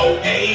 Radio AFG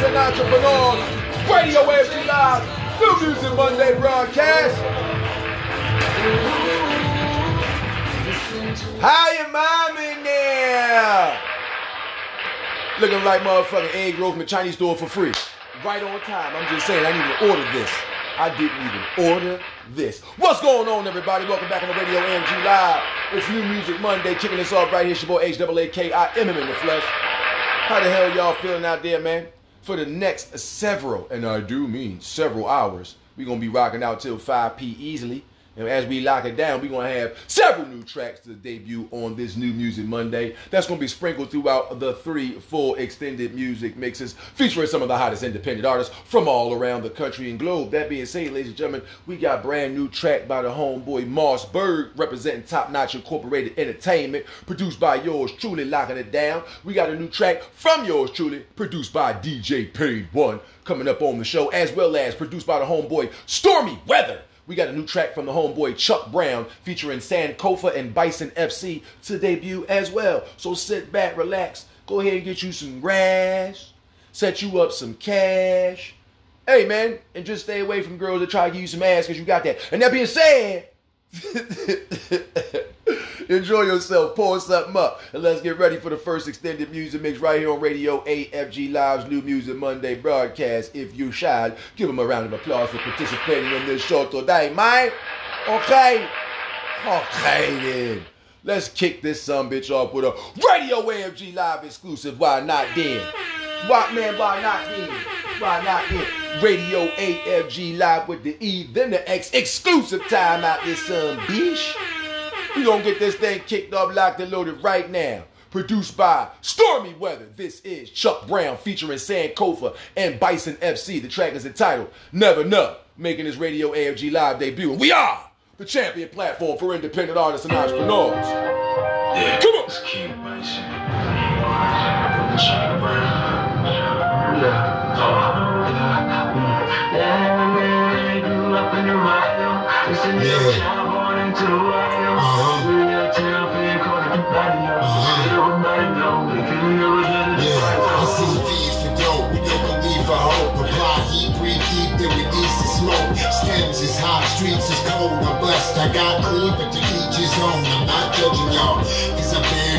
artists and entrepreneurs. Radio AFG Live, New Music Monday broadcast. How you mommy now? Looking like motherfucking egg rolls from the Chinese store for free. Right on time. I'm just saying, I need to order this. I didn't even order this. What's going on, everybody? Welcome back on the radio AFG Live. It's New Music Monday, kicking this off right here. It's your boy H-A-A-K-I-M-M in the flesh. How the hell y'all feeling out there, man? For the next several, and I do mean several hours, we're gonna be rocking out till 5 p easily. And as we lock it down, we're gonna have several new tracks to debut on this new music Monday. That's gonna be sprinkled throughout the three full extended music mixes featuring some of the hottest independent artists from all around the country and globe. That being said, ladies and gentlemen, we got brand new track by the homeboy Mossberg representing Top Notch Incorporated Entertainment, produced by yours truly, locking it down. We got a new track from yours truly, produced by DJ Paid One, coming up on the show, as well as produced by the homeboy Stormy Weather. We got a new track from the homeboy Chuck Brown featuring Sankofa and Bison FC to debut as well. So sit back, relax, go ahead and get you some grass, set you up some cash. Hey man, and just stay away from girls that try to give you some ass because you got that. And that being said, enjoy yourself, pour something up, and let's get ready for the first extended music mix right here on Radio AFG Live's New Music Monday broadcast. If you shy, give them a round of applause for participating in this show today, man. Okay? Okay then. Let's kick this some bitch off with a Radio AFG Live exclusive. Why not then? Why man, why not then? Why not then? Radio AFG Live with the E, then the X exclusive time out this um, son, bitch. We gonna get this thing kicked up, locked and loaded right now. Produced by Stormy Weather. This is Chuck Brown featuring Sankofa and Bison FC. The track is entitled Never Know, making his Radio AFG Live debut. And we are the champion platform for independent artists and entrepreneurs. Yeah, Come on. I got clean, but to each his own. I'm not judging y'all, cause I'm bad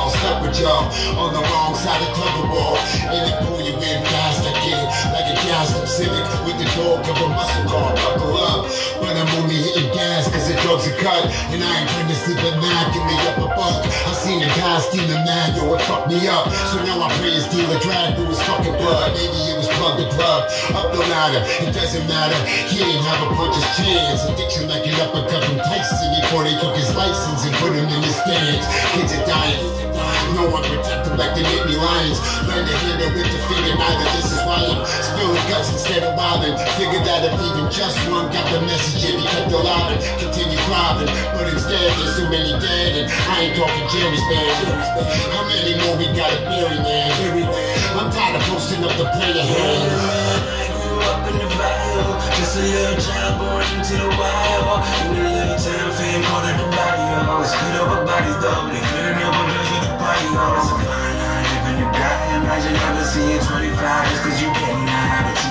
y'all. Stuck with y'all on the wrong side of war. And it pull you in fast, I get it. Like a up civic with the dog of a muscle car. Buckle up, but I'm only hitting gas cause the drugs are cut. And I ain't trying to sleep at night, give me up a buck. I seen a guy stealing mad, yo, it fucked me up. So now I pray his dealer drag through his fucking blood. Maybe it was plug to plug, up the ladder. It doesn't matter, he ain't have a puncher's chance. Addiction like an uppercut from Tyson before they took his license and put him in the stands. Kids are dying. No one protect them like make me lions. Learn to handle with defeat and neither this is why I'm spilling guts instead of wilding. Figured that if even just one got the message, it'd be kept alive and continue thriving. But instead, there's so many dead, and I ain't talking Jerry's band. How many more we gotta bury, man? I'm tired of posting up the player hand. up in the Just a little child born into the wild In a little town fame called it the barrio Spit up a bodies though They couldn't why you always a fine line. If you die, imagine never seeing 25 just cause you can't have it.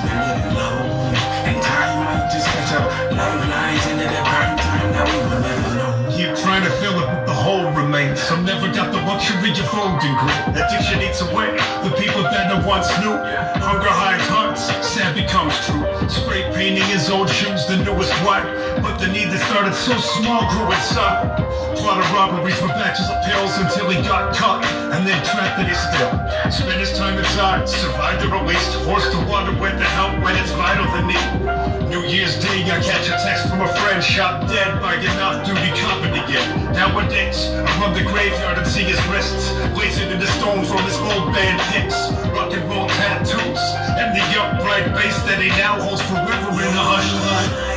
The prior the luxury of folding grit. Addiction eats away the people that I once knew. Hunger hides hearts, sad becomes true. Spray painting his old shoes, the newest white. But the need that started so small grew inside. Plot of robberies for batches of pills until he got caught and then trapped in his still. Spent his time inside, survived or released, forced to wonder where to help when it's vital the need. New Year's Day, I catch a text from a friend shot dead by an off-duty cop again. Nowadays, I run the graveyard and see his wrists, blazing into stone from his old band picks. Rock and roll tattoos, and the upright bass that he now holds forever in the hush line.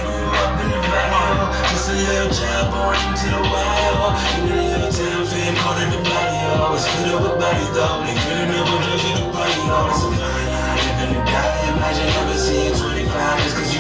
up in the valley, just a little child born into the wild. In a little town, fam the barrio. It's filled up with bodies, though. They filling up with drugs at the party. It's a fine line, living to die. Imagine never seeing 25 just cause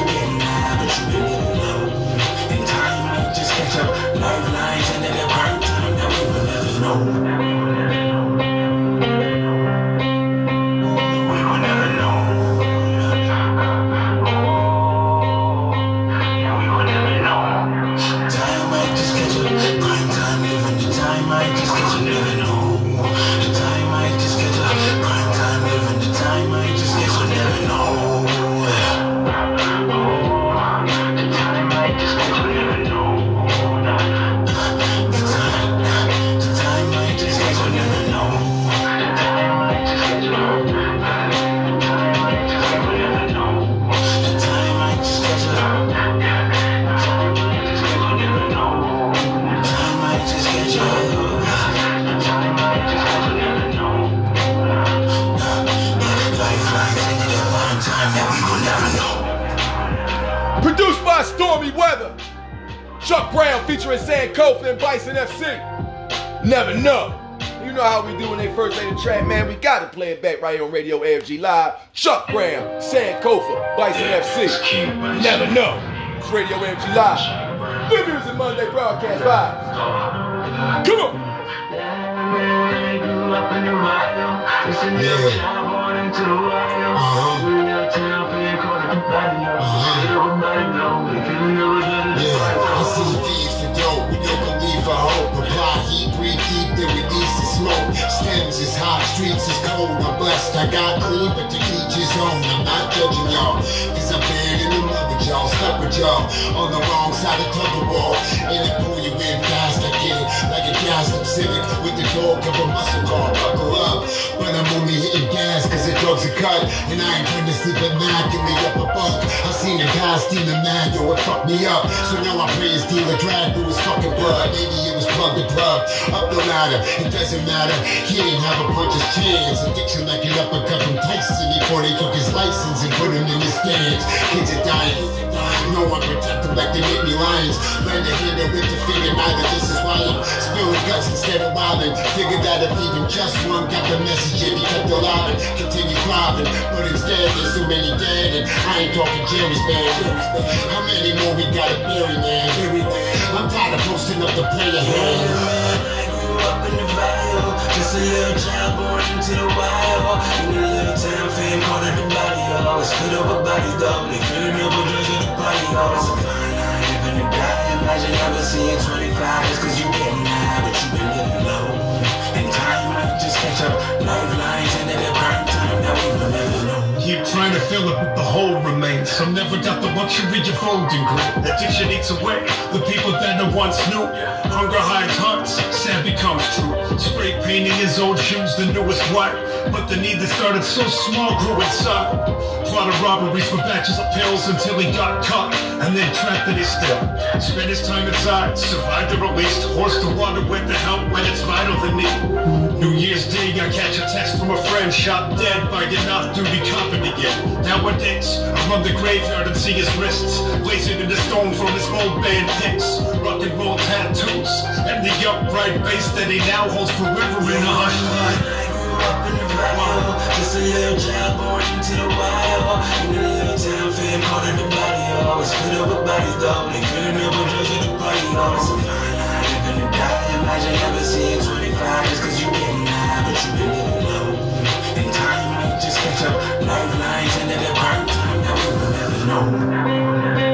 Brown featuring Sankofa and Bison FC. Never know. You know how we do when they first play the track, man. We gotta play it back right here on Radio AFG Live. Chuck Brown, Sankofa, Bison FC. Never know. It's Radio AFG Live. Good Music Monday broadcast vibes. Come on. Yeah, uh-huh. I see thieves for dope. We don't believe for hope. Apply heat, breathe deep, then release the smoke. Stems is hot, streets is cold. I'm blessed. I got cool, but to each his own. I'm not judging y'all. Cause I'm bad in the love with y'all. Stuck with y'all on the wrong side of of war. And it pull you in fast. I get it like a up civic with the dog of a muscle car. Buckle up. But I'm only hitting gas cause the drugs are cut. And I ain't trying to sleep at night. Give me up a buck. I seen him pass demon mad, yo, it fucked me up. So now I pray his dealer drag through his fucking blood. Maybe it was plug to plug. Up the ladder, it doesn't matter. He ain't have a puncher's chance. Addiction like an uppercut from Tyson before they took his license and put him in the stands. Kids are dying. No one protect them like they make me lions. Lend a hand with the finger, neither this is why I'm spilling guts instead of wilding. Figured that if even just one got the message, it'd be kept alive and continue thriving. But instead, there's too many dead, and I ain't talking Jerry's band. How many more we gotta bury, man? I'm tired of posting up the player hand. Just a little child born into the wild. In a little town, fam called it the barrio. It's filled up with bodies, though. They filling up with drugs at the party, oh. It's a fine line, living to die. Imagine never seeing 25 just cause you getting high, but you been living low. And time might just catch up. Lifelines and at right time, now we will Trying to fill it, but the hole remains. Some never got the luxury of folding grit. Addiction eats away the people that I once knew. Hunger hides hearts, sad becomes true. Spray painting his old shoes, the newest white. But the need that started so small grew inside. Plot of robberies for batches of pills until he got caught and then trapped in his still. Spent his time inside, survived the released, forced to wonder where to help when it's vital the need. New Year's Day, I catch a text from a friend shot dead by an off-duty cop again. Nowadays, I run the graveyard and see his wrists blazing the stone from his old band picks. Rock and roll tattoos and the upright bass that he now holds forever in a grew up in the valley, just a little child born into the wild. In a little town, fam called barrio. It's filled up with bodies, though. They with drugs at the party, oh. It's a fine line, living to die. Imagine never seeing 25 just cause you getting high, but you been living low. And time might just catch up. Lifelines and at the right time, now we will never know. We will never know.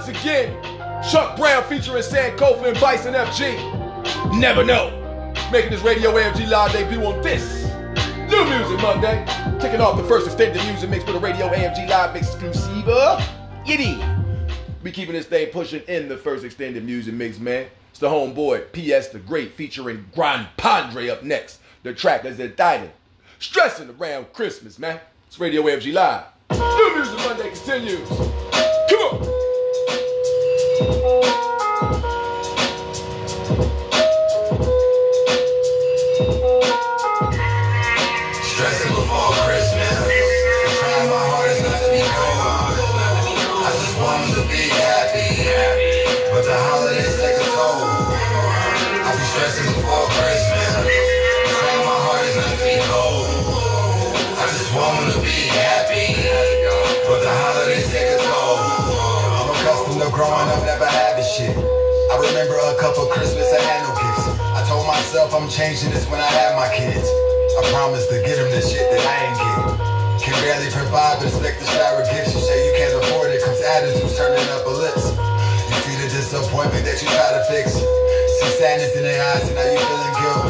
Once again. Chuck Brown featuring Sankofa and Bison FC. Never know. Making this Radio AFG live debut on this New Music Monday. Kicking off the first extended music mix with a Radio AFG live exclusive. Yiddy. We keeping this thing pushing in the first extended music mix, man. It's the homeboy, P.S. the Great, featuring Grand Padre up next. The track is entitled Stressing Around Christmas, man. It's Radio AFG Live. New Music Monday continues. A couple Christmas I had no gifts. I told myself I'm changing this when I have my kids. I promise to get them the shit that I ain't getting. Can barely provide, but expect to shower gifts. You say you can't afford it, comes attitudes turning up a lips. You see the disappointment that you try to fix. See sadness in their eyes, and now you feeling guilt.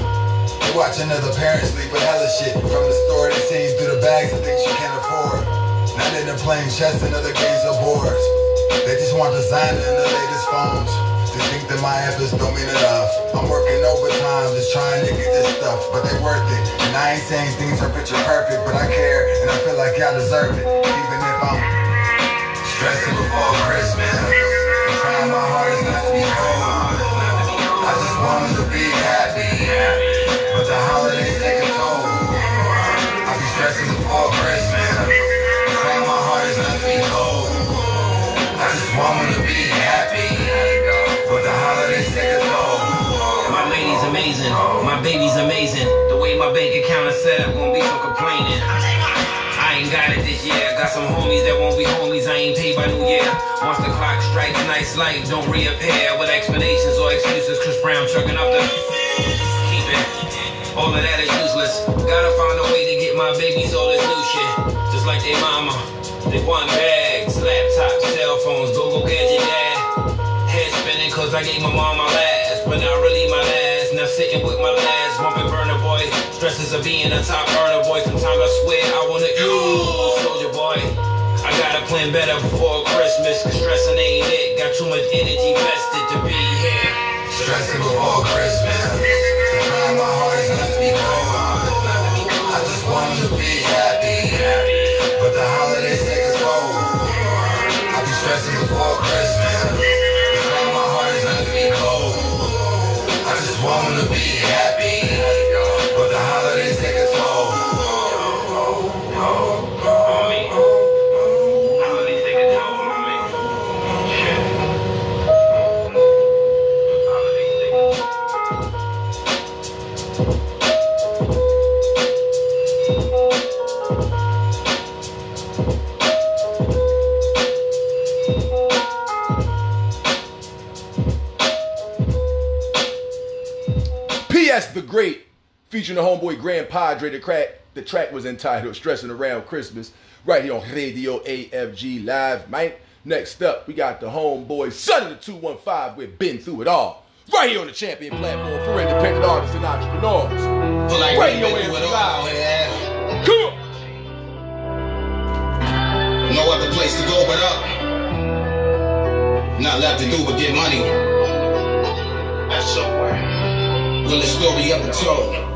They watching other parents leave with hella shit from the store. They seeing through the bags of things you can't afford. Now they're playing chess and other games of boards. They just want designer and the latest phones. They think that my efforts don't mean enough. I'm working overtime just trying to get this stuff, but they worth it. And I ain't saying things are picture perfect, but I care and I feel like I deserve it, even if I'm stressing before Christmas. I'm trying my hardest not to be cold. I just want 'em to be happy, but the holidays bank account is set up, won't be so complaining. I ain't got it this year. Got some homies that won't be homies. I ain't paid by New Year. Once the clock strikes, nice light don't reappear with explanations or excuses. Chris Brown trucking up the keep it. All of that is useless. Gotta find a way to get my babies all this new shit. Just like they mama. They want bags, laptops, cell phones, go go gadget dad. Head spinning cause I gave my mom my last, but not really my last. Now sitting with my last, bumping Burna Boy. Stresses of being a top earner boy. Sometimes I swear I wanna use soldier boy. I gotta plan better before Christmas, cause stressing ain't it. Got too much energy vested to be here. Stressing before Christmas. Trying my hardest not to be cold. I just want to be happy, but the holidays take a toll. I be stressing before Christmas. To be happy, the Great, featuring the homeboy Grand Padre. The, crack, the track was entitled Stressing Around Christmas, right here on Radio AFG Live, man. Next up, we got the homeboy Son of the 215 with Been Through It All, right here on the champion platform for independent artists and entrepreneurs. Like Radio we been through it AFG Live. Come on. No other place to go but up. Not left to do but get money. Will the story ever told? Hey,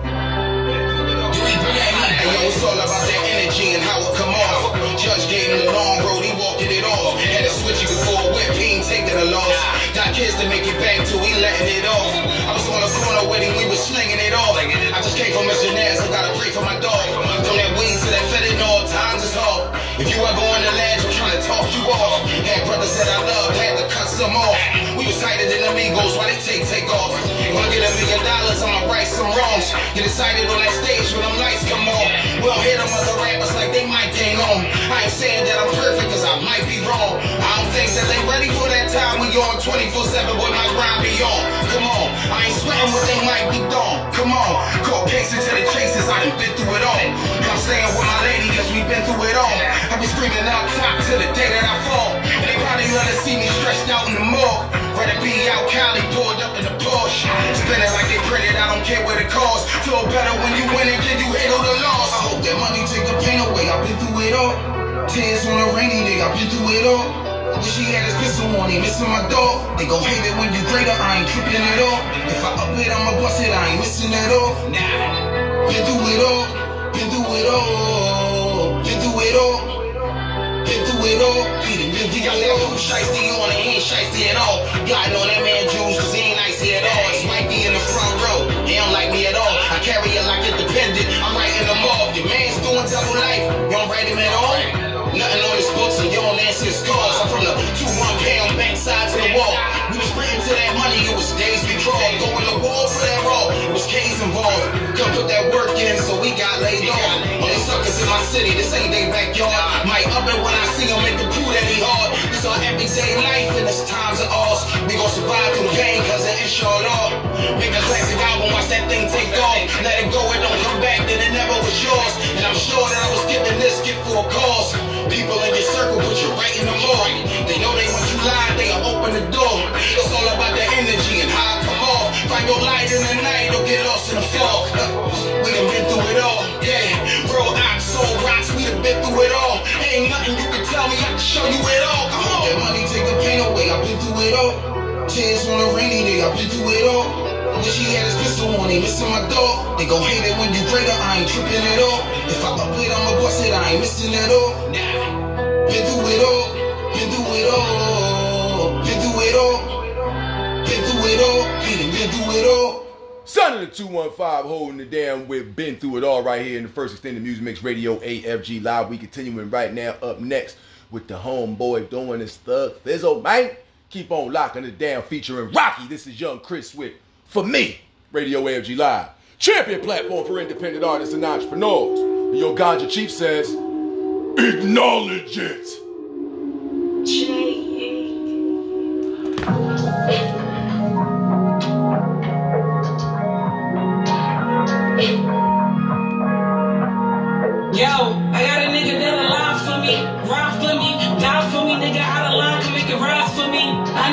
yo, it's all about that energy and how it come off. Judge gave him the long road, he walking it off. Had to switch it before a whip, he ain't taking a loss. Got kids to make it back to, he letting it off. I was on the corner wedding, we was slinging it off. I just came from missionaires, I gotta pray for my dog. From that weed to that fentanyl, times is hard. If you ever on the ledge, I'm trying to talk you off. Had brothers that I love, had to cut some off. We was tighter than amigos, why they take, take off? Wanna get a million dollars, I'ma right some wrongs. Get excited on that stage when them lights come on. We don't hear them other rappers like they might gain on. I ain't saying that I'm perfect, cause I might be wrong. I don't think that they ready for that time when you're on 24-7, boy, my grind be on. Come on, I ain't sweating what they might be doing. Come on, call cases to the chases, I done been through it all. I'm staying with my lady, cause we been through it all. I be screaming out top to the day that I fall. And they probably wanna see me stretched out in the morgue. Rather be out Cali, pulled up in a Porsche. Spinning like they printed, I don't care what it costs. Feel better when you win and can you handle the loss? I hope that money take the pain away, I've been through it all. Tears on a rainy day, I've been through it all. Wish he had his pistol on him, missing my dog. They gon' hate it when you greater, I ain't tripping at all. If I up it, I'ma bust it, I ain't missing at all. Nah, been through it all, been through it all, been through it all. It all, he done been through it all. Shiesty on it, he ain't shiesty at all. Got on that man juice, cause he ain't icy at all. It's Mikey in the front row, he don't like me at all. I carry it like independent, I'm writing them off. Your man's doing double life, you don't write him at all. Nothing on his books and you don't answer his calls. I'm from the two one pound backside to the wall. To that money, it was days crawled. Going to war for that raw, it was K's involved. Come put that work in, so we got laid off. Only suckers in my city, this ain't their backyard. Might up it when I see him, make the crew that he hard. This our everyday life and it's times of ours. We gon' survive through pain, cause it inshallah. Make a classic album, watch that thing take off. Let it go, it don't come back, then it never was yours. And I'm sure that I was giving this gift for a cause. People in your circle put you right in the mood. They know they want you live, they'll open the door. Find light in the night, don't get lost in the fog. We done been through it all, yeah. Real ox, soul rocks, we done been through it all. Ain't nothing you can tell me, I can show you it all. Come on. That money take the pain away, I've been through it all. Tears on a rainy day, I've been through it all. Wish he had his pistol on him, missing my dog. They gon' hate it when you greater, I ain't tripping at all. If I up it, I'ma bust it, I ain't missing at all. Nah, been through it all, been through it all, been through it all, been through it all, he done been through it all. Son of the 215 holding the damn We've Been Through It All right here in the first extended music mix radio AFG Live. We continuing right now up next with the homeboy doing his thug fizzle, man. Keep on locking it down featuring Rocky. This is young Chris Swick. For me, Radio AFG Live. Champion platform for independent artists and entrepreneurs. And your Ganja Chief says, acknowledge it. Yo,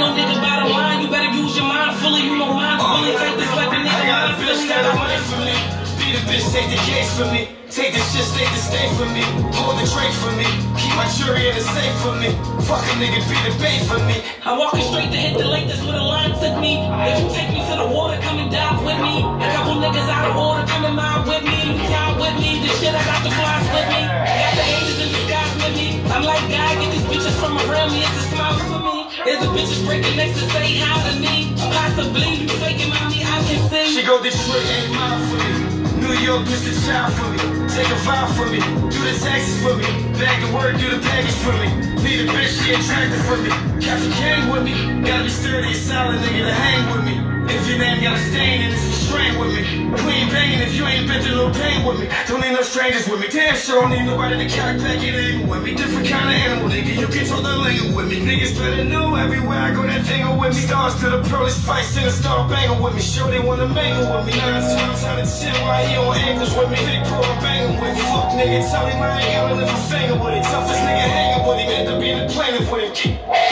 know nigga bottom line, you better use your mind fully, you know uh-huh. mine's fully. Take this like a nigga mind for bitch that I for me. Be the bitch, take the case for me. Take the shit, stay the stay for me. Hold the tray for me. Keep my jury in the safe for me. Fuck a nigga, be the bait for me. I'm walking straight to hit the lake, that's where the line took me. If you take me to the water, come and dive with me. A couple niggas out of order, come and mind with me. Time with me, the shit I got the flies with me. I got the angels in disguise with me. I'm like, God, get these bitches from around me, it's a smile for me. There's a bitches breaking next to say hi to me. Possibly you faking mommy, I can see. She go Detroit, ain't mine for me. New York, bitch, the child for me. Take a vow for me. Do the taxes for me. Bag of work, do the package for me. Need a bitch, she attractive for me. Captain King with me. Gotta be sturdy and solid, nigga, to hang with me. If your name got a stain and it's a strain with me. Queen banging if you ain't been through no pain with me. Don't need no strangers with me. Damn sure don't need nobody to cock back it in with me. Different kind of animal, nigga. You talk the lingo with me. Niggas better know everywhere I go, that thing with me. Stars to the pearly spice and a star banger with me. Sure they wanna mangle with me. Nine times out of ten, why he on ankles with me. Big pro banging with me. Fuck nigga, tell him I ain't got a finger with it. Toughest nigga hanging with him. End up being the plaintiff with him.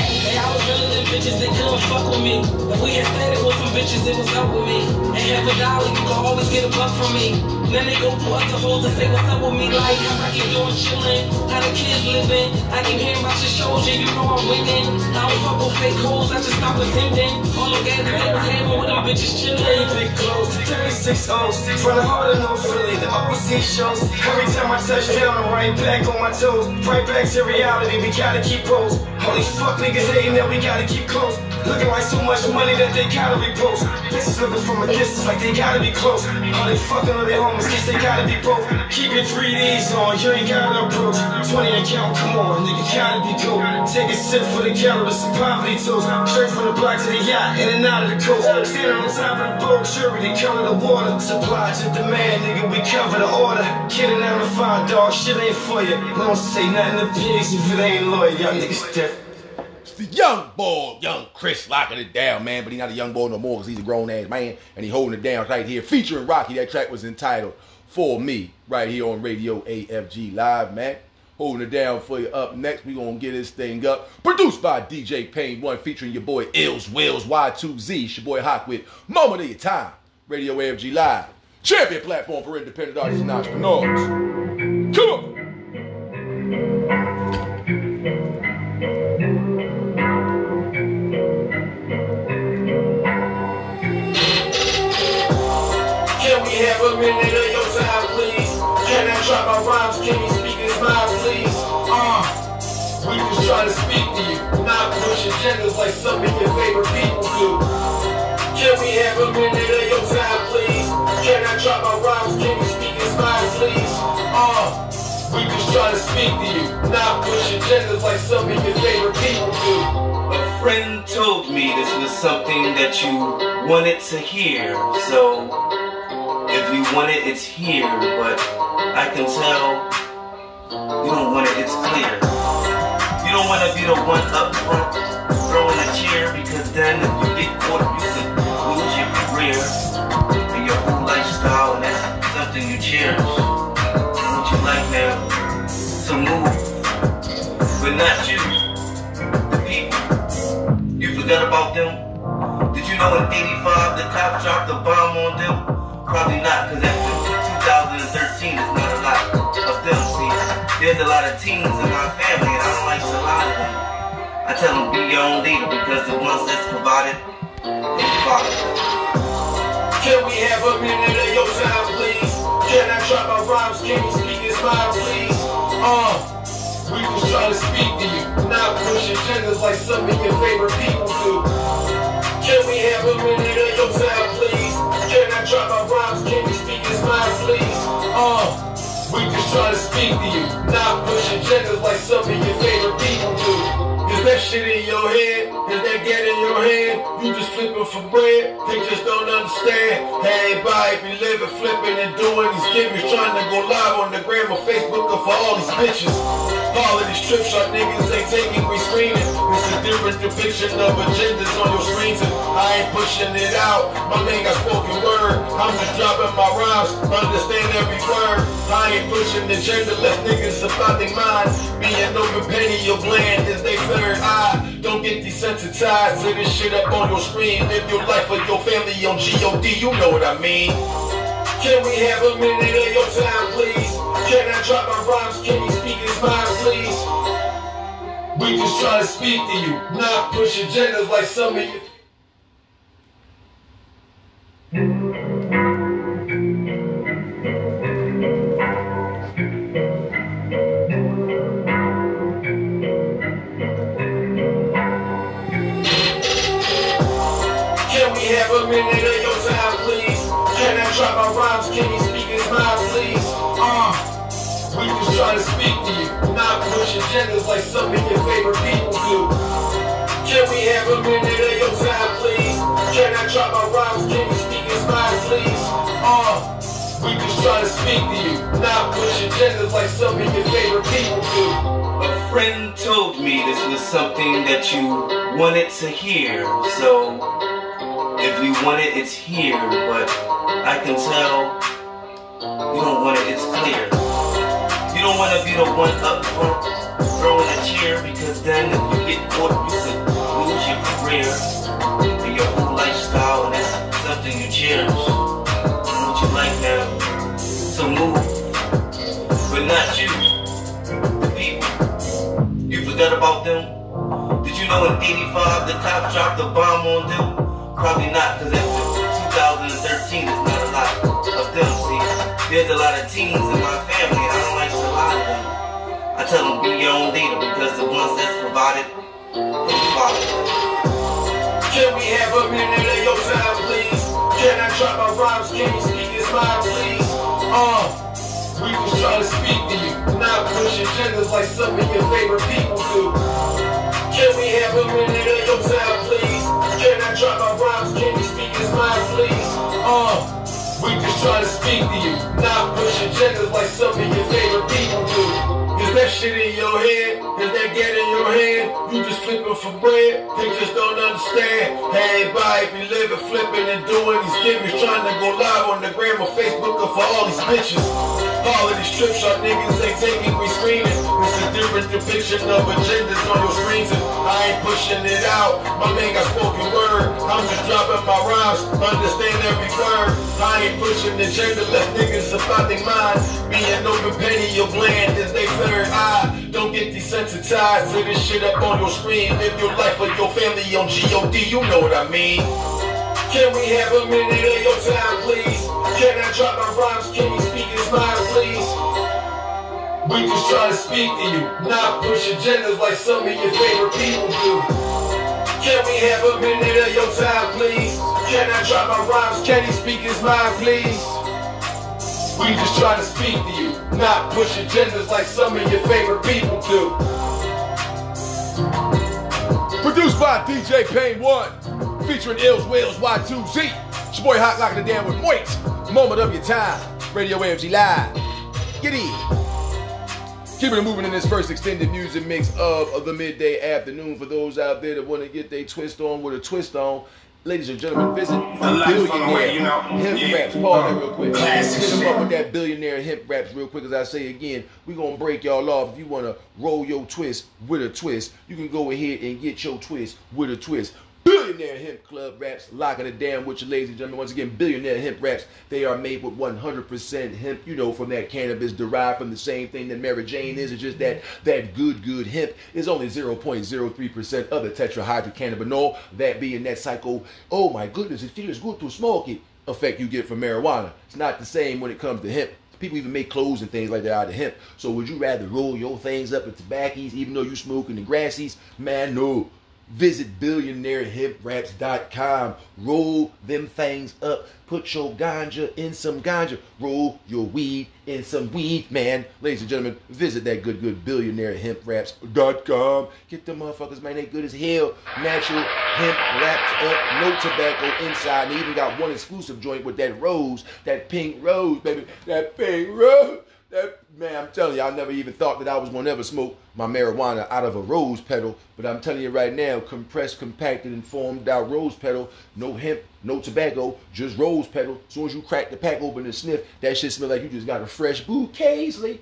Bitches, they couldn't fuck with me. If we had stayed with some bitches, it was up with me. Ain't have a dollar, you can always get a buck from me. Then they go to other hoes and say what's up with me, like how I keep doing chillin', how the kids living. I keep hearing about your shows, and you know I'm winning. I don't fuck with fake hoes, I just stop pretending. All the gas they was having with them bitches chillin'. Big clothes, 36 O's, from the heart of North Philly, the overseas shows. Every time I touch down, I'm right back on my toes. Right back to reality, we gotta keep pose. Holy fuck niggas hating that we gotta keep close. Looking like so much money that they gotta repost. Bitches looking from a distance like they gotta be close. All they fucking on their homies, guess they gotta be both. Keep your 3Ds on, you ain't gotta approach. 20 account, come on, nigga, gotta be cool. Take a sip for the ghetto, to some poverty toast. Straight from the block to the yacht, in and out of the coast. Standing on top of the boat, sure, they cover the water. Supply to demand, nigga, we cover the order. Kidding out the fire, dog, shit ain't for you. Don't say nothing to pigs if it ain't loyal, y'all niggas. It's the young boy, young Chris locking it down, man. But he's not a young boy no more because he's a grown ass man and he holding it down right here. Featuring Rocky. That track was entitled For Me right here on Radio AFG Live, man. holding it down for you. Up next, we gonna get this thing up. Produced by DJ Payne One, featuring your boy Ills Wills Y2Z. It's your boy Haak with Moment of Your Time. Radio AFG Live. Champion platform for independent artists and entrepreneurs. Come on. Drop my rhymes? Can you speak in smile, please? Uh, we just try to speak to you, not push agendas like some of your favorite people do. Can we have a minute of your time, please? Can I drop my rhymes? Can you speak in smile, please? Uh, we just try to speak to you, not push agendas like some of your favorite people do. A friend told me this was something that you wanted to hear, so if you want it, it's here, but I can tell you don't want it, it's clear. You don't want to be the one up front throwing a chair because then if you get caught, you could lose your career and your whole lifestyle, and that's something you cherish. What you like now? So move, but not you, the people. You forgot about them? Did you know in 85 the cops dropped a bomb on them? Probably not, because after 2013 is not a lot of them. See, there's a lot of teens in my family, and I don't like a lot of them. I tell them be your own leader because the ones that's provided, they follow. Can we have a minute of your time, please? Can I drop my rhymes? Can you speak in smile, please? Uh, we just try to speak to you, not push agendas like some of your favorite people do. Can we have a minute of your time, please? Can I drop my rhymes? Can you smile, please? Uh, we just try to speak to you, not pushing agendas like some of your favorite. Is that shit in your head? Is that get in your head? You just flipping for bread? They just don't understand. Everybody be living, flipping, and doing these gimmicks. Trying to go live on the gram or Facebook or for all these bitches. All of these trip shot niggas ain't taking we screening. It's a different depiction of agendas on your screens, and I ain't pushing it out. My name got spoken word. I'm just dropping my rhymes, understand every word. I ain't pushing the agenda, let niggas about their mind. Being open penny or bland is they third eye. Don't get desensitized to this shit up on your screen. Live your life with your family on God, you know what I mean. Can we have a minute of your time, please? Can I drop my rhymes? Can you speak in smile, please? We just try to speak to you, not push agendas like some of you. Drop my rhymes? Can you speak in smile, please? Uh, we just try to speak to you, not push agendas like some of your favorite people do. Can we have a minute of your time, please? Can I drop my rhymes? Can you speak in smile, please? Uh, we just try to speak to you, not push agendas like some of your favorite people do. A friend told me this was something that you wanted to hear, so if you want it, it's here, but I can tell you don't want it, it's clear. You don't want to be the one up front throwing a chair because then if you get caught, you could lose your career and your whole lifestyle, and that's something you cherish. What you like now? So move, but not you, the people. You forgot about them? Did you know in 85 the cops dropped a bomb on them? Probably not, because after 2013 is not a lot of them. See, there's a lot of teens in my family, and I don't like a lot of them. I tell them be your own leader because the ones that's provided, they follow. Can we have a minute of your time, please? Can I drop my rhymes? Can you speak in smile, please? Uh, we just try to speak to you, not push agendas like some of your favorite people do. Can we have a minute of your time, please? Drop my rhymes? Can you speak in smile, please? Uh, we just try to speak to you, not push agendas like some of your favorite people. Is that shit in your head? Is that get in your head? You just flipping for bread? They just don't understand. Everybody be living, flipping, and doing these gimmicks, trying to go live on the gram or Facebook or for all these bitches. All of these trips are niggas they taking, we screaming. It's a different depiction of agendas on your screens, and I ain't pushing it out. My man got spoken word. I'm just dropping my rhymes, understand every word. I ain't pushing the agenda, let niggas about their mind. Being open petty, your bland is they third eye. Don't get desensitized to this shit up on your screen. Live your life with your family on G-O-D, you know what I mean. Can we have a minute of your time, please? Can I drop my rhymes? Can you speak his mind, please? We just try to speak to you, not push agendas like some of your favorite people do. Can we have a minute of your time, please? Can I drop my rhymes? Can he speak his mind, please? We just try to speak to you, not push agendas like some of your favorite people do. Produced by DJ Payne 1, featuring Ills Wills Y2Z. It's your boy Hot Locking the Damn with Wait. Moment of your time. Radio AFG Live. Get in. Keeping it moving in this first extended music mix of, of the midday afternoon. For those out there that want to get their twist on with a twist on, ladies and gentlemen, visit life on the way, you know. Hemp Yeah. Raps. Pause that real quick. Classic Hit them up with that billionaire hemp wraps real quick. As I say again, we gonna break y'all off. If you wanna roll your twist with a twist, you can go ahead and get your twist with a twist. Billionaire Hemp Club Wraps, locking it down with you, ladies and gentlemen. Once again, Billionaire Hemp Wraps. They are made with 100% hemp, you know, from that cannabis derived from the same thing that Mary Jane is. It's just that that good, good hemp is only 0.03% of the tetrahydrocannabinol. That being that psycho, oh my goodness, it feels good to smoke it effect you get from marijuana. It's not the same when it comes to hemp. People even make clothes and things like that out of hemp. So would you rather roll your things up in tobaccos even though you're smoking the grassies? Man, no. Visit billionairehempraps.com. Roll them things up. Put your ganja in some ganja. Roll your weed in some weed, man. Ladies and gentlemen, visit that good, good billionairehempraps.com. Get them motherfuckers, man. They good as hell. Natural hemp wrapped up, no tobacco inside. And they even got one exclusive joint with that rose, that pink rose, baby. That pink rose. That man, I'm telling you, I never even thought that I was gonna ever smoke my marijuana out of a rose petal. But I'm telling you right now, compressed, compacted, and formed out rose petal, no hemp, no tobacco, just rose petal. As soon as you crack the pack open and sniff, that shit smell like you just got a fresh bouquet.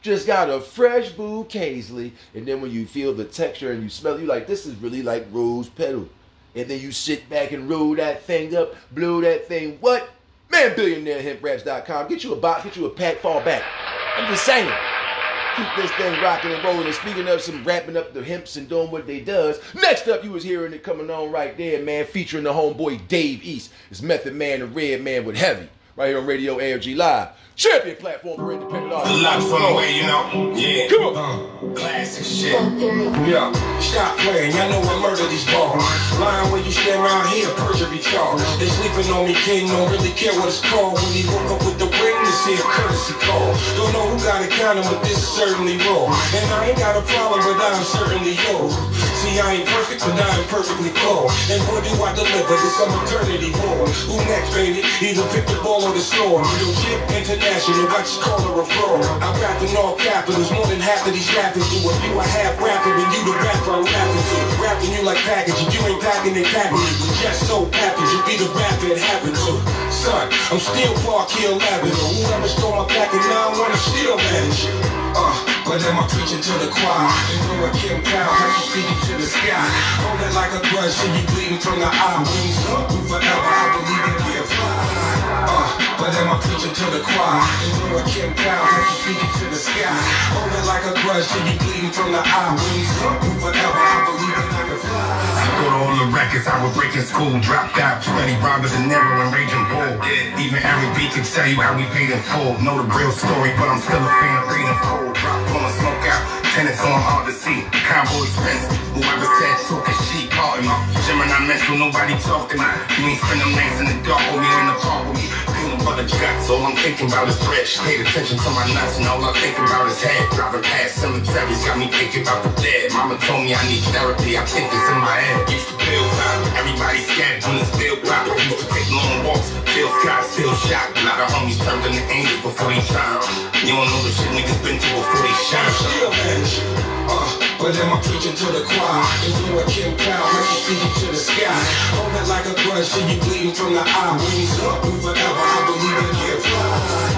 Just got a fresh bouquet. And then when you feel the texture and you smell it, you like, this is really like rose petal. And then you sit back and roll that thing up, blow that thing. What? Man, billionairehempraps.com. Get you a box, get you a pack, fall back. I'm just saying. Keep this thing rocking and rolling. And speaking of some wrapping up the hemps and doing what they does, next up you was hearing it coming on right there, man, featuring the homeboy Dave East. It's Method Man and Redman with Heavy. Right here on Radio AFG Live. Champion platform for independent artists. Life on the way, you know. Yeah. Come on. Uh, classic shit. Yeah. Stop playing. Y'all know I murder these bars. Lying when you stand around here, perjury charge. They sleeping on me, king. Don't really care what it's called. When he woke up with the ring, this here courtesy call. Don't know who got it counting, but this is certainly raw. And I ain't got a problem, but I'm certainly yours. See, I ain't perfect, but I'm perfectly called. And what do I deliver? This some eternity war. Who next, baby? Either pick the ball or the score. Real chip international, I just call her a fraud. I rap in all capitals, more than half of these rappers do. If you a half rapper, then you the rapper I'm rapping to. Rapping you like packaging, you ain't packing and packing it. We just so happy you be the rapper it happened to. Son, I'm still Park Hill Avenue. Whoever stole my pack and now I wanna steal manage. Uh, but am I preaching to the choir? And through a Kim Powell, have you speaking to the sky? Hold it like a grudge, till you bleeding from the eye. Wings up, we forever, I believe in give. Uh, but am I preaching to the choir? And through a Kim Powell, have you speaking to the sky? Hold it like a grudge, till you bleeding from the eye. Wings up, we forever, I believe in give. I go to all the records I was breaking school, dropped out, study Robert De Niro and Raging Bull. Even Eric B could tell you how we paid in full. Know the real story, but I'm still a fan of reading full. Drop on a smoke out, tennis on hard to see. Cowboy Spence, whoever said talking sheep, pardon me. Gemini mental, nobody talking. You ain't spend them nights in the dark with me in the park with me. Peanut butter guts, all I'm thinking about is bread. She paid attention to my nuts, and all I'm thinking about is head. Driving past cemeteries, got me thinking about the dead. Mama told me I need therapy, I think it's in my head. Used to build up, everybody scattered when it's still pop. Used to take long walks, feel sky, still shocked. A lot of homies turned into angels before they time. You don't know the shit niggas been through before they shine. Still. Uh, but am I preaching to the choir? And through a Kim Powell, have you speaking to the sky? Hold it like a grudge, till you bleeding from the eye. Wings up, we forever, I believe in give.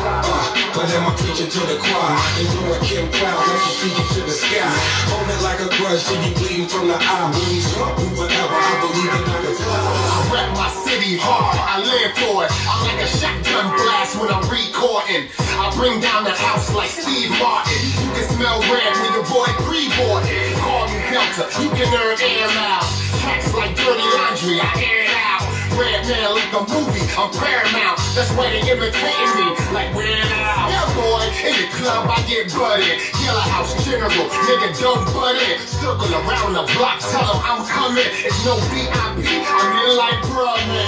Uh, but am I preaching to the choir? And doing Kim Cloud like you speaking to the sky. Hold it like a grudge till you bleeding from the eye. You swap me forever, I believe in can fly. I rap my city hard, I live for it. I'm like a shotgun blast when I'm recording. I bring down the house like Steve Martin. You can smell red when your boy pre-board. Call me Delta, you can earn air miles. Hacks like dirty laundry, I air it out. Redman like a movie, I'm paramount. That's why they imitating me like Weird Al. Yeah, boy, in the club I get butted. Yellow House General, nigga don't butt in. Circle around the block, tell them I'm coming. It's no VIP, I'm in like Brugman.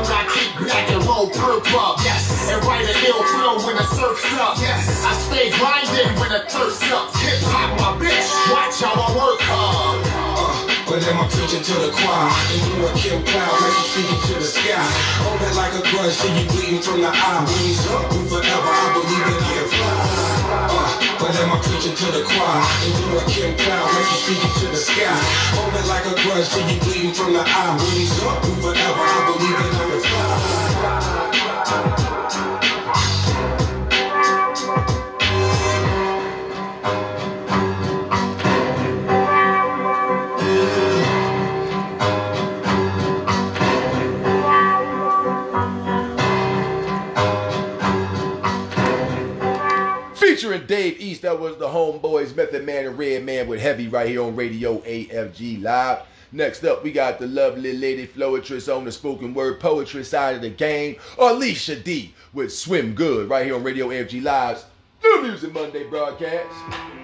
And I keep black and roll perp up. Yes. And write an ill flow when the surf's up. Yes. I stay grinding when the thirst up. Hip hop my bitch, watch how I work hard. But am I preaching to the choir? And doing Kim Cloud like you speaking to the sky. Hold it like a grudge till you bleeding from the eye. You swap me forever, I believe that I fly. Uh, but am I preaching to the choir? And doing Kim Cloud like you speaking to the sky. Hold it like a grudge till you bleeding from the eye. You swap me forever, I believe that I can fly. Featuring Dave East, that was the Homeboys, Method Man, and Redman with Heavy right here on Radio AFG Live. Next up, we got the lovely lady Floetress on the spoken word poetry side of the game, Alicia D with Swim Good right here on Radio AFG Live's New Music Monday broadcast.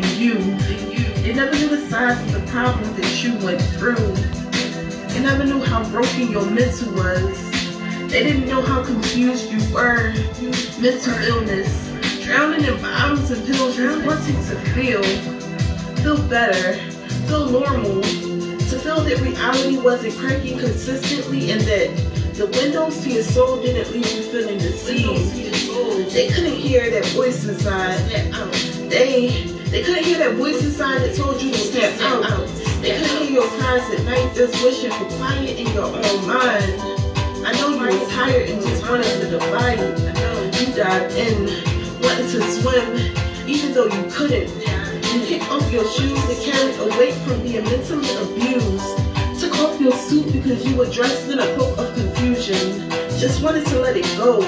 Had you. They never knew the size of the problems that you went through. They never knew how broken your mental was. They didn't know how confused you were. Mental illness, drowning in bottles and pills, just wanting to feel, feel better, feel normal, to feel that reality wasn't cracking consistently and that the windows to your soul didn't leave you feeling deceived. They couldn't hear that voice inside. They they couldn't hear that voice inside that told you to step out. They couldn't hear your cries at night just wishing for quiet in your own mind. I know you were tired and just wanted to divide. I know you dived in, wanting to swim, even though you couldn't. You kicked off your shoes to carry away from being mentally abused. Took off your suit because you were dressed in a cloak of confusion. Just wanted to let it go.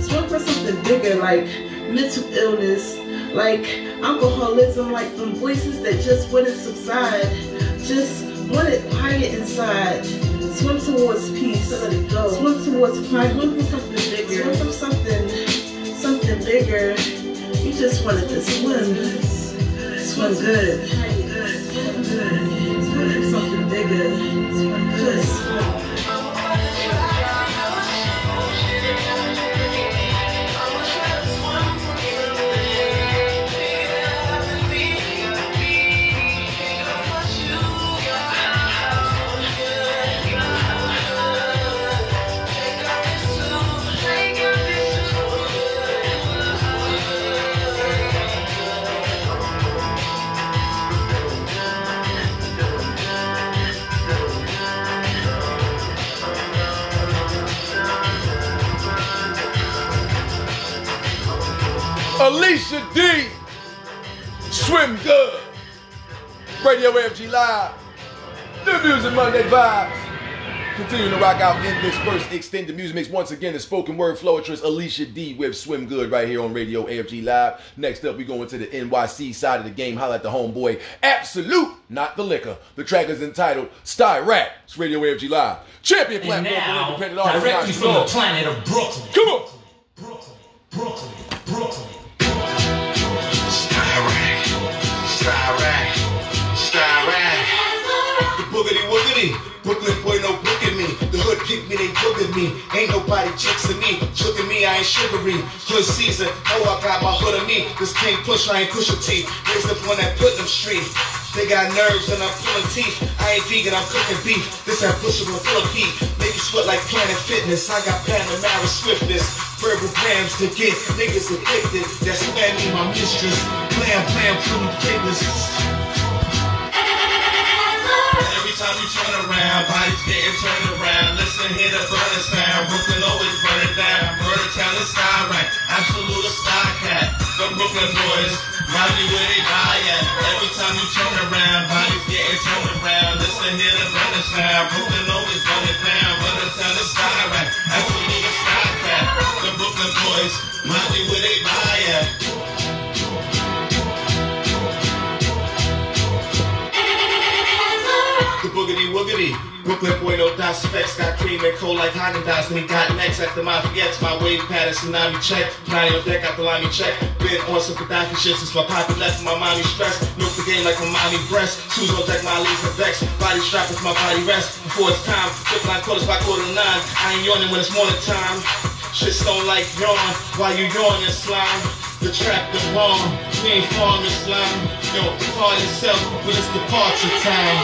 Swim for something bigger like mental illness, like alcoholism, like them voices that just wouldn't subside. Just wanted quiet inside. Swim towards peace. Let it go. Swim towards quiet. Swim for something bigger. Swim for something, something bigger. You just wanted to swim. Swim good. Swim good. Swim for something bigger. Just. Alicia D. Swim Good. Radio FG Live. New Music Monday vibes. Continuing to rock out in this first extended music mix. Once again, the spoken word flowtress Alicia D with Swim Good right here on Radio AFG Live. Next up, we go into the NYC side of the game. Holla at the homeboy. Absolute, not the liquor. The track is entitled Sty Rat. It's Radio AFG Live. Champion And platform for now, independent artists. directly from the planet of Brooklyn. Come on. Brooklyn, Brooklyn, Brooklyn. Styrac, Styrac, Styrac. The boogity woogity. Brooklyn boy, no book at me. The hood kick me, they boogered me. Ain't nobody chicks me. Look at me, I ain't sugary. Hood season, oh, I got my hood on me. This king push, I ain't push a teeth. Raised up on that Putnam Street. They got nerves and I'm pulling teeth. I ain't vegan, I'm cooking beef. This that push with full of heat. Make you sweat like Planet Fitness. I got Panamera swiftness. Verbal grams to get niggas addicted. That's spam me, my mistress. Blam, full of fitness. You turn around, bodies getting turned around. Listen, hear the burning sound. Brooklyn always burn it down. Murder town is sky right. Absolute star cat. The Brooklyn boys, Molly where they buy at. Every time you turn around, bodies getting turned around. Listen, hear the burning sound. Brooklyn always burn it down. Murder town is sky right. Absolute star cat. The Brooklyn boys, Molly where they buy at. The boogity woogity. Brooklyn boy, no dot specs. Got cream and cold like Haagen Dazs. Then he got next after my forgets. My wave pattern, tsunami check. Nine on deck, the limey check. Been on some Gaddafi shit since my poppy left my mommy stress. Milk the game like my mommy breast. Shoes on deck, my leaves are vex. Body strap with my body rest. Before it's time, flip line quarters by quarter nine. I ain't yawning when it's morning time. Shit stone like yawn. While you yawning slime. The trap, the bomb. We ain't farming slime. Yo, call yourself when it's departure time.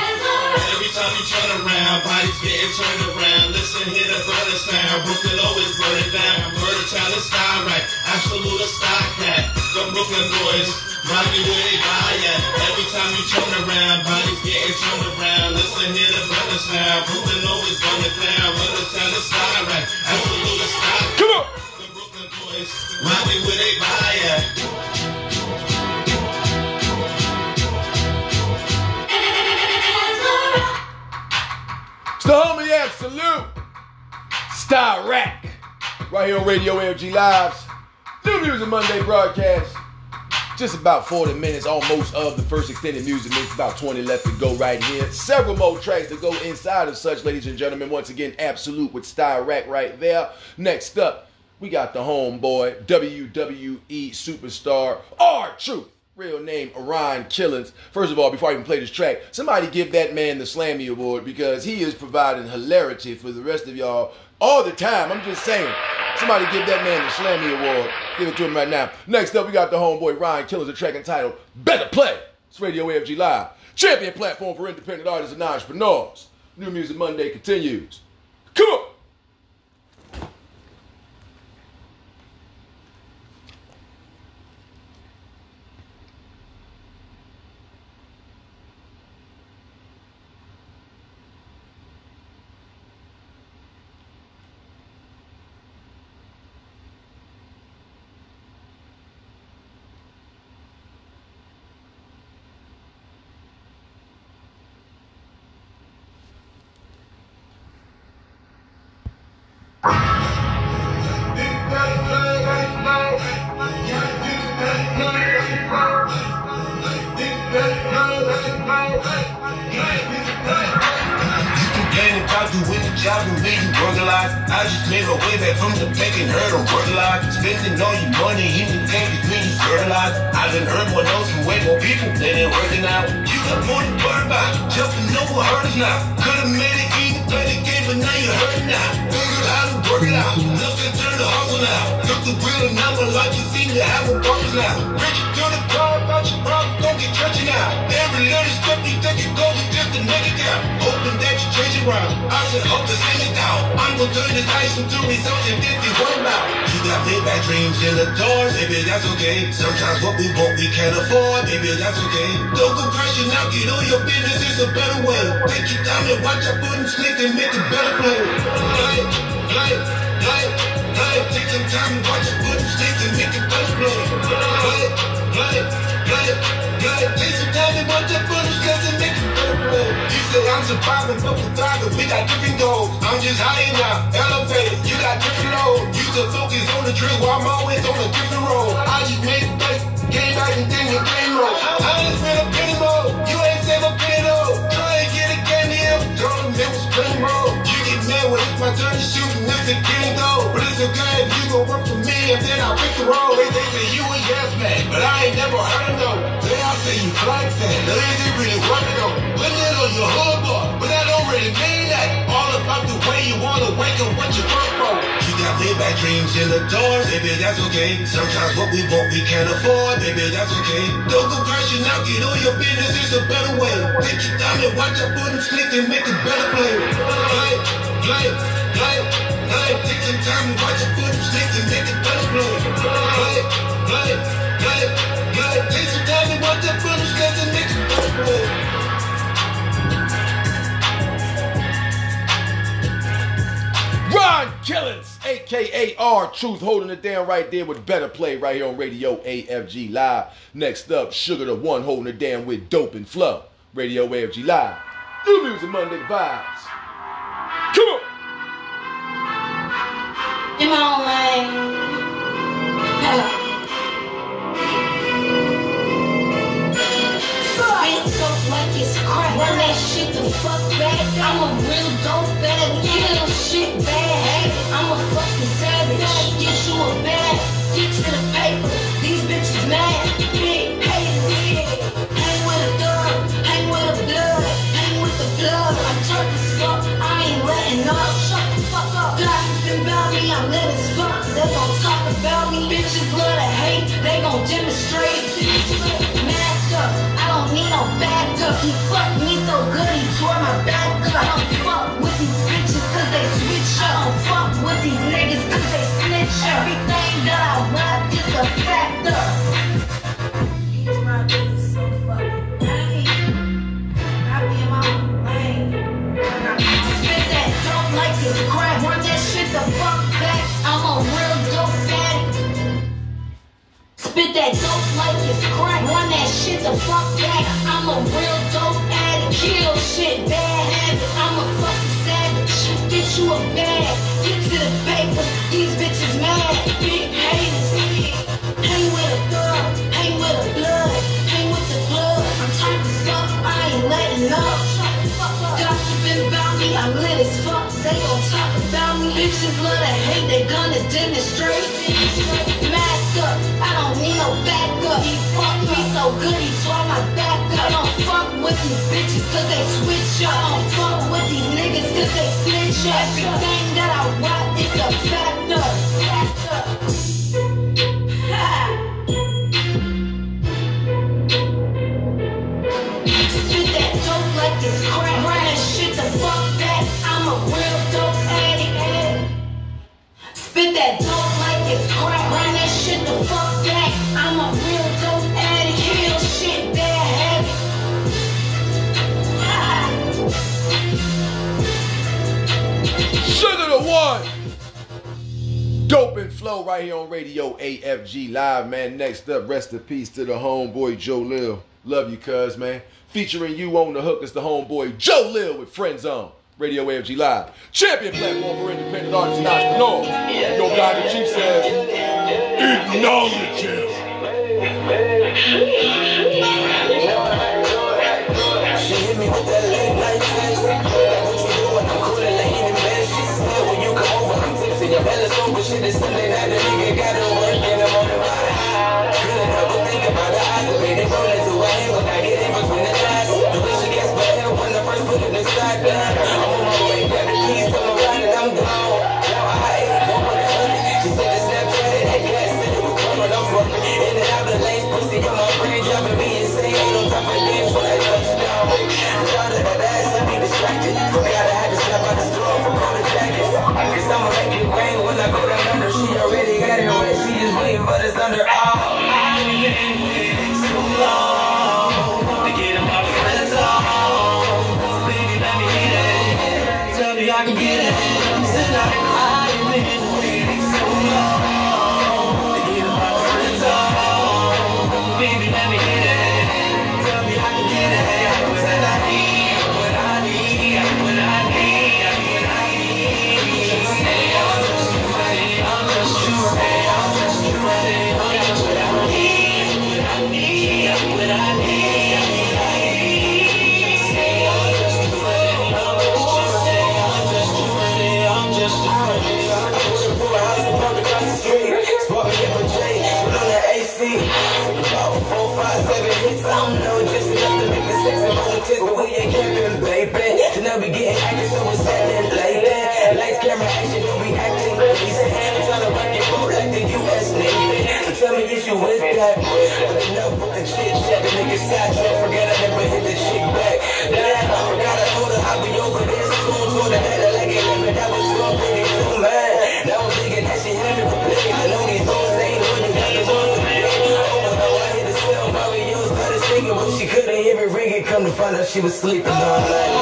Every time you turn around, bodies getting turned around. Listen, hear the brother sound. Brooklyn always burn it down. Murder child is sky right. Absolute a star cat. The Brooklyn boys, Rocky where they buy at. Every time you turn around, bodies getting turned around. Listen, hear the brother sound. Brooklyn always burn it down. Murder child is sky right. Absolute a cat. Come on. The Brooklyn boys, Rocky where they buy at. It's the homie Absolute. Star Rack. Right here on Radio AFG Lives. New Music Monday broadcast. Just about 40 minutes almost of the first extended music mix. About 20 left to go right here. Several more tracks to go inside of such, ladies and gentlemen. Once again, Absolute with Star Rack right there. Next up, we got the homeboy, WWE superstar, R Truth. Real name, Orion Killings. First of all, before I even play this track, somebody give that man the Slammy Award because he is providing hilarity for the rest of y'all all the time. I'm just saying. Somebody give that man the Slammy Award. Give it to him right now. Next up, we got the homeboy Ron Killings, a track entitled Better Play. It's Radio AFG Live. Champion platform for independent artists and entrepreneurs. New Music Monday continues. Come on. Take time and watch play. Take time watch and make a better play. way. You say I'm surviving, but we're thriving. We got different goals. I'm just higher now, elevated. You got different loads. You to focus on the drill while I'm always on a different road. I just made back, came back and then you came roll. I ain't spent a a goal. But it's okay if you gon' work for me and then I pick the road. They, they say you a yes man, but I ain't never heard of no. They all say you fan. Now is it really working though? Put it on your boy, but that don't really mean that. All about the way you wanna wake up what you work for. You got laid back dreams in the doors, baby, that's okay. Sometimes what we want we can't afford, baby, that's okay. Don't go crashing out, get on your business, it's a better way. Take your and watch for them slick and make a better play. Play, play, play. Take some time and watch for them and make a better play. Play, play, play. Take some time and watch for them and make better play. Ron Killings, aka R Truth, holding it down right there with Better Play right here on Radio AFG Live. Next up, Sugar the One holding it down with Dope and Flow. Radio AFG Live. New music Monday vibes. My own lane. Hello. Spit so crack. Run that shit the fuck back. I'm a real dope bag. Kill shit bad. I'm a fucking savage. Get you a bag. Get to the paper. These bitches mad. Big haters. Hang with a thug. Hang with a blood. Hang with the blood. I'm as fuck. I ain't letting up. I'm. They gon' talk about me. Bitches love to hate. They gon' demonstrate. Mask up. I don't need no backup. He fucked me so good. He tore my back up. I don't fuck with these bitches cause they switch up. I don't fuck with these niggas cause they snitch up. Everything that I rap is a factor. These my bitches so fucking lame. I be in my lane. Spit that dope like it's crack. Run that shit the fuck Spit that dope like it's crack. Run that shit the fuck back. I'm a real dope addict. Kill shit, bad habit. I'm a fucking savage. Get you a bag. Get to the paper. These bitches mad. Big haters. Hang with a thug. Hang with a blood. Hang with the blood. I'm tight as fuck. I ain't letting up. Gossiping about me. I'm lit as fuck. They gon' talk about me. Bitches love to hate. They gonna demonstrate. Mask up. I don't need no backup. He fucked me so good. He tore my back up. I don't fuck with these bitches cause they switch up. I don't fuck with these niggas cause they snitch up. Everything that I rap is a factor. Factor. Right here on Radio AFG Live, man. Next up, rest in peace to the homeboy Joe Lil. Love you, cuz, man. Featuring you on the hook is the homeboy Joe Lil with Friend Zone. Radio AFG Live. Champion platform for independent artists and entrepreneurs. Your guy, the chief says, acknowledge hit me But enough with the chit chat, the nigga sidetrack. Forget I never hit the chick back. Damn, I forgot I told her I'll be over there soon. Told her that I like it, but that was so pretty too, man. Now I'm thinking that she had me play. I know these hoes ain't on you, got the ones to play. Oh, I hit the cell, started singing, but she couldn't even ring it. Come to find out she was sleeping all night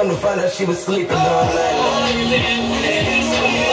Come to find out she was sleeping all night long.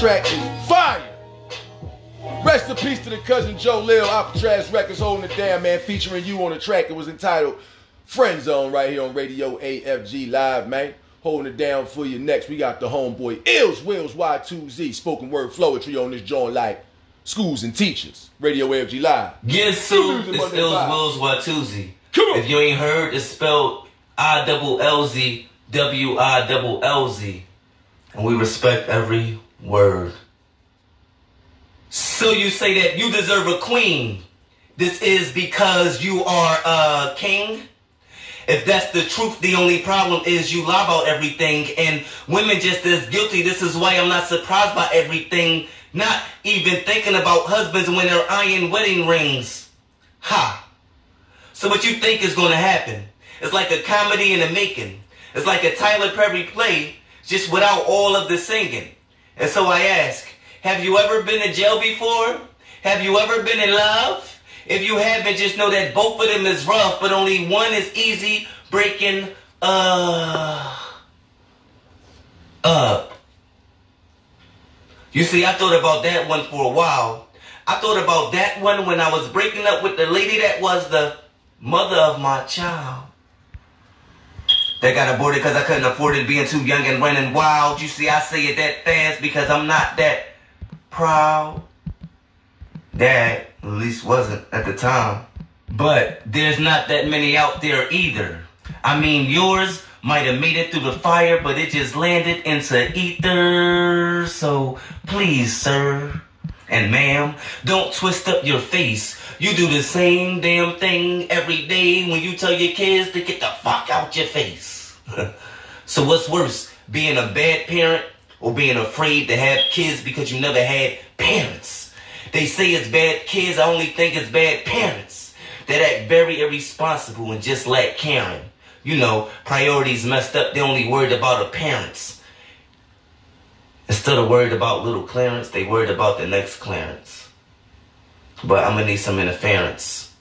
Track is fire. Rest in peace to the cousin Joe Lil, Alcatraz Records holding it down, man, featuring you on the track. It was entitled Friend Zone right here on Radio AFG Live, man. Holding it down for you next. We got the homeboy Illz Willz Y2Z, spoken word flowetry on this joint like schools and teachers. Radio AFG Live. Yes, so Music it's Illz. Willz Watusi. If you ain't heard, it's spelled I double L Z W I double L Z. And we respect every word. So you say that you deserve a queen. This is because you are a king? If that's the truth, the only problem is you lie about everything and women just as guilty. This is why I'm not surprised by everything. Not even thinking about husbands when they're iron wedding rings. Ha! So what you think is gonna happen? It's like a comedy in the making. It's like a Tyler Perry play, just without all of the singing. And so I ask, have you ever been in jail before? Have you ever been in love? If you haven't, just know that both of them is rough, but only one is easy breaking. Uh. up. You see, I thought about that one for a while. I thought about that one when I was breaking up with the lady that was the mother of my child. That got aborted because I couldn't afford it being too young and running wild. You see, I say it that fast because I'm not that proud. That at least wasn't at the time. But there's not that many out there either. I mean, yours might have made it through the fire, but it just landed into ether. So please, sir and ma'am, don't twist up your face. You do the same damn thing every day when you tell your kids to get the fuck out your face. so what's worse, being a bad parent or being afraid to have kids because you never had parents? They say it's bad kids, I only think it's bad parents that act very irresponsible and just lack caring. You know, priorities messed up, they only worried about parents. Instead of worried about little Clarence, they worried about the next Clarence. But I'm gonna need some interference.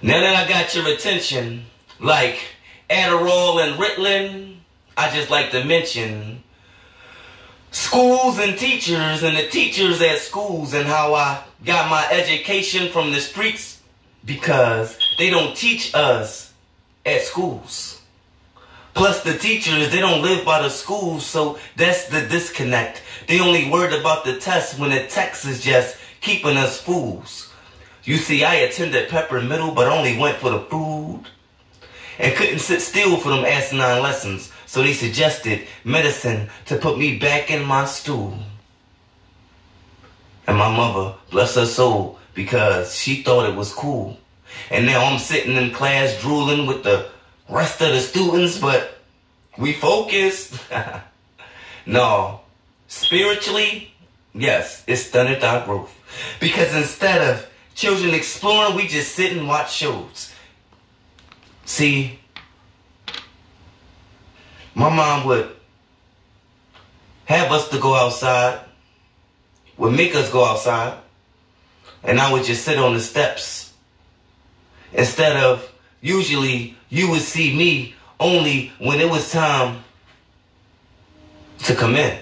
Now that I got your attention, like Adderall and Ritalin, I just like to mention schools and teachers and the teachers at schools and how I got my education from the streets because they don't teach us at schools. Plus the teachers, they don't live by the schools, so that's the disconnect. They only worried about the test when the text is just keeping us fools. You see, I attended Pepper Middle, but only went for the food. And couldn't sit still for them asinine lessons, so they suggested medicine to put me back in my stool. And my mother, bless her soul, because she thought it was cool. And now I'm sitting in class drooling with the rest of the students, but we focused. no, spiritually, yes, it's stunted our growth. Because instead of children exploring, we just sit and watch shows. See, my mom would have us to go outside, would make us go outside, and I would just sit on the steps. Instead of usually you would see me only when it was time to come in.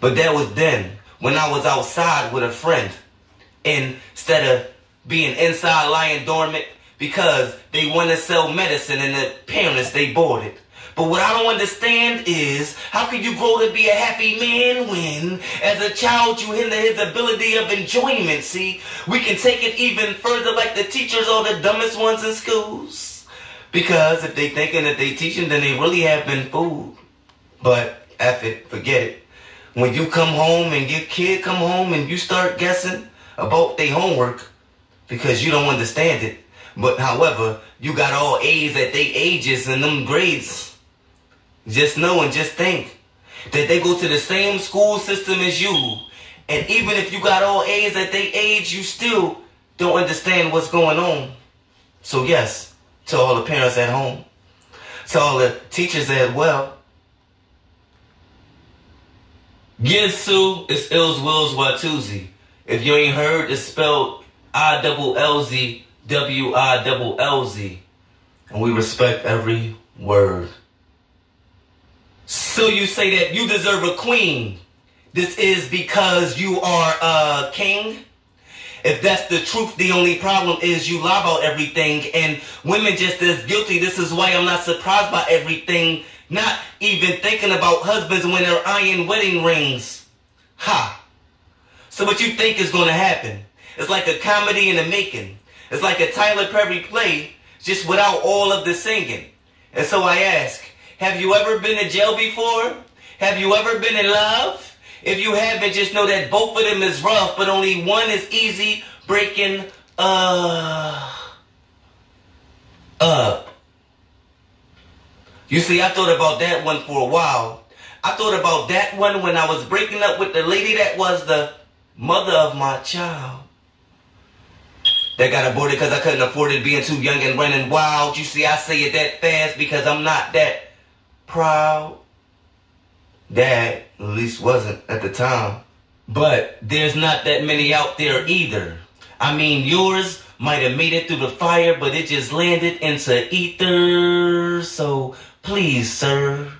But that was then when I was outside with a friend instead of being inside lying dormant because they want to sell medicine and the parents they boarded. But what I don't understand is how can you grow to be a happy man when as a child you hinder his ability of enjoyment? See, we can take it even further like the teachers are the dumbest ones in schools. Because if they thinking that they teaching, then they really have been fooled. But F it, forget it. When you come home and your kid come home and you start guessing about their homework because you don't understand it. But however, you got all A's at they ages and them grades. Just know and just think that they go to the same school system as you. And even if you got all A's at they age, you still don't understand what's going on. So yes, to all the parents at home, to all the teachers as well. Ginsu is Illz Willz Watusi. If you ain't heard, it's spelled I double L Z W I double L Z. And we respect every word. So you say that you deserve a queen. This is because you are a king? If that's the truth, the only problem is you lie about everything and women just as guilty. This is why I'm not surprised by everything. Not even thinking about husbands when they're iron wedding rings. Ha. So what you think is going to happen? It's like a comedy in the making. It's like a Tyler Perry play, just without all of the singing. And so I ask, have you ever been in jail before? Have you ever been in love? If you haven't, just know that both of them is rough, but only one is easy breaking uh up. You see, I thought about that one for a while. I thought about that one when I was breaking up with the lady that was the mother of my child. That got aborted because I couldn't afford it being too young and running wild. You see, I say it that fast because I'm not that proud. Dad, at least wasn't at the time. But there's not that many out there either. I mean, yours might have made it through the fire, but it just landed into ether. So please, sir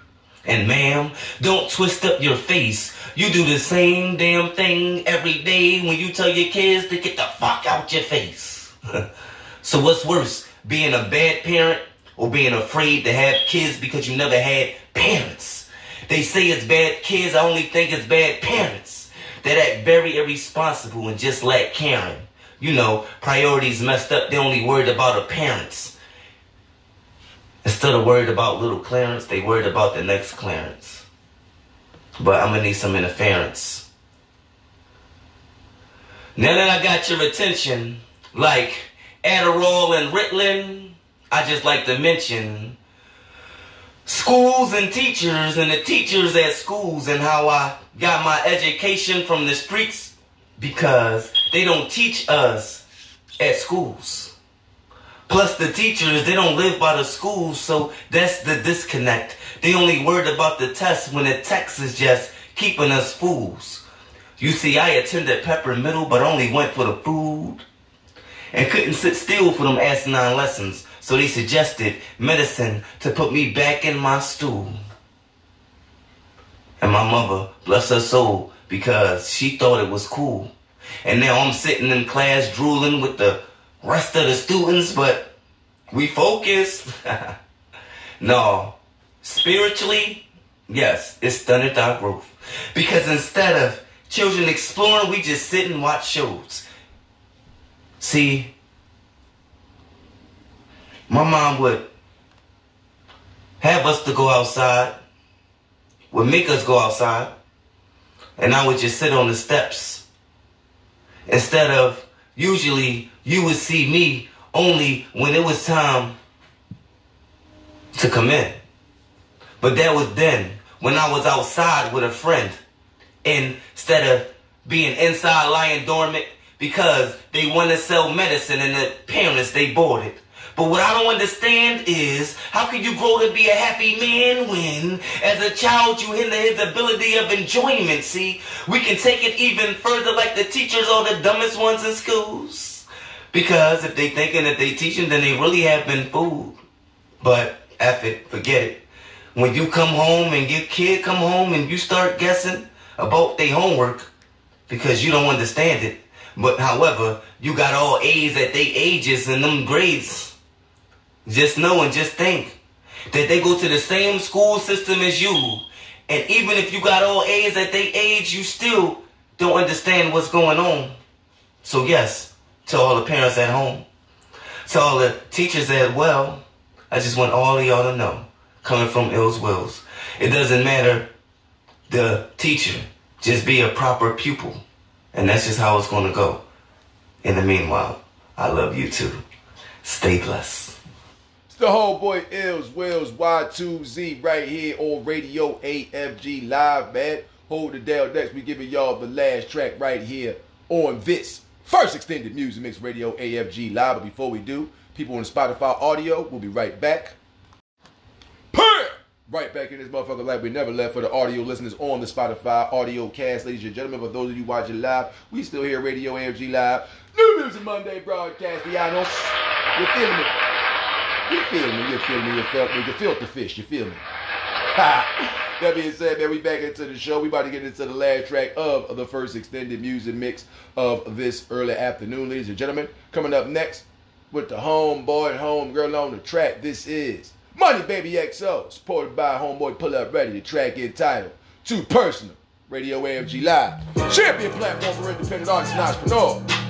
And ma'am, don't twist up your face. You do the same damn thing every day when you tell your kids to get the fuck out your face. so what's worse, being a bad parent or being afraid to have kids because you never had parents? They say it's bad kids, I only think it's bad parents. That act very irresponsible and just lack caring. You know, priorities messed up, they only worried about parents. Instead of worried about little Clarence, they worried about the next Clarence. But I'm gonna need some interference. Now that I got your attention, like Adderall and Ritalin, I just like to mention schools and teachers and the teachers at schools and how I got my education from the streets because they don't teach us at schools. Plus the teachers, they don't live by the schools, so that's the disconnect. They only worried about the test when the text is just keeping us fools. You see, I attended Pepper Middle, but only went for the food. And couldn't sit still for them asinine lessons, so they suggested medicine to put me back in my stool. And my mother, bless her soul, because she thought it was cool. And now I'm sitting in class drooling with the rest of the students, but we focused. no, spiritually, yes, it's stunted our growth. Because instead of children exploring, we just sit and watch shows. See, my mom would have us to go outside, would make us go outside, and I would just sit on the steps. Instead of usually you would see me only when it was time to come in. But that was then when I was outside with a friend instead of being inside lying dormant because they want to sell medicine and the parents they bought it. But what I don't understand is how can you grow to be a happy man when as a child you hinder his ability of enjoyment? See, we can take it even further like the teachers are the dumbest ones in schools. Because if they thinking that they teaching, then they really have been fooled. But F it, forget it. When you come home and your kid come home and you start guessing about their homework because you don't understand it. But however, you got all A's at they ages and them grades. Just know and just think that they go to the same school system as you. And even if you got all A's at they age, you still don't understand what's going on. So yes, to all the parents at home, to all the teachers as well, I just want all of y'all to know, coming from Illz Willz, it doesn't matter the teacher, just be a proper pupil. And that's just how it's going to go. In the meanwhile, I love you too. Stay blessed. The whole boy Illz Willz Y2Z right here on Radio AFG Live, man. Hold the down next. We giving y'all the last track right here on this first extended music mix Radio AFG Live. But before we do, people on Spotify audio, we'll be right back. Right back in this motherfucker like we never left for the audio listeners on the Spotify audio cast, ladies and gentlemen. For those of you watching live, we still here Radio AFG Live. New Music Monday broadcast, Dianos. You're feeling me? You feel me? You feel me? You felt me? You the fish. You feel me? that being said, man, we back into the show. We about to get into the last track of the first extended music mix of this early afternoon, ladies and gentlemen. Coming up next with the homeboy and homegirl on the track. This is Money Baby XO, supported by Homeboy Pull Up Ready, the track entitled Too Personal, Radio AFG Live. Champion platform for independent artists and entrepreneurs.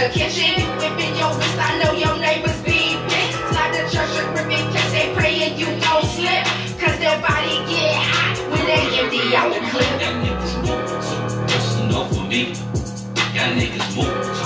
The kitchen. Whipping your wrist, I know your neighbors be pissed. Slide the church a grip in they praying you don't slip. Cause their body get hot when they empty out the clip. Got niggas moving too personal for me. Got niggas moving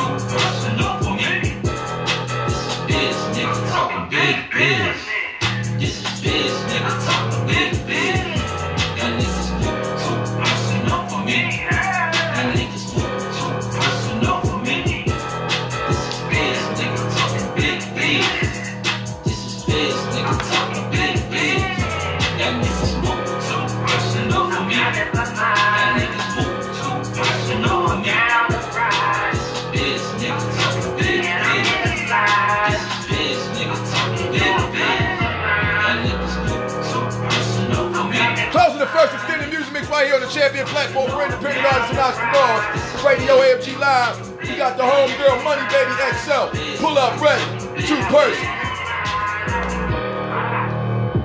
right here on the champion platform for independent artists and entrepreneurs. Radio AFG Live. We got the homegirl Money Baby XL. Pull up ready. Two person.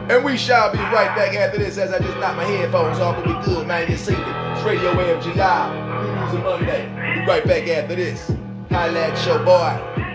And we shall be right back after this as I just knocked my headphones off, but we good, man. You see it. It's Radio AFG Live. New Music Monday. We right back after this. At your boy.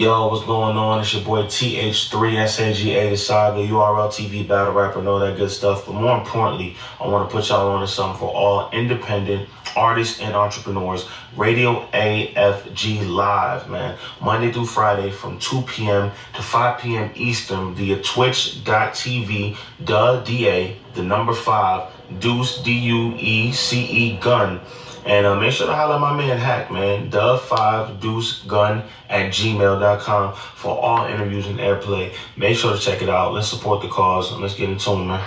Yo, what's going on? It's your boy TH3SNGA, the Saga, URL TV battle rapper, and all that good stuff. But more importantly, I want to put y'all on to something for all independent artists and entrepreneurs. Radio AFG Live, man. Monday through Friday from 2 p.m. to 5 p.m. Eastern via twitch.tv, DA, the number 5, Deuce, D-U-E-C-E, gun. And uh, make sure to holler my man Haak, man. Dove5 Deuce Gun at gmail.com for all interviews and airplay. Make sure to check it out. Let's support the cause and let's get in tune, man.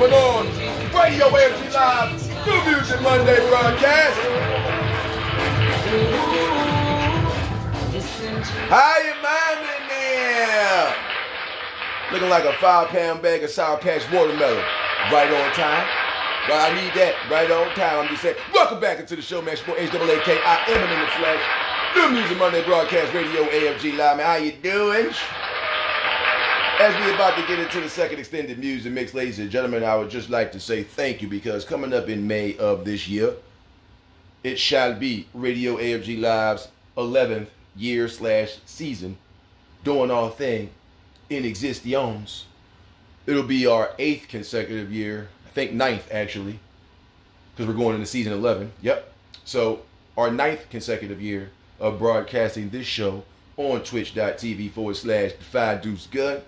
Entrepreneurs. Radio AFG Live, New Music Monday broadcast. How you man in there? Looking like a five pound bag of Sour Patch watermelon. Right on time. Well, I need that right on time. I'm just saying. Welcome back into the show, man. It's your boy. I am in the flesh. New Music Monday broadcast, Radio AFG Live. Man, how you doing? As we about to get into the second extended music mix, ladies and gentlemen, I would just like to say thank you because coming up in May of this year, it shall be Radio AFG Live's 11th year slash season doing our thing in existions. It'll be our eighth consecutive year, I think ninth actually, because we're going into season 11. Yep. So our ninth consecutive year of broadcasting this show on twitch.tv forward slash Five Deuce Gun.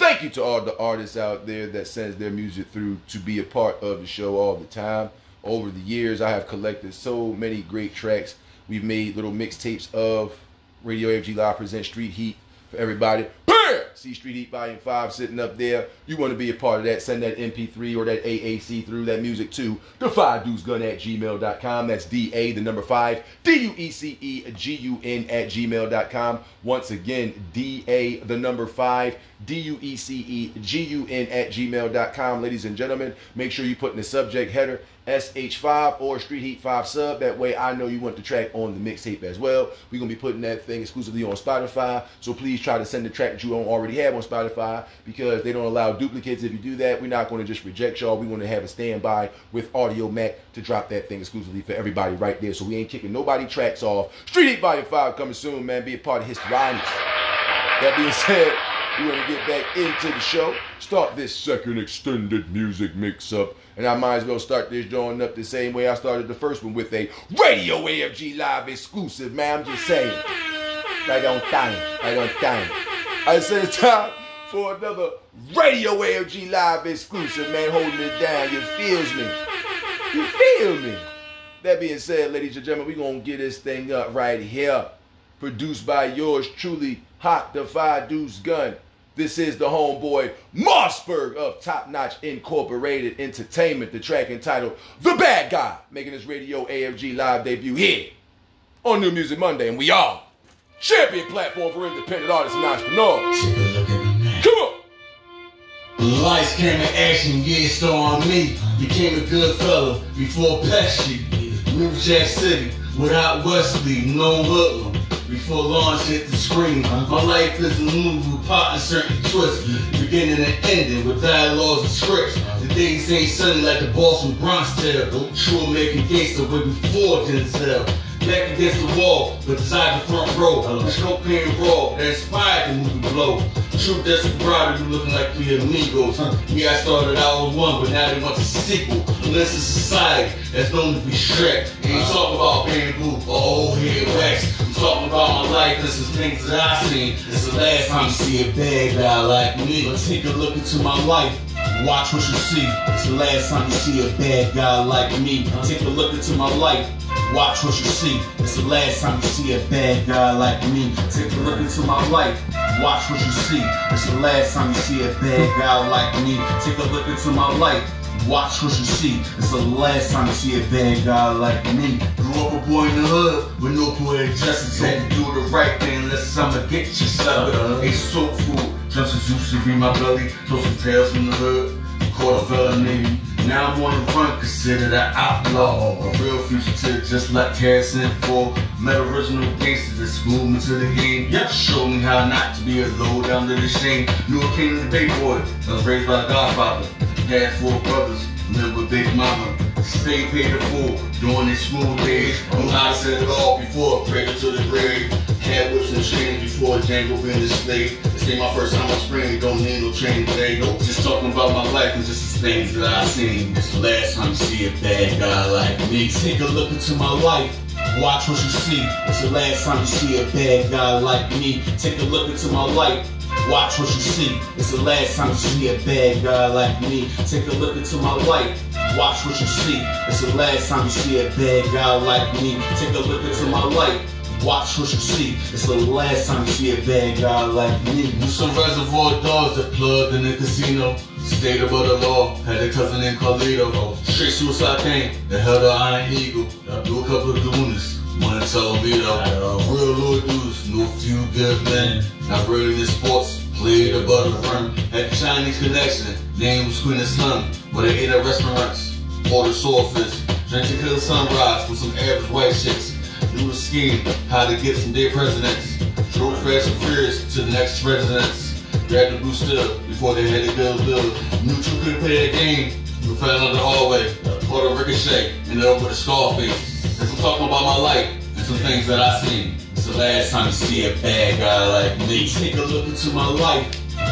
Thank you to all the artists out there that sends their music through to be a part of the show all the time. Over the years, I have collected so many great tracks. We've made little mixtapes of Radio AFG Live Present Street Heat for everybody. See Street Heat Volume 5 sitting up there. You want to be a part of that, send that MP3 or that AAC through that music to the five Deuce gun at gmail.com. That's D A, the number five, D U E C E G U N at gmail.com. Once again, D A, the number five, D U E C E G U N at gmail.com. Ladies and gentlemen, make sure you put in the subject header SH5 or Street Heat 5 sub. That way I know you want the track on the mixtape as well. We're going to be putting that thing exclusively on Spotify. So please try to send the track that you don't already have on Spotify because they don't allow duplicates. If you do that, we're not going to just reject y'all. We want to have a standby with Audiomack to drop that thing exclusively for everybody right there. So we ain't kicking nobody tracks off. Street Heat Volume 5 coming soon, man. Be a part of History. That being said, we want to get back into the show. Start this second extended music mix up. And I might as well start this joint up the same way I started the first one with a Radio AFG Live exclusive, man. I'm just saying. Right on time. On time. I said it's time for another Radio AFG Live exclusive, man. Holding it down. You feels me? You feel me? That being said, ladies and gentlemen, we're going to get this thing up right here. Produced by yours truly, Haak the Five Deuce Gun. This is the homeboy Mossberg of Top Notch Incorporated Entertainment. The track entitled The Bad Guy, making his radio AFG live debut here on New Music Monday. And we are champion platform for independent artists and entrepreneurs. Take a look at me now. Come on. Lights, camera, action, yeah, star on me. Became a good fella before Pesci. New Jack City without Wesley, no hoodlum. Before launch hit the screen, my life is a movie plot and certain twists. Beginning and ending with dialogues and scripts. The days ain't sunny like the Boston Bronx tale. True American gangster with before Denzel. Back against the wall, but beside the front row. The stroke pain raw that inspired the movie Blow. True Desperado, you looking like three amigos. Yeah, I started out with one, but now they want a sequel. Unless it's society that's known to be strict. Ain't talking about bamboo or old head wax. I'm talking about my life, this is things that I seen. It's the last time you see a bad guy like me. But take a look into my life. Watch what you see. It's the last time you see a bad guy like me. Take a look into my life. Watch what you see. It's the last time you see a bad guy like me. Take a look into my life. Watch what you see. It's the last time you see a bad guy like me. Take a look into my life. Watch what you see. It's the last time you see a bad guy like me. Grew up a boy in the hood with no poetic justice. Had to do the right thing unless I'ma get you sucker. Ate soul food. Justice used to be my belly. Told some tales from the hood. Caught a felony. Now I'm on the run, considered an outlaw. A real fugitive, just like Harrison Ford. Met original gangsters that schooled me to the game. Yeah, show me how not to be a low down to the shame. Knew a king of the day boy. I was raised by a godfather. Had four brothers, with Big Mama. Stay paid the fool, during these smooth days. I'm not set it all before prayed to the grave. Had whips and chains before Django been his slave. This ain't my first time on spring, don't need no chain today. Nope, just talking about my life and just the things that I've seen. It's the last time you see a bad guy like me. Take a look into my life. Watch what you see. It's the last time you see a bad guy like me. Take a look into my life. Watch what you see. It's the last time you see a bad guy like me. Take a look into my life. Watch what you see. It's the last time you see a bad guy like me. Take a look into my life. Watch what you see. It's the last time you see a bad guy like me. You some reservoir dogs that plugged in the casino. Stayed above the law. Had a cousin named Carlito. Oh, Straight suicide came. They held the Iron Eagle. I do a couple of goonies. One in Toledo. Real Lord dudes. No few good men. Not really in sports. Played the rim. Had the Chinese connection. Name was Queen of Slum. Where they ate at restaurants. Ordered swordfish. Drank tequila sunrise with some average white chicks. Knew the scheme, how to get some dead presidents. Drove fast and furious to the next residence. Grabbed the booster before they had bill bill. Knew you couldn't play that game. You fell in the hallway. Caught a ricochet. Ended up with a scar face. As I'm talking about my life and some things that I seen. The last time you see a bad guy like me. Take a look into my life.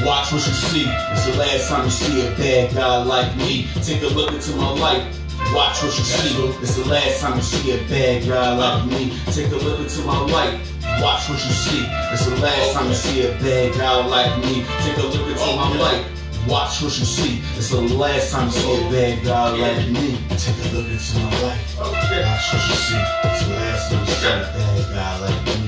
Watch what you see. It's the last time you see a bad guy like me. Take a look into my life. Watch what you see. It's the last time you see a bad guy like me. Take a look into my life. Watch what you see. It's the last time you see a bad guy like me. Take a look into my life. Watch what you see. It's the last time you see a bad guy like me. Take a look into my life. Watch what you see. It's the last time you see a bad guy like me.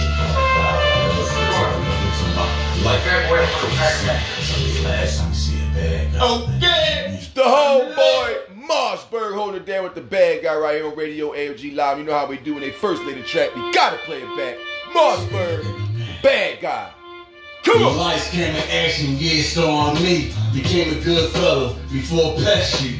like. Last time you see a. Okay. The homeboy Mossberg holding it down with the bad guy right here on Radio AFG Live. You know how we do when they first play the track. We gotta play it back. Mossberg, bad guy. Come on. Lights, camera, action, yeah, still on me. Became a good fella before Pesci.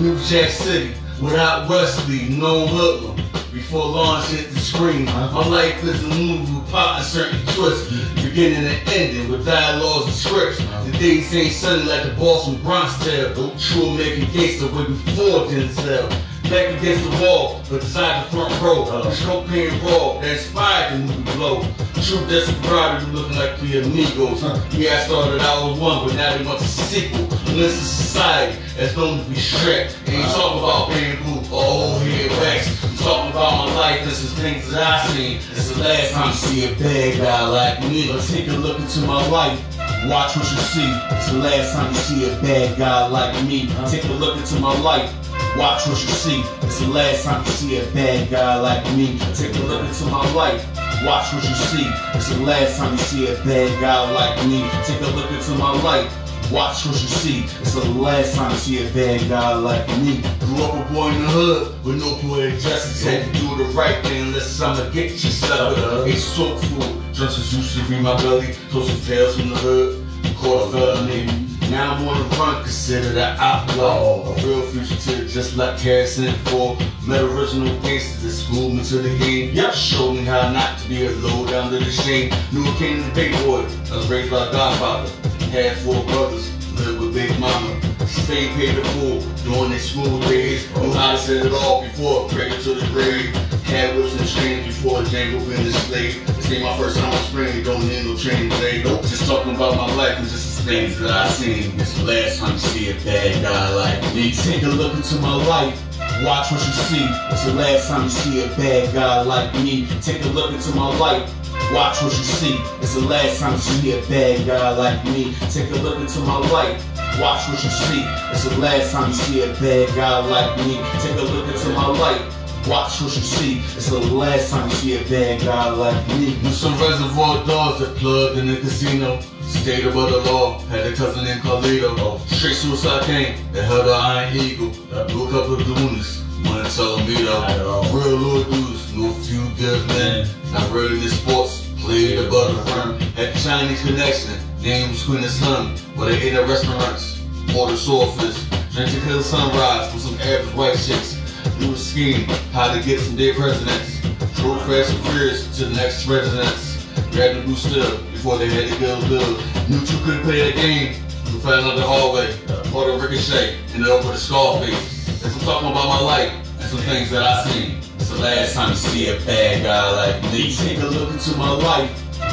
New Jack City without Wesley, no hoodlum. Before Lawrence hit the screen, my life is a movie with plot and certain twists. Beginning and ending with dialogues and scripts. The days ain't sunny like the Boston Bronx tale. True American gangster way before Denzel. Back against the wall, but beside the front row. Uh-huh. The stroke pain raw that inspired the movie Blow. True desperado, you looking like the amigos. Yeah, I started out with one, but now they want a sequel. Listen, society that's known to be strict. Ain't talking about bamboo or old head wax. I'm talking about my life, this is things that I seen. It's the last time you see a bad guy like me. But take a look into my life. Watch what you see. It's the last time you see a bad guy like me. Take a look into my life. Watch what you see. It's the last time you see a bad guy like me. Take a look into my life. Watch what you see. It's the last time you see a bad guy like me. Take a look into my life. Watch what you see. It's the last time you see a bad guy like me. Grew up a boy in the hood with no boy justice. Had to do the right thing unless I'ma get you stuck. Ate soul food. Justice used to be my belly. Told some tales from the hood. Caught a felony. Now I'm on the run, considered an outlaw. A real fugitive, just like Harrison Ford. Met original gangsters that schooled me to the game. Yep, showed me how not to be a low down to the shame. Knew a king and big boy. I was raised by godfather. Had four brothers, lived with big mama. Stayed paid the full, doing their school days. Knew how to set it off before praying to the grave. Had whips and chains before Django been a slave. This ain't my first time on spring, don't need no training day. Just talking about my life and just the things that I seen. It's the last time you see a bad guy like me. Take a look into my life. Watch what you see. It's the last time you see a bad guy like me. Take a look into my life. Watch what you see. It's the last time you see a bad guy like me. Take a look into my life. Watch what you see. It's the last time you see a bad guy like me. Take a look into my life. Watch what you see. It's the last time you see a bad guy like me. With some reservoir dogs that plugged in the casino. State above the law. Had a cousin named Carlito. Oh. Straight suicide came. They held an iron eagle. Blew a couple of goonies. Wanna tell them me though. Real little dudes. No few good men. Not really in the sports. Played the firm. Had Chinese connection. Was Queen of Slum. Where they ate at restaurants. Ordered swordfish. Drink to kill sunrise with some average white chicks. A scheme, how to get some dead presidents. Drove fast and furious to the next residence. Grabbed the blue still before they had to go bill. Knew you couldn't play that game. You found out the hallway. Caught a ricochet. Ended up with a scar face. As I'm talking about my life and some things that I seen. The last time you see a bad guy like me. Take a look into my life.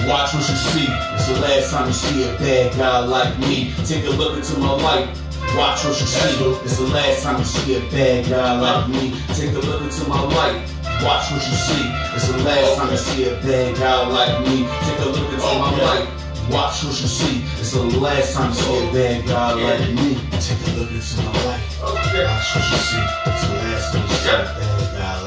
Watch what you see. It's the last time you see a bad guy like me. Take a look into my life. Watch what you see. It's the last time you see a bad guy like me. Take a look into my life. Watch what you see. It's the last time you see a bad guy like me. Take a look into my life. Watch what you see. It's the last time you see a bad guy like me. Take a look into my life. Watch what you see. It's the last time you see a bad guy like me.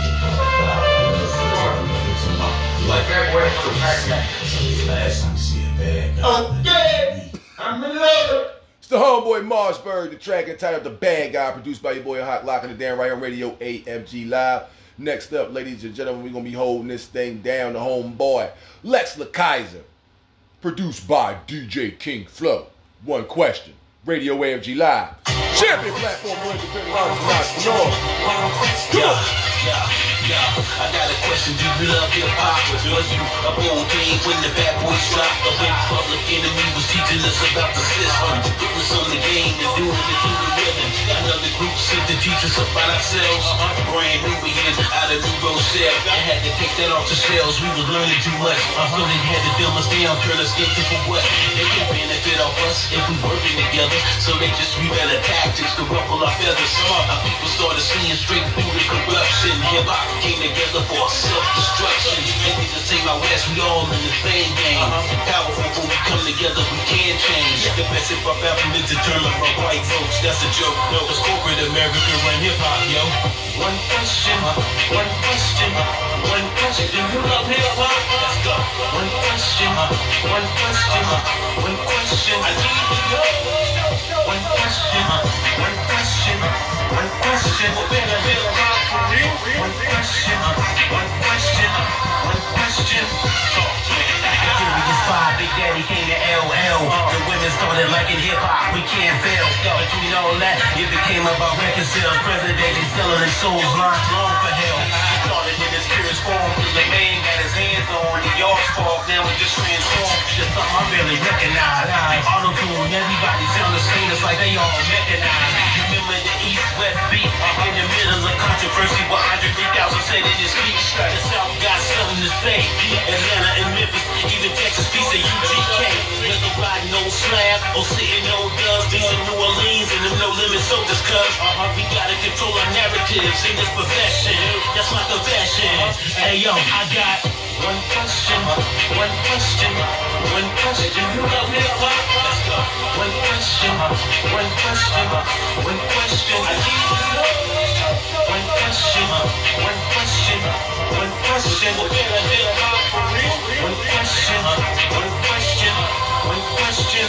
The I'm in love. It's the homeboy Mossberg, the track entitled The Bad Guy, produced by your boy Haak Locking It Down right on Radio AFG Live. Next up, ladies and gentlemen, we're gonna be holding this thing down. The homeboy Lex LaKaiser, produced by DJ King Flow. One question. Radio AFG Live. Champion platform artists and entrepreneurs. Come on. I got a question. Do you love hip hop? Was you a born king when the bad boys dropped? Or when Public Enemy was teaching us about the system? It was on the game and doing it through the rhythm. Another group sent to teach us about ourselves. Brand Nubian, out of New Rochelle. I had to take that off the shelves. We was learning too much. They had to dumb us down, turn us into for what? They can benefit off us if we working together. So they just better tactics to ruffle our feathers. Our people started seeing straight through the corruption. Hip hop came together for self-destruction. And we just say my west, we all in the same game. Uh-huh. Powerful when we come together, we can change. The best hip hop album is determined by white folks. That's a joke. No, it's corporate America run hip hop, yo. One question, one question, one question. You love hip hop? Let's go. One question, one question, one question. I need to know. One question, one question, one question. What better hip hop for real? One question, one question, one question. Talk to we just five, Big Daddy Kane to LL. The women started liking hip hop, we can't fail. Between all that, it became about record sales. Presidential selling their souls, lines long for hell. Started in his purest form, the man got his hands on the yard's fault. Now it just transformed. Just something I barely recognize. Auto tune, everybody sound the same, it's like they all mechanized. Remember the East West beat in the middle of controversy where Andre 3000 said in his speech. The South got something to say. Atlanta and Memphis, even Texas, piece of UGK. Whether riding on slab or sitting on dubs, these are New Orleans and them no limit soldiers, cuz uh-huh, we gotta control our narratives in this profession. That's my confession. Hey yo, I got one question, one question, one question. You love hip. One question, one question, one question. I need to know. One question, one question, one question. What better hip hop for real? One question, one question, one question.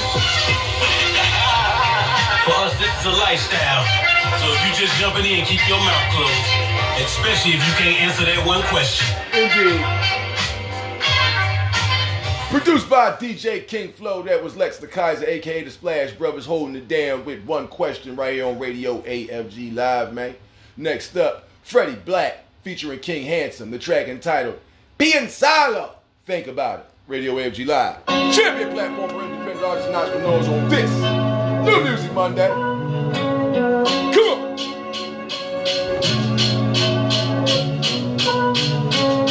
For us, this is a lifestyle. So if you just jumping in, keep your mouth closed. Especially if you can't answer that one question. Indeed. Produced by DJ King Flow, that was Lex the Kaiser, aka the Splash Brothers, holding it down with one question right here on Radio AFG Live, man. Next up, Freddie Black featuring King Handsome, the track entitled Being Silo. Think about it. Radio AFG Live. Champion platform for independent artists and entrepreneurs on this New Music Monday. Come on.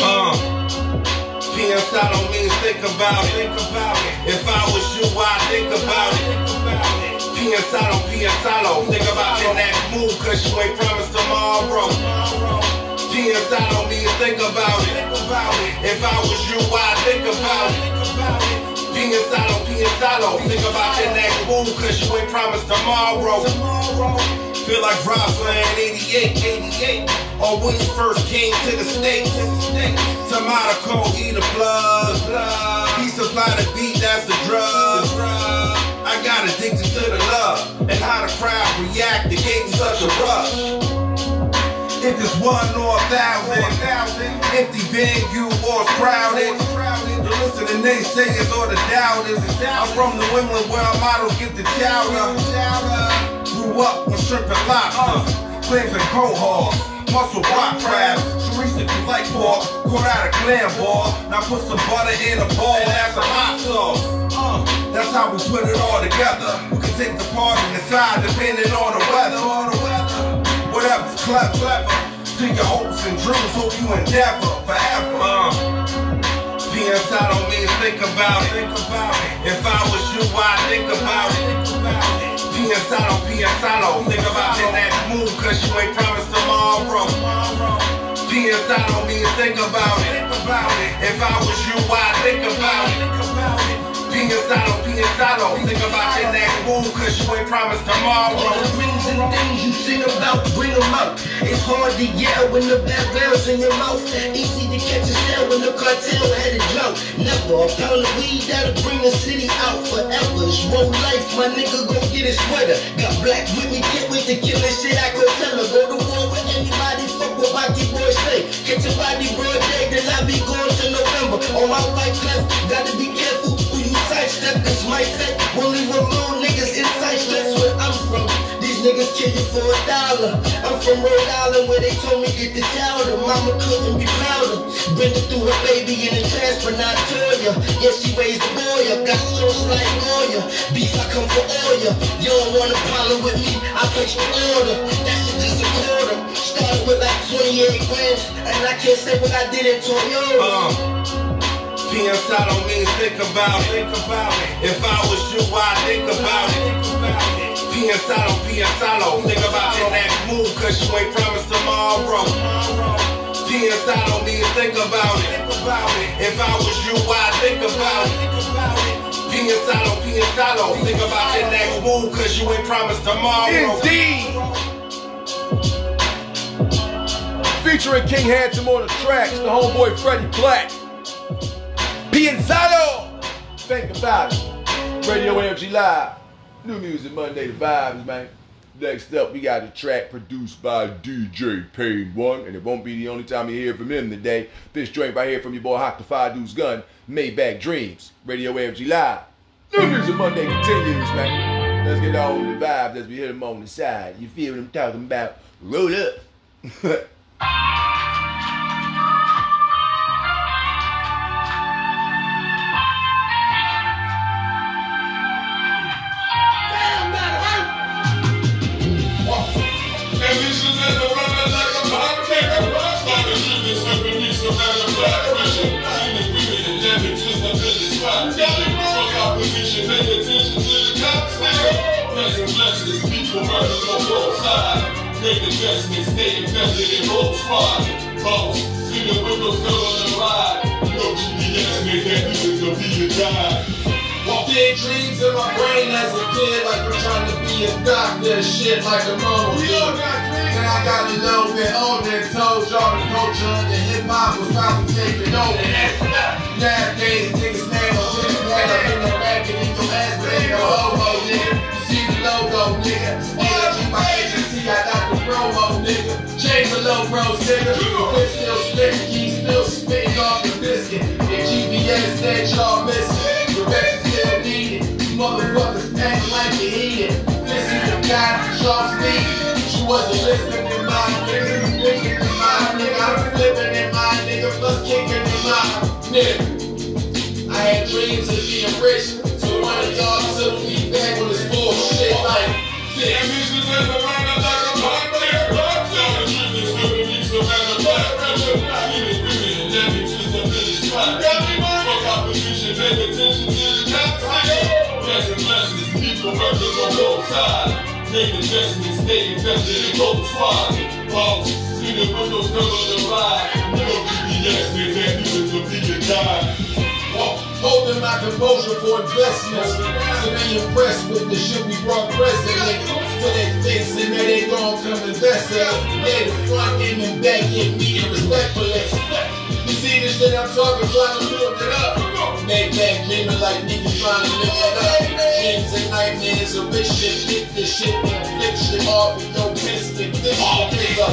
Uh, don't mean think about it. If I was you, I'd think about it. Don't, PS I think about your next move, cause you ain't promised tomorrow. I don't mean think about it. If I was you, I'd think about it. Don't, PS I think about your next move, cause you ain't promised tomorrow. Feel like Rosalind 88, 88. Or when you first came to the States. Tomato cold, eat a plug. He supplied the beat, that's the drug. I got addicted to the love and how the crowd reacted, gave me such a rush. If it's one or a thousand, empty venue or crowded. To listen to naysayers or the doubters. I'm from New England where our models get the chowder. Grew up on shrimp and lobster, clams and cohorts, muscle rock crab. Sharice if you like pork, caught out a clam ball. Now put some butter in a bowl, that's a hot sauce. Uh, that's how we put it all together. We can take the part and decide depending on the weather. Whatever's clever. To your hopes and dreams, hope you endeavor forever. Uh, Be inside on me and think about it. If I was you, I'd think about it. Inside on. Think about your next move, cause you ain't promised tomorrow. Be inside on me think about it. If I was you, I'd think about it. Inside on. Think about your next move, cause you ain't promised tomorrow. All the rings and things you sing about, bring them out. It's hard to yell when the bad background's in your mouth. Easy to catch a sound when the cartel had a drought. Never a pound of weed that'll bring the city out forever. It's road life, my nigga go get a sweater. Got black with me, can't wait to kill this shit. I could tell her, go to war with anybody, fuck what Rocky Boy say. Catch a body broad day, then I be going to November. On my white left, gotta be careful you sidestep, cause my set will leave alone niggas inside. That's where I'm from. These niggas kill you for a dollar. I'm from Rhode Island where they told me get the chowder. Mama couldn't be prouder. Brenda through her baby in the but not Toya. Yeah, she raised a boy up, got sauce like Goya. Beef, I come for oil. You don't want a problem with me, I place your order. That shit just a quarter. Started with like 28 grand, and I can't say what I did in Toyota. Be on me and think about it. Think about it. If I was you, I'd think about it. Be inside on, be on. Think about your next move, cause you ain't promised tomorrow. On me and think about it. If I was you, I'd think about it. On, be inside on. Think about your next move, cause you ain't promised tomorrow. Indeed. Featuring King Handsome on the tracks, the homeboy Freddie Black. Pianzado! Think about it. Radio AFG Live. New music Monday, the vibes, man. Next up, we got a track produced by DJ Pain One, and it won't be the only time you hear from him today. This joint right here from your boy Haak the Five Deuce Gun, Maybach Dreams, Radio AFG Live. New music Monday continues, man. Let's get on the vibes as we hit them on the side. You feel what I'm talking about? Roll up. murder on both sides. Make investments, stay invested in both squads. See the windows still on the ride. No GPS, make that music to be a guide. Big dreams in my brain as a kid, like I'm trying to be a doctor, shit like a normal kid. Then I got a little bit older and told y'all the culture the hip hop was probably taking over. Nowadays, niggas on this man up in the back and in your ass, but ain't no homo, nigga. The logo, nigga. Energy, my agency, I got the promo, nigga. Chain below bros, nigga. The whip still spitting, keep still spitting off the biscuit. The GPS that y'all missing. The rest is still needed. You motherfuckers acting like you heated. Listen to God, Charles B. You wasn't listening to my nigga. You thinking in my nigga. I'm flipping in my nigga. Plus kicking in my nigga. I had dreams of being rich. So one of y'all took me back on this workers on both sides. Investments, stay invested in both squads. Boss, see the windows cover the ride. No GPS, make that music to be a guide. Holding my composure for investments. So they impressed with the shit we brought president. To their face and then they gon' come invest in. They the front and back end meeting respectfully. You see this shit I'm talking, trying to build it up. Make back dreaming like niggas trying to live it up. Dreams and nightmares of rich shit. Get this shit and affliction off with no biscuit. This shit is a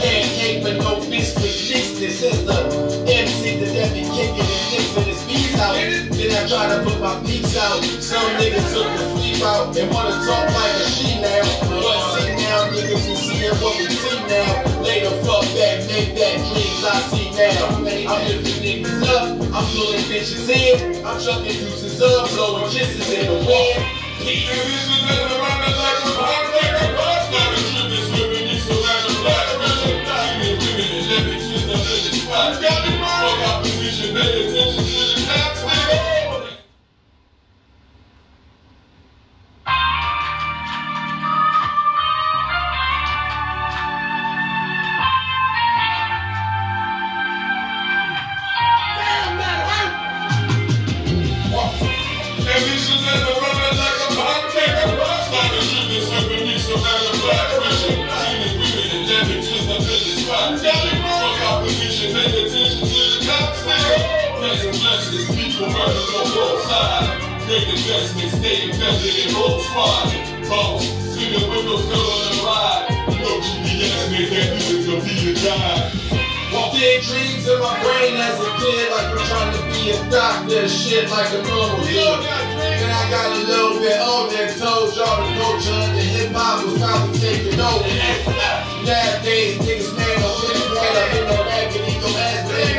pancake with no biscuit. This, is the MC that be kicking and beats Then I try to put my beats out. Some niggas took the sleep out and wanna talk like a she now. But see now, niggas is seeing what we see now. Later, fuck back, make that dreams I see now. I'm lifting niggas up, I'm pulling bitches in. I'm chucking deuces up, blowing kisses in the wind. And this is in the runner like a Make investments, stay invested in both squads. Boss, see the windows on the ride. No GPS, make that music to be a guide. Walk big dreams in my brain as a kid, like I'm trying to be a doctor, shit like a normal dude. Then I got a little bit older and told y'all the culture the hip hop was probably taking over. Nowadays, niggas man on this point up in the back and ego ass, but ain't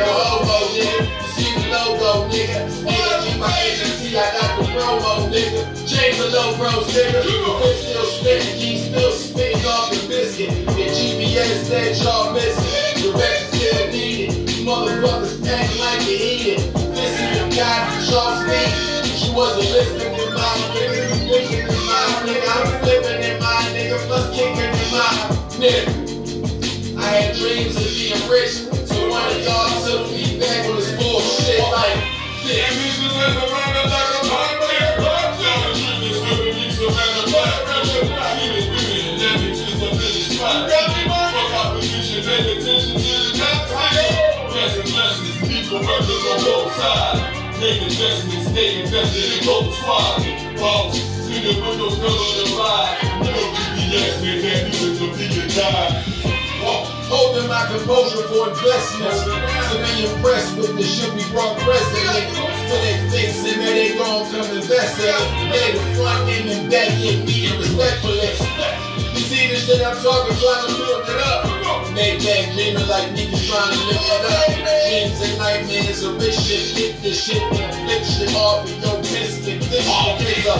bros, nigga. But still spitting, keep still spitting off the biscuit. And GPS said y'all missing. Directions still needed. Motherfuckers acting like you eat it. This is the guy sharp speed. She wasn't listening to my nigga. You thinking in my nigga. I'm flipping in my nigga. Plus kicking in my nigga. I had dreams of being rich. So one of y'all took me back on this bullshit like this. Make investments, stay invested in both squads. Boss, see the windows still on the ride. No GPS, make that music to be a guide. Holding my composure for investments. To be impressed with the shit we brought president. To they face and then they gon' come invest in it. They the front and back end meeting respectfully. See this shit I'm talking, trying to build it up. Make back dreaming like niggas trying to live it up. Dreams and nightmares of rich shit. Get this shit and affliction off of your biscuit. This shit is a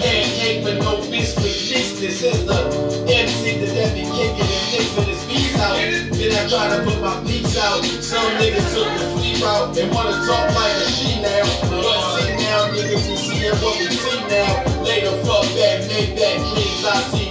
pancake but no biscuit. This, this is the MC that they be kicking and mixing his beats out. Then I try to put my beats out. Some niggas took the flea route and wanna talk like a she now. But see now, niggas is seeing what we see now. Later, fuck that, make that dreams I see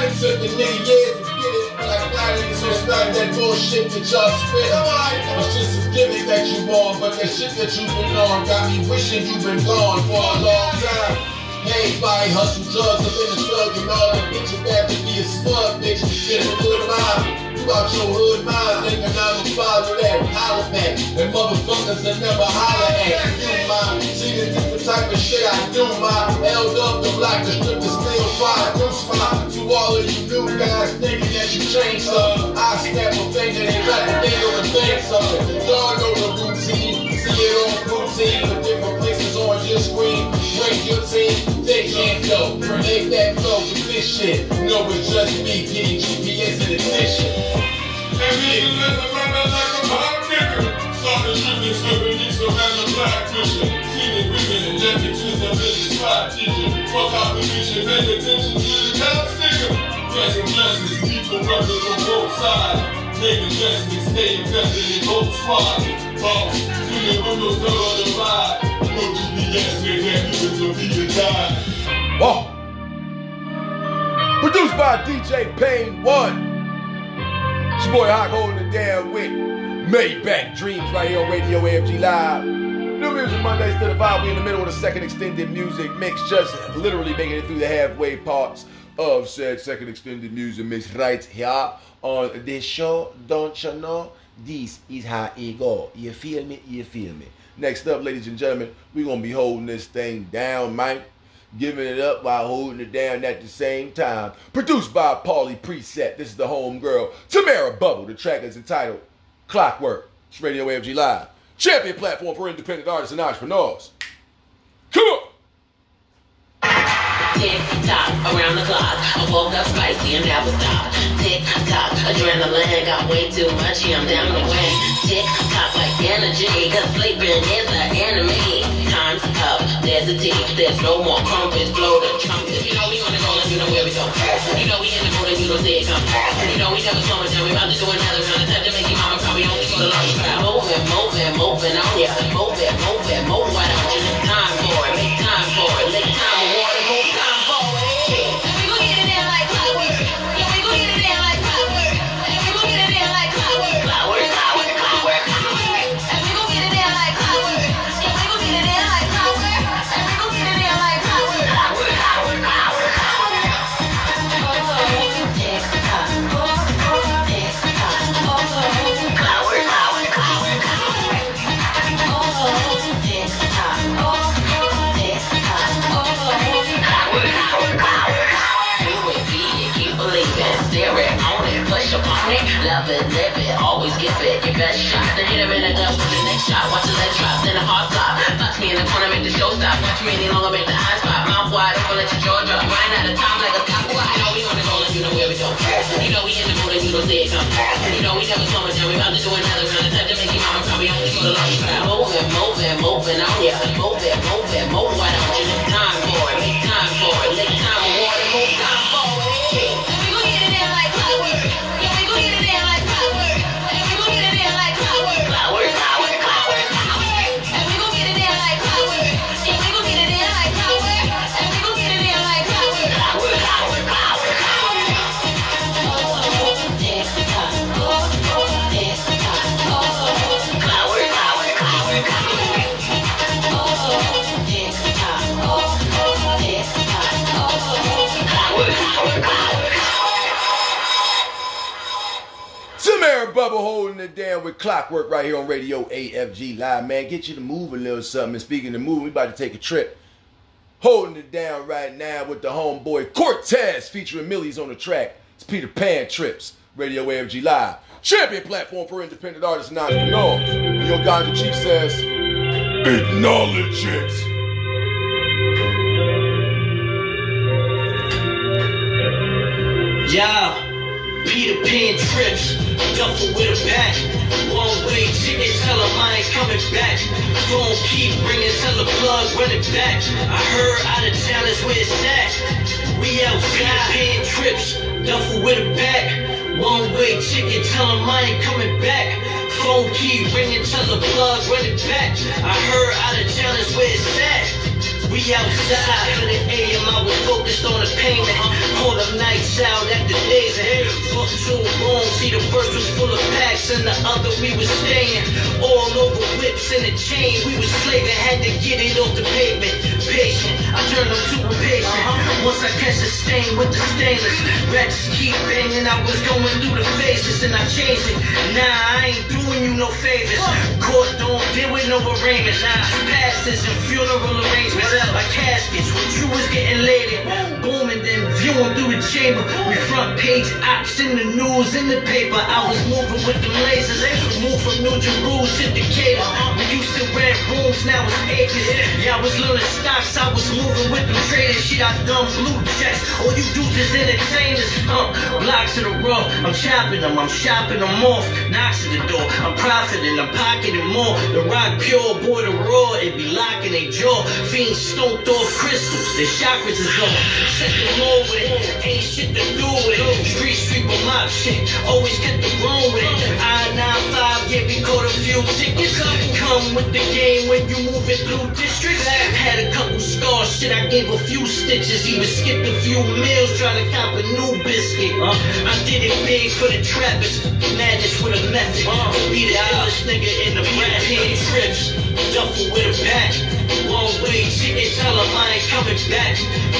Have took a nigga years to get it, I got it. So start that bullshit that y'all spit. It's just a gimmick that you on, but that shit that you been on got me wishing you been gone for a long time. Everybody hustle drugs up in the thug and all that bitch bad to be a smug bitch. Get a good mind. You out your hood mind, thinking I'ma follow that holler back. And motherfuckers that never holler at you, mind. See the type of shit I do, My up the block, the strip is still fire. Do smile to all of you new guys thinking that you changed something. I snap a finger and clap a day on the thing something. Y'all know the routine, see it on routine, but different places on your screen. Break your team, they can't go. Make that flow with this shit. No, it's just me getting GPS in addition. And me let the like a hot nigga. Started tripping, slipping, need some black vision. The twist up the spot. Fuck pay attention to the cops, nigga. Blessing blessings, on both sides. Make stay invested in both. Boss, the windows the. No GPS, a guide. Whoa. Produced by DJ Payne One. It's your boy Haak holding it down with Maybach Dreams right here on Radio AFG Live. New Music Mondays to the vibe. We in the middle of the second extended music mix, just literally making it through the halfway parts of said second extended music mix right here on this show. Don't you know? This is how it go. You feel me? You feel me? Next up, ladies and gentlemen, we're gonna be holding this thing down, Mike. Giving it up while holding it down at the same time. Produced by Paulie Preset. This is the homegirl, Tamara Bubble. The track is entitled Clockwork. It's Radio AFG Live. Champion platform for independent artists and entrepreneurs. Come on! Tick tock, around the clock. I woke up spicy and. Tick tock, adrenaline got way too much. Yeah, I'm down the way. Tick tock like energy, cause sleeping is the enemy. Time's up, there's hesitate. There's no more crumpets, blow the trumpet. You know we on the roll and you know where we go. You know we in the mood and you don't see it come. You know we never slow down. We about to do another round. It's time to make your mama cry. We only go to lunch. Moving, moving, moving on ya. Move moving, move it, best shot. Then hit him in the gut for the next shot. Watch the leg drop, then the heart stop. Box me in the corner, make the show stop. Watch me any longer, make the eyes pop. Mouth wide open, let your jaw drop. Running out of time like a stopwatch. You know we on the roll and you know where we go. You know we in the mood and you don't see it come. You know we never slow it down. We about to do another round. Time to make your mama cry. We only go to lunch crowd. Holding it down with clockwork right here on Radio AFG Live, man. Get you to move a little something. And speaking of moving, we about to take a trip. Holding it down right now with the homeboy Cortez featuring Millie's on the track. It's Peter Pan Trips, Radio AFG Live. Champion platform for independent artists and entrepreneurs. And your Ganja Chief says, acknowledge it. Yeah, Peter Pan trips, duffel with a back. One way ticket, tell him I ain't coming back. Phone keep ringing, tell the plug run it back. I heard out of town is where it's at. We outside, Pan trips, duffel with a back. One way ticket, tell him I ain't coming back. Phone keep ringing, tell the plug run it back. I heard out of town is where it's at. We outside for the AM, I was focused on the payment. Called up nights out at the days ahead. Fuck too long, see the first was full of packs and the other we was staying. All over whips and a chain, we was slaving, had to get it off the pavement. Patient, I turned them to a patient. Uh-huh. Once I catch the stain with the stainless, ratchets keep banging, I was going through the phases and I changed it. Nah, I ain't doing you no favors. Court don't deal with no arraignment. Nah, pastors and funeral arrangements. Like caskets, you was getting laid in. Booming, then viewing through the chamber. We front page ops in the news, in the paper. I was moving with them lasers. Moved from New Jerusalem to Decatur. We used to rent rooms, now it's acres. Yeah, I was learning stocks, I was moving with them traders. Shit, I done blue checks. All you dudes is entertainers. Uh, blocks of the rough. I'm chopping them, I'm shopping them off. Knocks at the door. I'm profiting, I'm pocketing more. The rock pure, boy, the raw. It be locking they jaw. Fiends stoned off crystals. Their chakras is gone. Set the low with it. Ain't shit to do with it. Street sweeper mob shit. Always get the wrong with it. I-95, yeah, we caught a few tickets. Come with the game when you moving through districts. Had a couple scars, shit, I gave a few stitches. Even skipped a few meals trying to cop a new biscuit. I did it big for the trappers. Madness with a method. Be the illest nigga in the brand. Trips. Duffel with a pack. One way ticket, tell him I ain't coming back.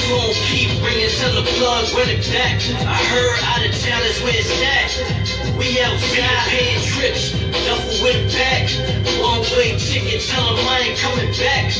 Phone keep ringing, tell the plug run it back. I heard out of town is where it's at. We outside paying trips, duffel with a pack. One way ticket, tell him I ain't coming back.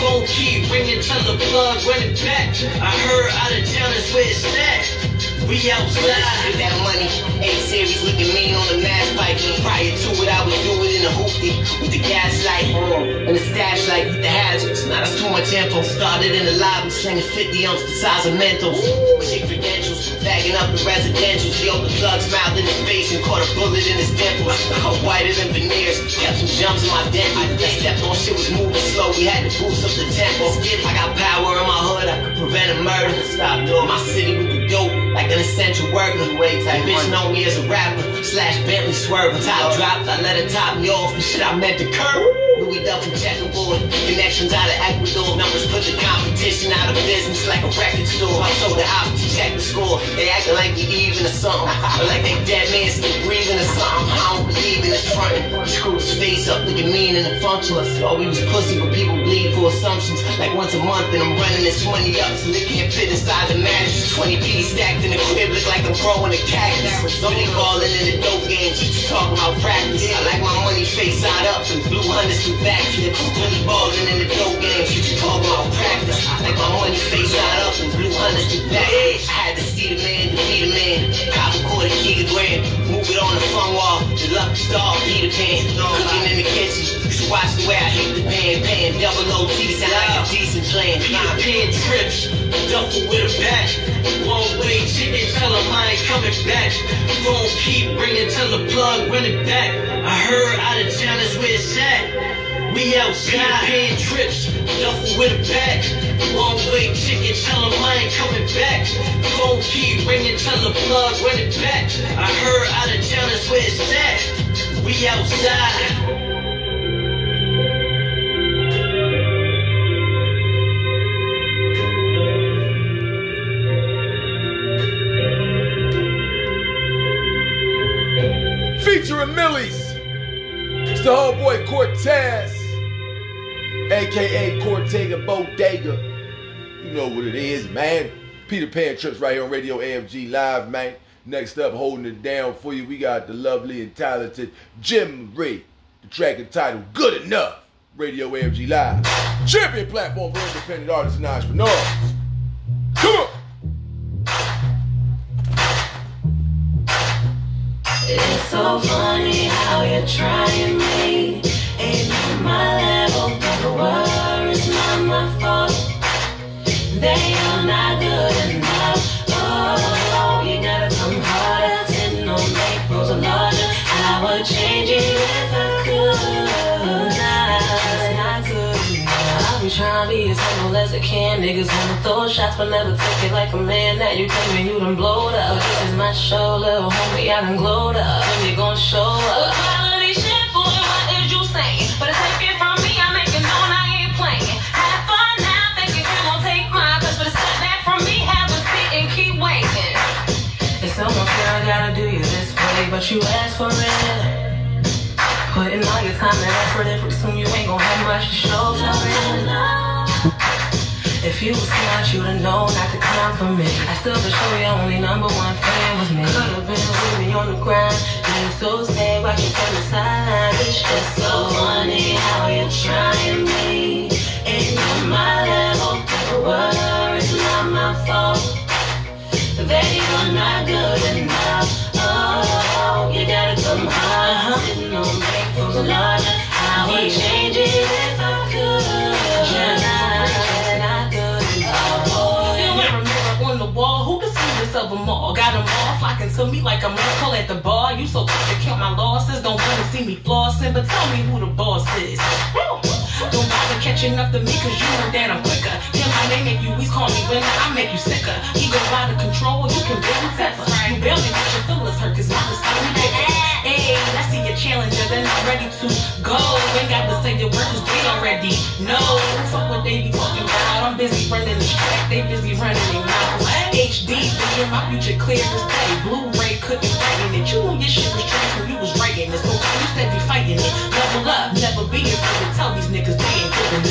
Phone keep ringing, tell the plug run it back. I heard out of town is where it's at. We outside. With that money, A series looking mean on the mass pipe. Prior to it, I was doing it in the hoopty with the gaslight on and the stash light with the hazards. Now that's too much info. Started in the lobby, slinging 50 ounce the size of Mentos. Shit credentials, bagging up the residentials. Yo, the plug smiled in his face and caught a bullet in his dimples. I'm whiter than veneers, kept some jumps in my dentures. That stepped on shit was moving slow. we had to boost up the tempo. I got power in my hood, I could prevent a murder. Stop, yo. My city with the dope, like an essential worker. Wait, type bitch know me as a rapper, slash Bentley swerver. Top drops, I let it top me off, the shit I meant to curb. Louis Duffy checkerboard, connections out of Ecuador. Numbers put the competition out of business like a record store. I told the op to check the score. They acting like we even or something, like they dead man still breathing or something. I don't believe in this frontin'. Screw his face up, looking mean and functional. Oh, we was pussy, but people bleed for assumptions. Like once a month, and I'm running this money up so they can't fit inside the mattress. 20 P stacked in the crib, look like I'm growing a cactus. So they calling in the dope games, you just talking about practice. I like my money face side up and blue hundreds through backflips. Money balling in the dope game. talking about practice. Like my money face side up and blue hundreds through backflips. I had to see the man to be the man. Copper quarter kilogram, move it on the phone wall. The lucky star, Peter Pan. Cooking in the kitchen, you should watch the way I hit the pan. Pan double OT, sound like a decent plan. Peter Pan trips, duffel with a back. One way chicken, tell him I ain't coming back. Phone keep ringing, tell the plug, run it back. I heard out of town is where it's at. We outside, paying trips, duffel with a back. Long way chicken, tell him I ain't coming back. Phone keep ringing, tell the plug, run it back. I heard out of town is where it's at. We outside. Featuring Millies. It's the whole boy Cortez, aka Cortega Bodega. You know what it is, man. Peter Pan trips right here on Radio AFG Live, man. Next up, holding it down for you, we got the lovely and talented Jim Ray. The track entitled Good Enough. Radio AFG Live. Champion platform for independent artists and entrepreneurs. Come on. It's so funny how you're trying me. On my level, be as humble as I can. Niggas wanna throw shots, but never take it like a man. Now you claiming you done blowed up. This is my show, little homie. I done glowed up. When you gon' show up? What quality shit, boy? What is you saying? But take it from me, I make it known I ain't playing. Have fun now, thinking you gon' take my place. But step back from me, have a seat and keep waiting. It's almost fair I gotta do you this way, but you asked for it. Putting all your time and effort in, pretty soon you ain't gon' have much to show for it. If you was smart, you'd know not to me. I still for sure your only number one fan was me. Could've been with me on the grind. Being so sad, watching from the sideline. It's just so funny how you're trying me. Ain't on my level, the words not my fault. They are not good enough. Flocking to me like I'm local at the bar. You so quick to count my losses. Don't wanna see me flossing, but tell me who the boss is. Don't bother catching up to me cause you know that I'm quicker. Yeah, my name make you always call me winner, I make you sicker. Ego out of control, you can barely temper. You barely get your feelings hurt cause my ridiculous. Hey, I see your challenger, then I'm ready to go. Ain't got to say your words they already know. Fuck what they be talking about. I'm busy running the track, they busy running their mouths. HD, vision, my future clear as day. Blu-ray couldn't write it. You knew your shit was trash when you was writing it. So you said be fighting it. Level up, never be afraid to tell these niggas they ain't enough.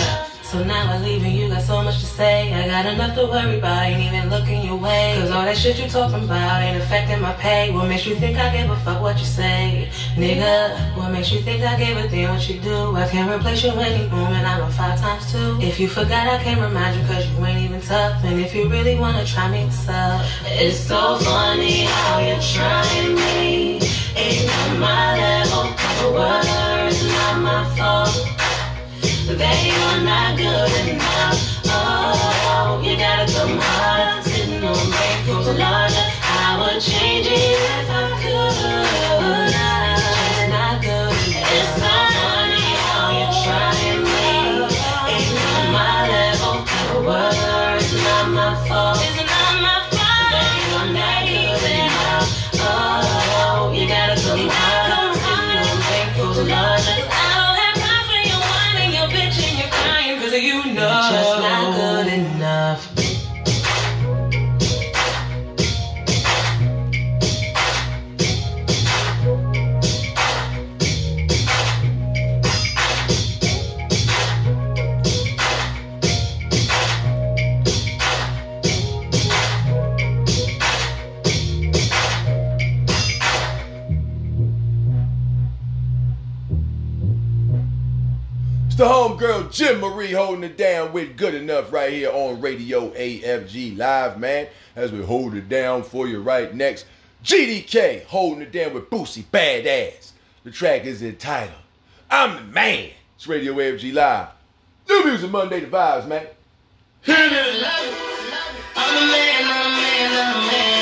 So now I'm leaving, you got so much to say. I got enough to worry about, ain't even looking your way. Cause all that shit you talking about ain't affecting my pay. What makes you think I give a fuck what you say? Nigga, what makes you think I give a damn what you do? I can't replace you any and I'm a five times two. If you forgot, I can't remind you cause you ain't even tough. And if you really wanna try me, what's up? It's so funny how you're trying me. Ain't on my level, words not my fault. They are not good enough. Oh, you gotta come hard. Sitting on. I change it Jim Marie holding it down with Good Enough right here on Radio AFG Live, man. As we hold it down for you right next. GDK holding it down with Boosie Badazz. The track is entitled I'm the Man. It's Radio AFG Live. New music Monday to vibes, man. I'm a man, I'm a man, I'm a man.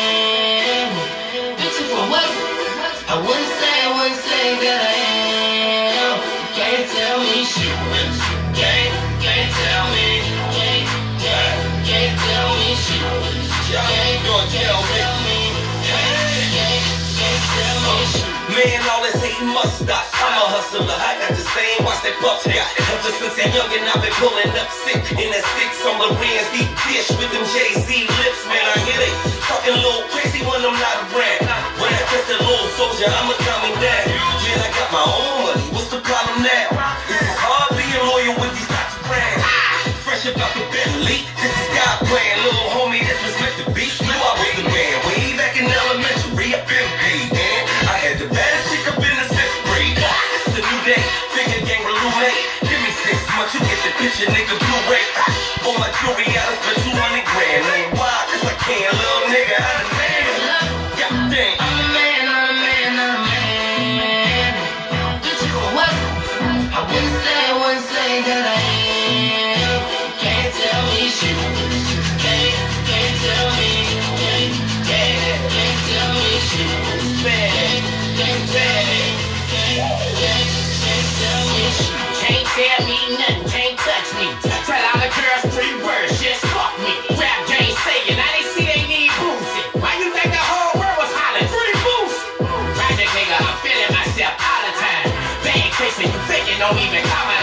I wouldn't say, I wouldn't say that I am. Stop. I'm a hustler, I got the same watch that Puff got. Ever since a youngin', I've been pulling up sick in that six on the Rans, deep dish with them Jay-Z lips. Man, I hear they talking a little crazy when I'm not around. When I catch that little soldier, I'ma calm him down. Man, I got my own money, what's the problem now? It's hard being loyal months, you get nigga, blue ray. All my jewelry, I don't even call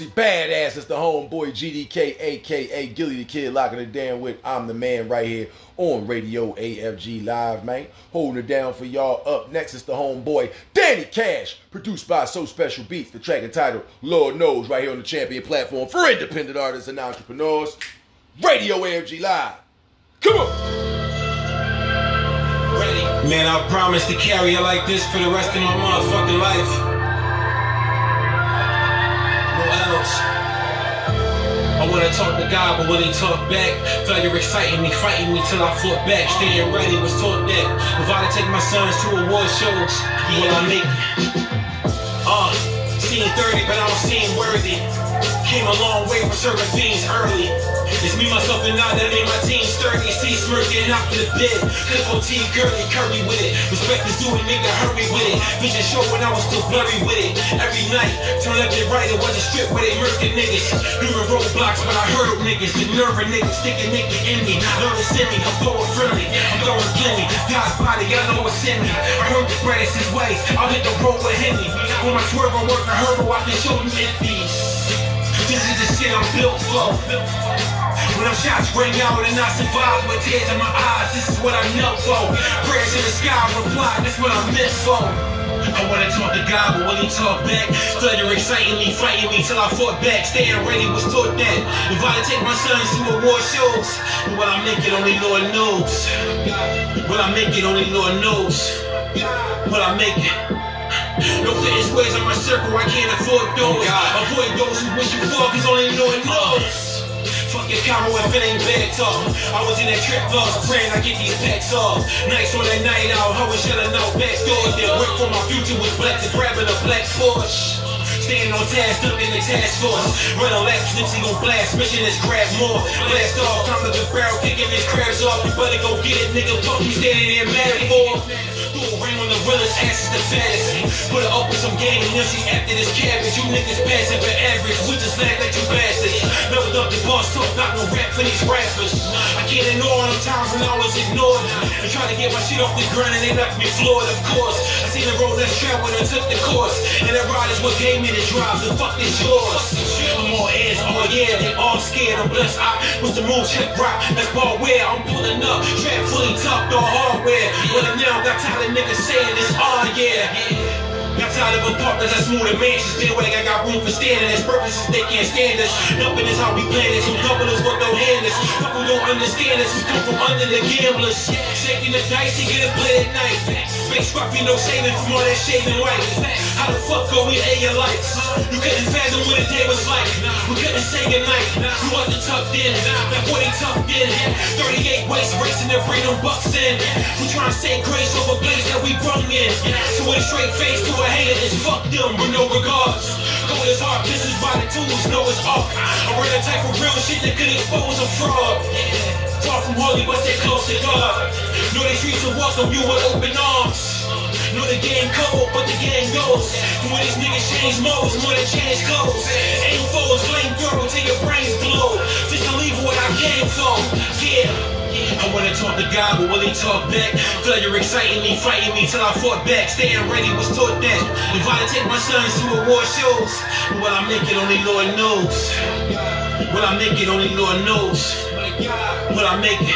Boosie Badazz is the homeboy GDK, aka Gillie Da Kid, locking it down with I'm the Man right here on Radio AFG Live, man. Holding it down for y'all. Up next is the homeboy Danny Cash, produced by So Special Beats. The track entitled Lord Knows right here on the Champion platform for independent artists and entrepreneurs. Radio AFG Live. Come on. Ready? Man, I promise to carry it like this for the rest of my motherfucking life. No. I wanna talk to God, but when he talk back, felt you're exciting me, fighting me till I fought back. Staying ready was taught that. If I take my sons to award shows, will I make it? Uh, seen 30, but I don't seem worthy. Came a long way from serving fiends early. It's me, myself, and I that made my team sturdy. See smirking in the bed. Clip on T, girly, curry with it. Respect is due, nigga, hurry with it. Vision show when I was still blurry with it. Every night, turn left and right, it was a strip where they murking niggas. Human roadblocks, but I hurdle niggas. The nerve of niggas, sticking nigga in me. Learn to send me, I'm forward friendly. I'm throwing plenty. God's body, I know what's in me. I heard the greatest is ways. I'll hit the road with Henny. When I swerve, I work a herbal, oh, I can show them empties. This is the shit I'm built for. When I'm shots ring out and I survive with tears in my eyes, this is what I know for. Prayers in the sky reply, this what I'm meant for. I wanna talk to God, but will he talk back? Stutter exciting me, fighting me till I fought back. Staying ready was taught that. If I take my sons to award shows, but will I make it? Only Lord knows. Will I make it? Only Lord knows. Will I make it? No fitting squares on my circle, I can't afford those. Avoid those who wish you fall, cause only Lord knows. Fuck your combo if it ain't bad talk. I was in that trip lost, praying I get these packs off. Nights on that night out, I was yelling out back doors. That work for my future was black to grabbing a black Porsche. Standing on task, stuck in the task force. Run Running laps, Nipsey gon' blast, mission is grab more. Blast off, time to the barrel, kicking his crabs off. You better go get it, nigga. Fuck you standing there mad for. Do a ring on the realest, ass is the fattest. Put her up with some game, and then she after this cabbage. You niggas passing for average, we just laugh at you bastards. Leveled up the boss talk, not no rap for these rappers. I can't ignore them times when I was ignored. And try to get my shit off the ground, and they left me floored, of course. I seen the road less traveled and took the course. And that ride is what gave me the drive, the fuck is yours. I'm all ears, oh yeah, they all scared. I'm blessed, I was the move, check rock. That's ball where I'm pulling up. Trap fully tucked on hardware. But I now got tired niggas saying this, oh yeah. Got tired of apartments, smooth and mansions. Still like I got room for standing. As purposes, they can't stand us. Nothing is how we plan it. Some couplers, but no handless. Couple don't understand us. We come from under the gamblers. Shaking the dice, he get a blade at night. Face scruffy, no saving from all that shaving white. How the fuck go we A lights? You couldn't fathom what a day was like. We couldn't say goodnight. We wasn't tucked in. That boy ain't tucked in. 38 waist racing to bring them bucks in. We trying to say grace over blades that we brung in. With a straight face to a hater is fuck them with no regards. Cold as hard, pisses by the tools, know it's off. I run the type of real shit that could expose a fraud. Far from holy, but stay close to God. Know the streets will welcome you with open arms. Know the game cold, but the game goes. And when these niggas change modes, more than change clothes. Aim foes, flame throw till your brains blow. Just to leave what I came for. Yeah. I wanna talk to God, but will he talk back? Feel you're exciting me, fighting me till I fought back. Staying ready was taught that. If I take my sons to award shows, will I make it? Only Lord knows. Will I make it? Only Lord knows. Will I make it?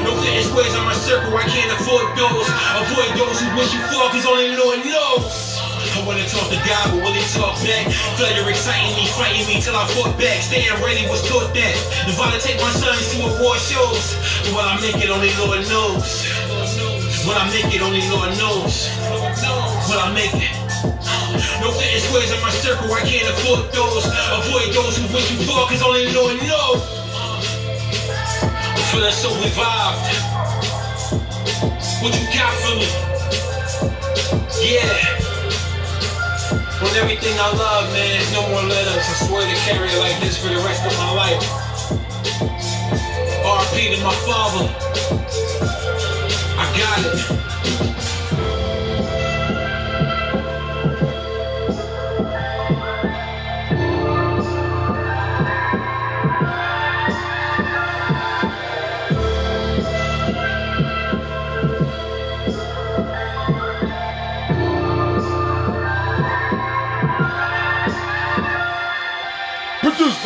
No fitting squares on my circle, I can't afford those. Avoid those who wish you fall, cause only Lord knows. I wanna talk to God, but will he talk back? Feel you're exciting me, fighting me till I fought back. Staying ready was taught that. If I take my sons to award shows, will I make it? Only Lord knows. Will I make it? Only Lord knows. Will I make it? No fitting squares in my circle, I can't afford those. Avoid those who wish you fall, cause only Lord knows. So revived. What you got for me? Yeah. On everything I love, man, no more letters. I swear to carry it like this for the rest of my life. RP to my father. I got it.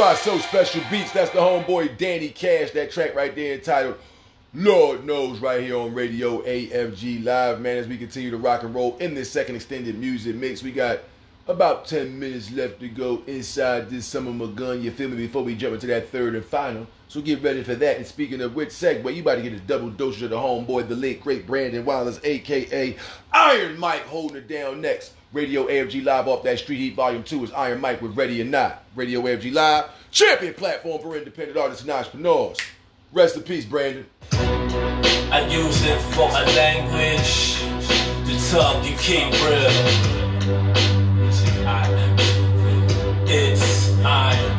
By So Special Beats. That's the homeboy Danny Cash. That track right there entitled Lord Knows right here on Radio AFG Live. Man, as we continue to rock and roll in this second extended music mix, we got about 10 minutes left to go inside this Summer Magun. You feel me? Before we jump into that third and final. So get ready for that. And speaking of which segue, you about to get a double dose of the homeboy, the late great Brandon Wallace, aka Iron Mic, holding it down next. Radio AFG Live off that Street Heat Volume 2 is Iron Mic with Ready or Not. Radio AFG Live, champion platform for independent artists and entrepreneurs. Rest in peace, Brandon. I use it for a language to talk you keep real. It's I.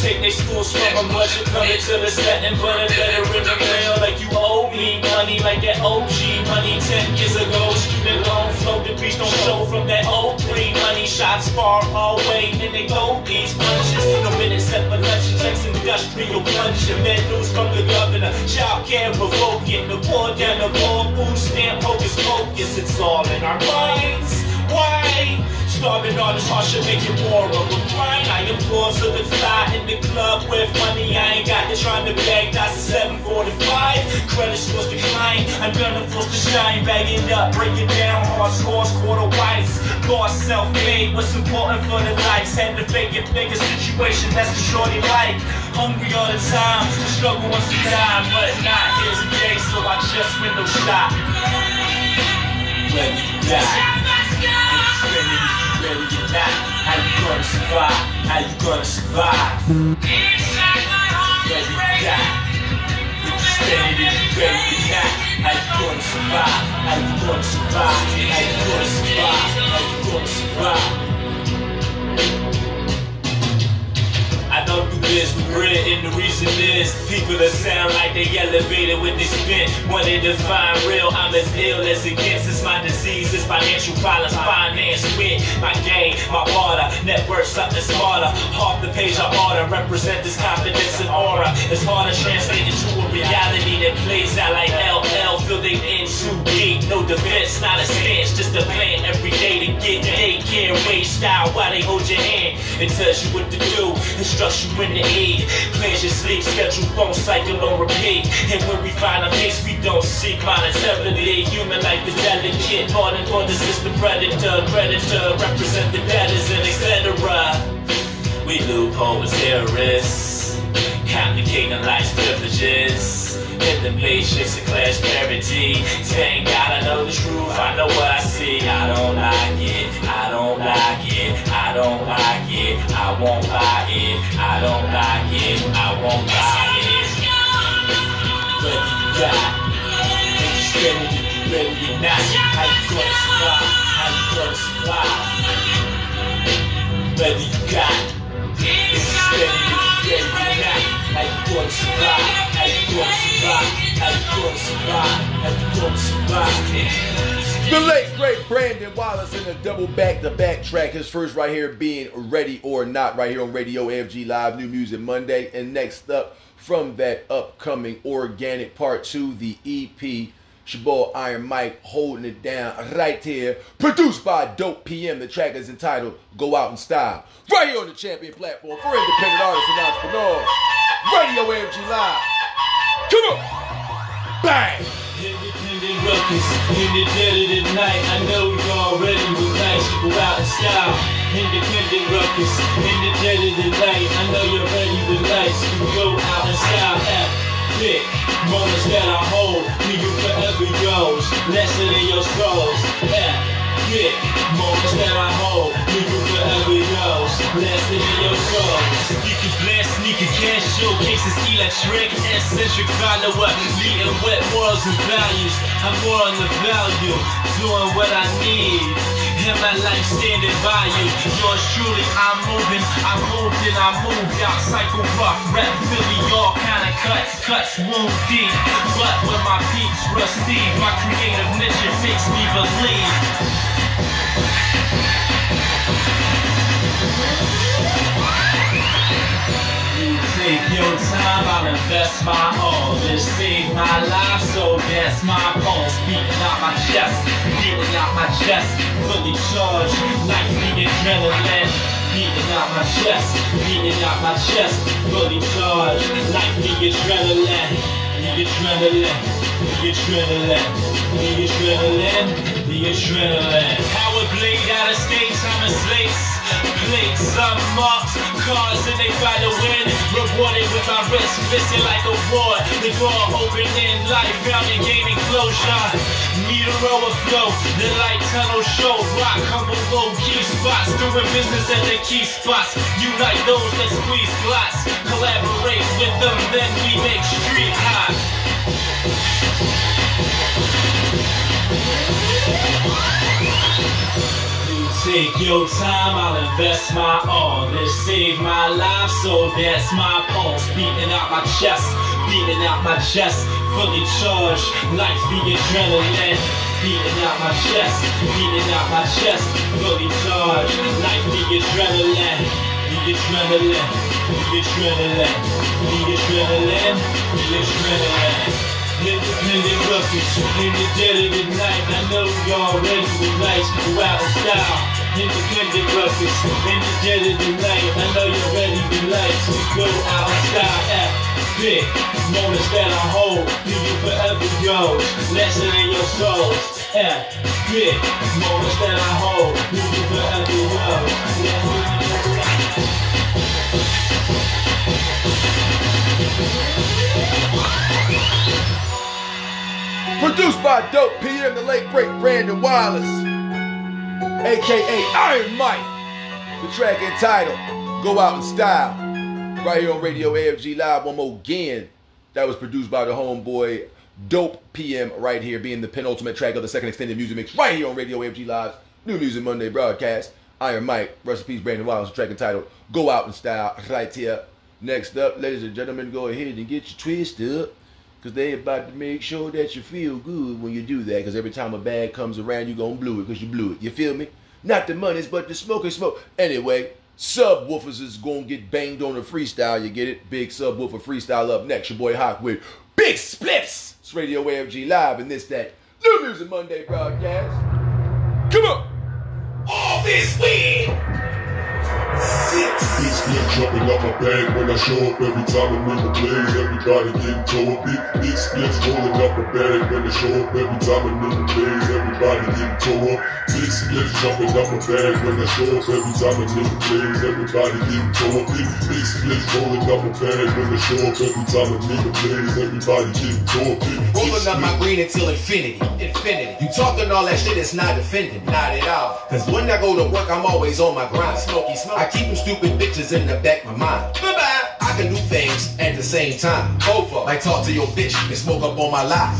Take they school smoke a budget, come into the setting, but a letter in the mail like you owe me money, like that OG money ten years ago. Loan flow, the beach don't show from that old green money. Shots far away, and they go these punches. No minutes set for checks industrial punch. And bad news from the governor, child care provoking. The poor down the ball, food stamp, hocus pocus. It's all in our minds. Why? Starving artists, hard should make it more of a grind. I implore to the fly in the club with money I ain't got. They're trying to bag, that's a 745. Credit scores decline. line. I'm gonna force to shine, bag it up, break it down. Hard scores, quarter whites. Boss self-made, what's important for the lights? Had to fake it, bigger situation, that's the shorty like. Hungry all the time, the struggle wants to die, but not here today, so I just window shop. Ready to die. Not. How you gonna survive? How you gonna survive? Ready to die. If you spend it, you ready or not. How you gonna survive? How you gonna survive? How you gonna survive? How you gonna survive? I don't do this with grit, and the reason is people that sound like they elevated when they spit. When they define real, I'm as ill as it gets. It's my disease, it's financial problems, finance wit. My game, my barter, net worth, something smarter. Half the page I order, represent this confidence and aura. It's hard to translate into a reality that plays out like LL. Feel they in too deep, no defense, not a stance, just a plan every day to get daycare, waste style while they hold your hand. It tells you what to do, instructs you when to eat. Plans your sleep schedule, phone cycle on repeat. And when we find a place we don't seek, monetarily, human life is delicate. Pardon for the system, predator, predator, represent the debtors and etc. We loophole as terrorists, complicating life's privileges. In the matrix of class parity, thank God I know the truth, I know what I see. I don't like it, I don't like it, I don't like it, I won't buy it, I don't like it, I won't buy it. Whether you got, if you spend ready or not, how you gonna survive? How you gonna survive? Whether you got, if you spend it, if The late great Brandon Wallace in a double back to back track. His first right here being Ready or Not, right here on Radio AFG Live, New Music Monday. And next up from that upcoming Organic Part 2, the EP, it's your boy Iron Mic holding it down right here. Produced by Dope PM. The track is entitled Go Out in Style. Right here on the champion platform for independent artists and entrepreneurs. Radio AFG Live. Come on. Bang. Independent ruckus, in the dead of the night. I know you already was nice, go out in style. Independent ruckus, in the dead of the night. I know you're ready with nice, you go out in style. Epic moments that I hold, leave you forever yours. Lesson in your souls. Epic moments that I hold, leave you forever yours. Lesson in your souls. Sneaker blast, sneaker cash, showcases electric, eccentric follower, leading wet morals and values. I'm more on the value, doing what I need. In my life standing by you. Yours truly, I'm moving, I moved and I moved out. Cycle rough, rap Philly, all kind of cuts, cuts wound deep. But when my peeps receive, my creative mission makes me believe. Take your time, I'll invest my all. This saved my life, so that's my pulse. Beating out my chest, beating out my chest. Fully charged, like the adrenaline. Beating out my chest, beating out my chest. Fully charged, like the adrenaline. The adrenaline, the adrenaline, the adrenaline, the adrenaline. Power blade out of states, I'm a slates. Plates, I'm marks, cars, and they fight to win. Rewarded with my wrist, missing like a war. The door open in life, found in gaining closure. Meter overflow, the light tunnel show. Rock, humble, low key spots. Doing business at the key spots. Unite those that squeeze plots. Collaborate with them, then we make street hot. Take your time, I'll invest my all. This saved my life, so that's my pulse. Beating out my chest, beating out my chest. Fully charged, like the adrenaline. Beating out my chest, beating out my chest. Fully charged, like the adrenaline. The adrenaline, the adrenaline, the adrenaline, the adrenaline. Independent ruckus, in the dead of the night. I know y'all ready with lights, go out in style. Independent of the night. I know you're ready with lights, we go out style. spit. Moments that I hold, do you forever yours. Lesson in your soul. Yeah, spit. Moments that I hold, do you forever soul. Produced by Dope PM, the late great Brandon Wallace, aka Iron Mic. The track entitled Go Out in Style. Right here on Radio AFG Live one more again. That was produced by the homeboy Dope PM right here, being the penultimate track of the second extended music mix right here on Radio AFG Live's New Music Monday broadcast. Iron Mic, recipes Brandon Wallace, the track entitled Go Out in Style right here. Next up, ladies and gentlemen, go ahead and get your twist up. Cause they about to make sure that you feel good when you do that. Cause every time a bag comes around, you gonna blew it. Cause you blew it. You feel me? Not the monies, but the smoking smoke. Anyway, subwoofers is gonna get banged on the freestyle. You get it? Big subwoofer freestyle up next. Your boy Haak with Big Spliffs. It's Radio AFG Live and this that New Music Monday broadcast. Come on. All this weed. Big split jumping out my bag when I show up every time I'm in the blaze. Everybody getting tore up. Big, big splits rolling up my bag when I show up every time I'm in the blaze. Everybody getting tore up. Big splits jumping out my bag when I show up every time I'm in the blaze. Everybody getting tore up. Big, big splits rolling up my bag when I show up every time I'm in the blaze. Everybody getting tore up. Big, Rolling up my green until infinity. Infinity. You talking all that shit, it's not offending. Not at all. Cause when I go to work, I'm always on my grind. Smoky smoke. I keep them stupid bitches in the back of my mind. Bye bye. I can do things at the same time. Both of Like talk to your bitch and smoke up on my lie.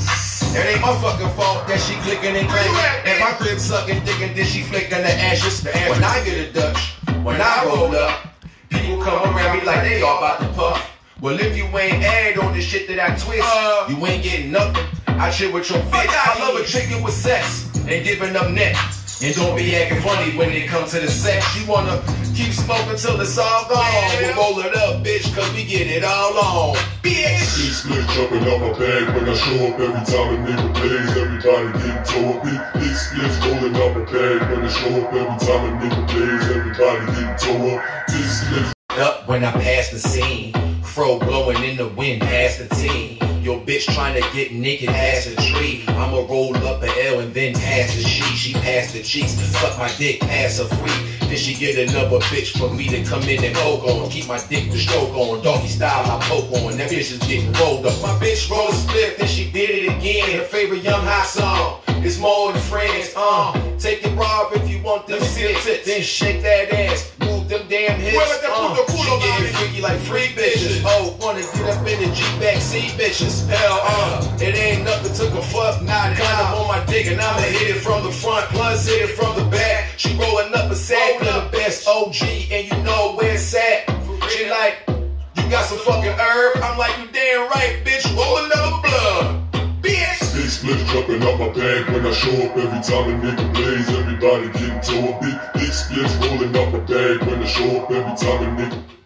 It ain't my fucking fault that she clicking and clanging. And my crib sucking dick then she flicking the ashes. When I get a Dutch, when I roll up, people come around me like they all about to puff. Well, if you ain't add on the shit that I twist, uh. you ain't getting nothing. I chill with your bitch. I love a chicken with sex and giving up neck. And don't be acting funny when it comes to the sex. You wanna keep smoking till it's all gone. We'll roll it up, bitch, cause we get it all on. Bitch! Big split jumping out my bag when I show up every time a nigga plays. Everybody getting tore up. Big, big splits rolling out my bag when I show up every time a nigga plays. Everybody getting tore up. Big splits Up when I pass the scene. Fro blowing in the wind past the team. Your bitch trying to get naked past the tree. I'ma roll up a L and then pass the she. She pass the cheeks. Suck my dick, pass her free. Then she get another bitch for me to come in and poke on. Keep my dick to stroke on. Doggy style, I poke on. That bitch is getting rolled up. My bitch roll a split, then she did it again. Her favorite young hot song. It's more than friends, uh. Take your bra if you want them sit, then shake that ass. Move them damn hips, uh. She getting freaky like free bitches. Oh, wanna get up in the G back seat bitches. Hell, uh, it ain't nothing to a fuck. Not kind of on my dick, and I'ma hit it from the front, plus hit it from the back. She rolling up a sack, the best OG, and you know where it's at. She like, you got some fucking herb? I'm like, you damn right, bitch. Roll another. Splits out my bag when I show up every time a nigga plays. Everybody getting to a Big, big splits rolling out my bag when I show up every time a nigga.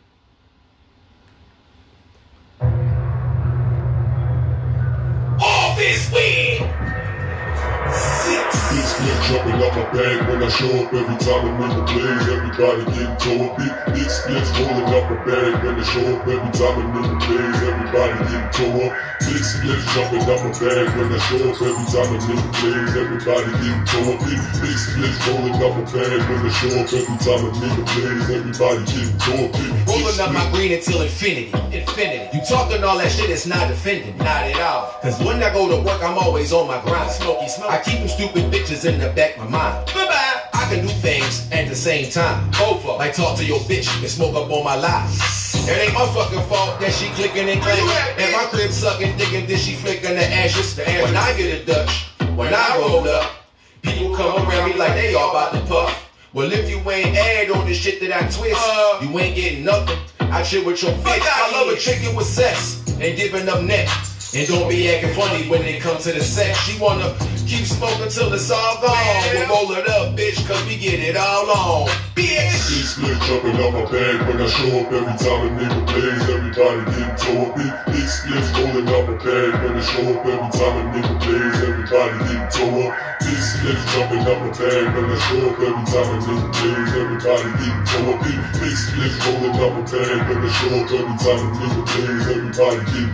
Jumping out my bag when I show up every time I'm in the blaze. Everybody getting tore up. Big, big splits rolling out my bag when I show up every time I'm in the blaze. Everybody getting tore up. Big splits jumping out my bag when I show up every time I'm in the blaze. Everybody getting tore up. Big, big splits rolling out my bag when I show up every time I'm in the blaze. Everybody getting tore up. Big, big Rolling up my green until infinity. Infinity. You talking all that shit, it's not offending. Not at all. Cause when I go to work, I'm always on my grind. Smoky smoke. I keep them stupid bitches in the back of my mind. Bye bye. I can do things at the same time. Of Like talk to your bitch and smoke up on my lie. It ain't my fucking fault that she clicking and clanging. And my crib sucking and then she flicking the ashes. When I get a Dutch, when I roll up, people come around me like they all about to puff. Well, if you ain't add on the shit that I twist, you ain't getting nothing. I chill with your bitch. I love a chicken with sex and giving up neck. And don't be acting funny when it comes to the sex. She wanna keep smoking till it's all gone. We'll roll it up, bitch, cause we get it all on. Bitch! Big split jumping out my bag when I show up every time a nigga plays. Everybody getting tore up. Big, big splits rolling out my bag when I show up every time a nigga plays. Everybody getting tore up. Big splits jumping out my bag when I show up every time a nigga plays. Everybody getting tore up. Big, splits rolling out my bag when I show up every time a nigga plays. Everybody getting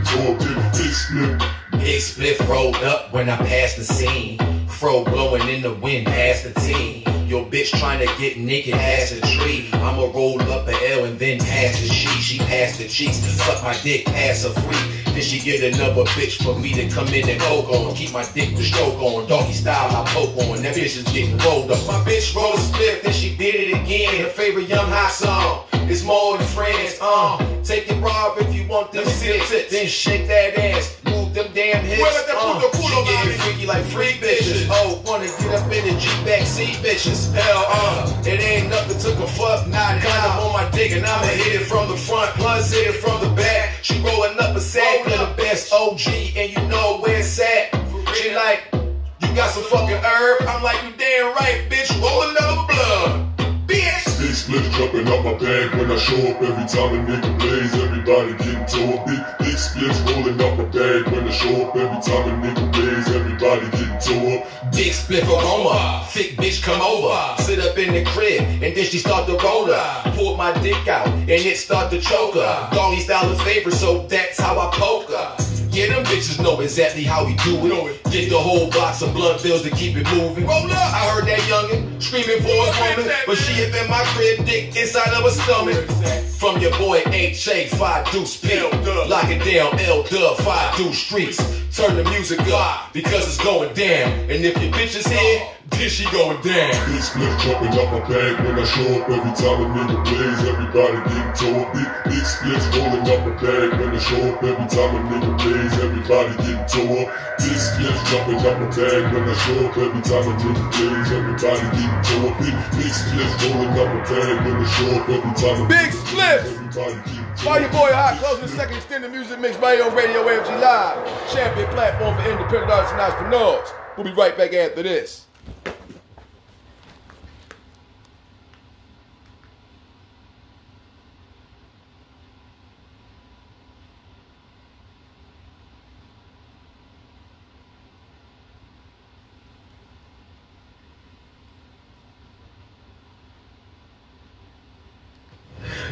big split. Big spliff rolled up when I passed the scene. Fro blowing in the wind past the team. Your bitch trying to get naked past the tree. I'ma roll up a L and then pass the she. She pass the cheeks, suck my dick, pass her free. Then she get another bitch for me to come in and poke on. Keep my dick to stroke on. Doggy style, I poke on. That bitch is getting rolled up. My bitch rolled a split, then she did it again. Her favorite young hot song. It's more than friends, uh. Take it raw if you want them six. Then shake that ass, move them damn hips. Uh, she getting freaky like free bitches. Oh, wanna get up in the G backseat bitches. Hell, uh, it ain't nothing to a fuck. Not condom on my dick, and I'ma hit it from the front, plus hit it from the back. She rolling up a sack of the best OG, and you know where it's at. She like, you got some fucking herb? I'm like, you damn right, bitch. Roll another blood. Bitch. Big splits jumping out my bag when I show up every time a nigga plays. Everybody getting tore up. Big, big splits rolling out my bag when I show up every time a nigga plays. Everybody getting tore up. Big split aroma, thick bitch come over, sit up in the crib, and then she start to roll her. Pull my dick out, and it start to choke her. Doggy style is favorite, so that's how I poke her. Yeah, them bitches know exactly how we do it. Get the whole box of blunt bills to keep it moving. Roll up. I heard that youngin' screaming for a woman, but she up in my crib, dick inside of her stomach. From your boy H.A. 5 Deuce P. Lock it down, L Dub, 5 Deuce Streets. Turn the music up because it's going down. And if your bitch is here, uh. then she going down. Big split jumping out my bag when I show up every time a nigga plays. Everybody getting tore up. Big, big splits rolling out my bag when I show up every time a nigga plays. Everybody getting tore up. Big splits jumping out my bag when I show up every time a nigga plays. Everybody getting tore up. Big, big splits rolling out my bag when I show up every time a Big split. While your boy Haak closing the second extended music mix right on Radio AFG Live, champion platform for independent artists and entrepreneurs. We'll be right back after this.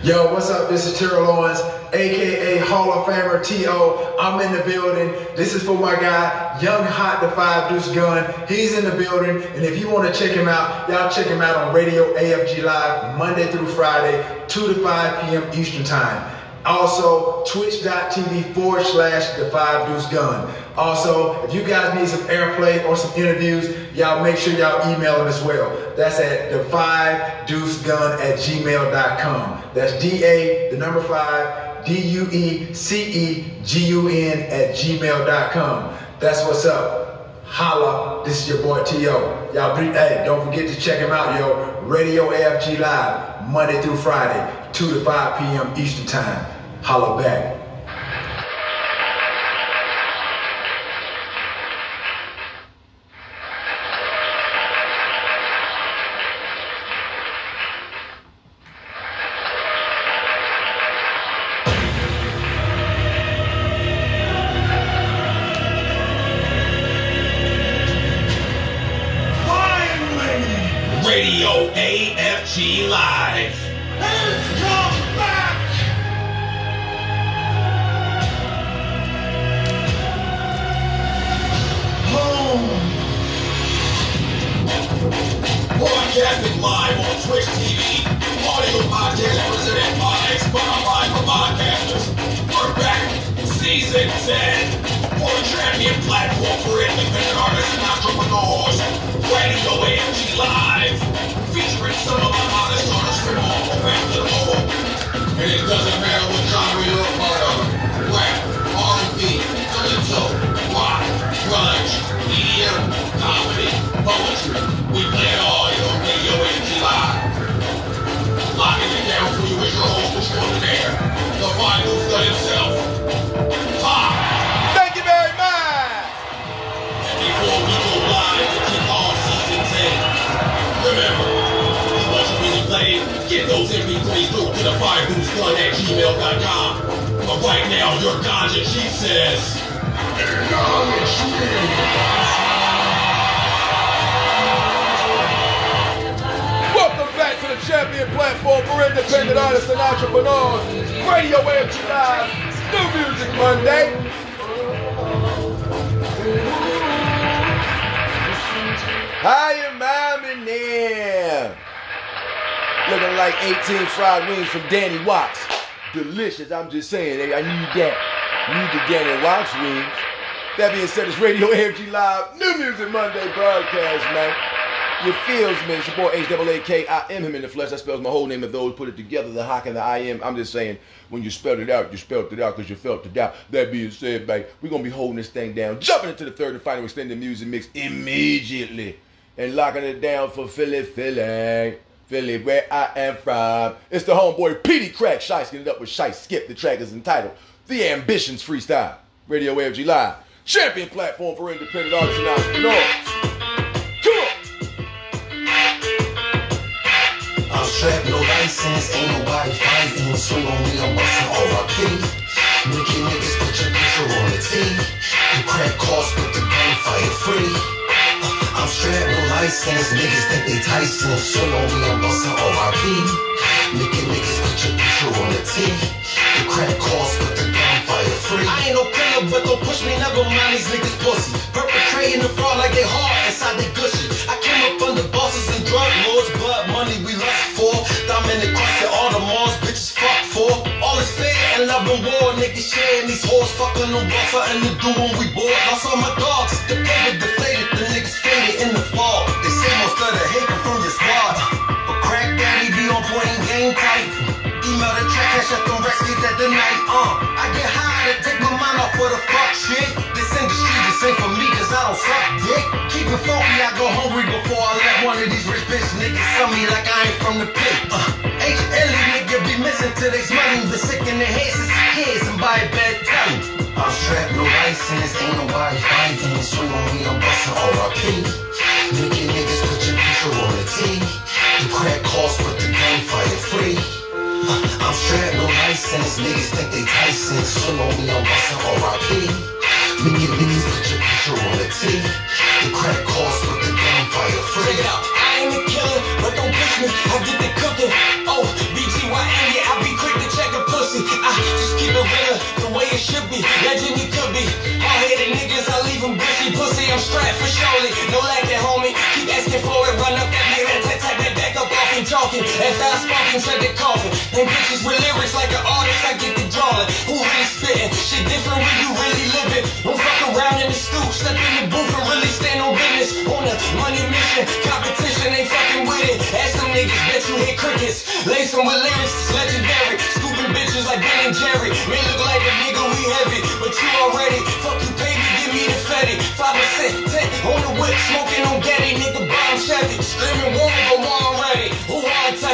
Yo, what's up? This is Terrell Owens, aka Hall of Famer T.O. I'm in the building. This is for my guy, Young Haak the Five Deuce Gun. He's in the building, and if you want to check him out, y'all check him out on Radio AFG Live Monday through Friday, 2 to 5 p.m. Eastern Time. Also, twitch.tv forward slash the five deuce gun. Also, if you guys need some airplay or some interviews, y'all make sure y'all email him as well. That's at the five deuce gun at gmail.com. That's D A, the number five, D U E C E G U N at gmail.com. That's what's up. Holla, this is your boy T.O. Y'all, hey, don't forget to check him out, yo. Radio AFG Live, Monday through Friday, 2 to 5 p.m. Eastern Time. Holla back. Radio AFG Live. Broadcasting live on Twitch TV. Audio podcast presented by Spotify for podcasters. We're back. Season 10. For the champion platform for independent artists and entrepreneurs. Radio AFG Live. Featuring some of the hottest artists from all around the globe. And it doesn't matter what genre you're a part of. Rap, R&B, calypso, rock, grunge, EDM, comedy, poetry. We play it all himself. Ha! Thank you very much! Before we go live to kick off season 10, remember, get those to the at gmail.com. But right now, your conscience, she says, acknowledge me. The champion platform for independent artists and entrepreneurs. Radio AFG Live, New Music Monday. How you mommy now? Looking like 18 fried wings from Danny Watts. Delicious, I'm just saying. hey, I need that. Need the Danny Watts wings. That being said, it's Radio AFG Live, New Music Monday broadcast, man. Your feels, man. It's your boy H-A-A-K. I am him in the flesh. That spells my whole name. If those put it together, the Hawk and the I am. I'm just saying, when you spelled it out, you spelled it out because you felt it out. That being said, babe, we're going to be holding this thing down, jumping into the third and final extended music mix immediately and locking it down for Philly, Philly. Philly, where I am from. It's the homeboy Petey Crack. Shice getting it up with Shice Skip. The track is entitled The Ambitions Freestyle. Radio AFG Live. Champion platform for independent artists and entrepreneurs. License, ain't nobody fighting. Swing on me, I'm busting RIP. Making niggas put your picture on the T. The crack cost, but the gunfire free. I'm strapped, no license, niggas think they Tyson. Swing on me, I'm busting RIP. Making niggas put your picture on the T. The crack cost, but the gunfire free. I ain't no killer, but don't push me, never mind these niggas pussy. Perpetrating the fraud like they hard inside they gushy. I came up under bosses and drug lords, Dominant cross at all the malls, bitches fuck for. All is fair and love and war, niggas sharing these hoes, fucking them raw, something to do when we bored. Lost all my dogs, the paper deflated, the niggas faded in the fall. They say most of the hate from this squad. But crack daddy be on point and game tight. Email the track, cash up them racks, get that the night, uh. I get high to take my mind off for the fuck shit. It funky, I go hungry before I let one of these rich bitch niggas sell me like I ain't from the pit. Uh, H.L.E. nigga be missing they money, been sick in their heads since a kid, somebody better tell 'em. I'm strapped, no license, ain't nobody fighting. Swing on me, I'm busting RIP. Making niggas put your picture on the T. The crack cost, but the gunfire free. Uh, I'm strapped, no license, niggas think they Tyson. Swing on me, I'm busting RIP. Making niggas put your picture on the T. The crack cost, but the gunfire free. I ain't a killer, but don't push me. I get the cooking. Oh, BGYN, yeah, I be quick to check a pussy. I just keep it real, the way it should be. Legend he could be. Hard-headed niggas, I leave them bushy pussy. I'm strapped for surely. No lacking, homie. Keep asking for it, run up that nigga, type, type that back up off and talking. After I spoken, check the coffin. Them bitches with lyrics like an artist, I get drawing. Who really spitting? Shit different when you really live it. Don't fuck around in the stoop, step in the booth and really stand on business. On a money mission, competition ain't fucking with it. Ask them niggas, bet you hit crickets. Lace them with lyrics, legendary. Scooping bitches like Ben and Jerry. May look like a nigga, we heavy, but you already. Fuck you, pay me, give me the fetty. Five percent, ten on the whip, smoking on Getty, nigga bomb Chevy. Screaming but war already.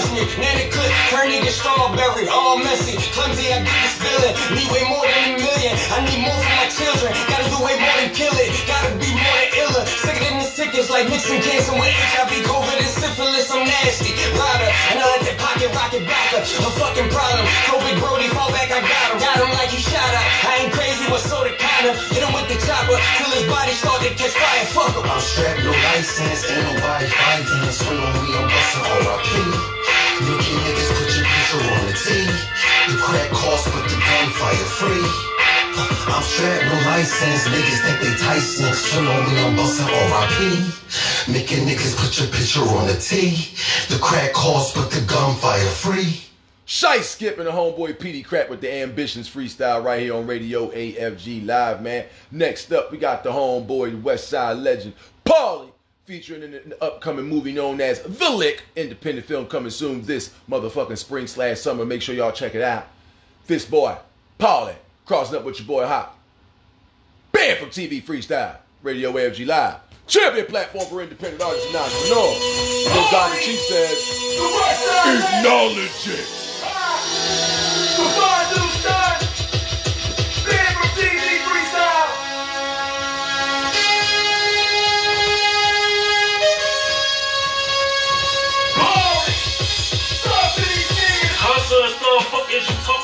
Who wanna touch clip, turn nigga strawberry, all messy. Clumsy, I get this feeling. Need way more than a million. I need more for my children. Gotta do way more than kill it. Gotta be more than iller. Sicker than the sickest, like mixing cancer with HIV, COVID, and syphilis. I'm nasty. Rider, and I let that pocket rocket back up. A fucking problem. Kobe Brody, fall back, I got him. Got him like he shot out. I ain't crazy, but so the kinda. Hit him with the chopper till his body start to catch fire. Fuck him. I'm strapped, no license, ain't nobody fighting. Swing on me, I'm busting RIP. The crack cost, but the gunfire free. I'm strapped, no license, niggas think they Tyson. Swing on me, I'm busting RIP. Making niggas put your picture on the T. The crack cost, but the gunfire free. Shice skipping the homeboy Petey Crack with the Ambitions freestyle right here on Radio AFG Live, man. Next up, we got the homeboy, the West Side legend, Paulie, featuring in the upcoming movie known as The Lick, independent film coming soon this motherfucking spring slash summer. Make sure y'all check it out. This boy, Paulie, crossing up with your boy Haak. Bam from TV Freestyle, Radio AFG Live. Champion platform for independent artists and entrepreneurs. As Dr. Chief says, acknowledge it.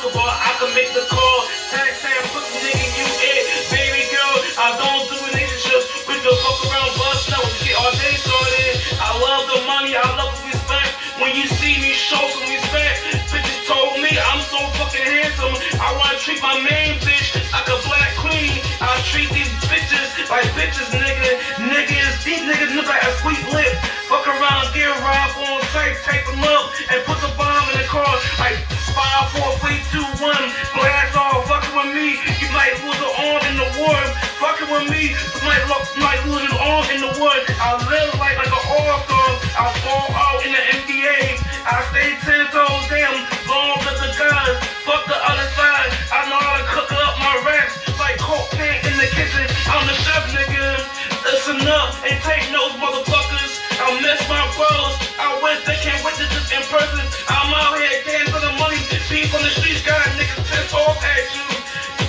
basketball, I can make the call. Tag, tag, pussy nigga, you it. Baby girl, I don't do relationships. We can fuck around, bust now, we get our day started. I love the money, I love the respect. When you see me, show some respect. Bitches told me I'm so fucking handsome. I wanna treat my main bitch like a black queen. I treat these like bitches, nigga. Niggas, these niggas look like a sweet lip. Fuck around, get robbed on sight, tape them up, and put the bomb in the car. Like five, four, three, two, one. Blast off, fucking with me. You might lose an arm in the war. Fucking with me, you might, lo- might lose an arm in the war. I live like like an all-star. I fall out in the NBA. I stay ten toes down, long with the guys. Fuck the other side. I know how to cook up my raps like coke the kitchen. I'm the chef, nigga. Listen up and take notes, motherfuckers. I miss my bros. I wish they can't witness this in person. I'm out here getting for the money. Beef on the streets, got niggas pissed off at you.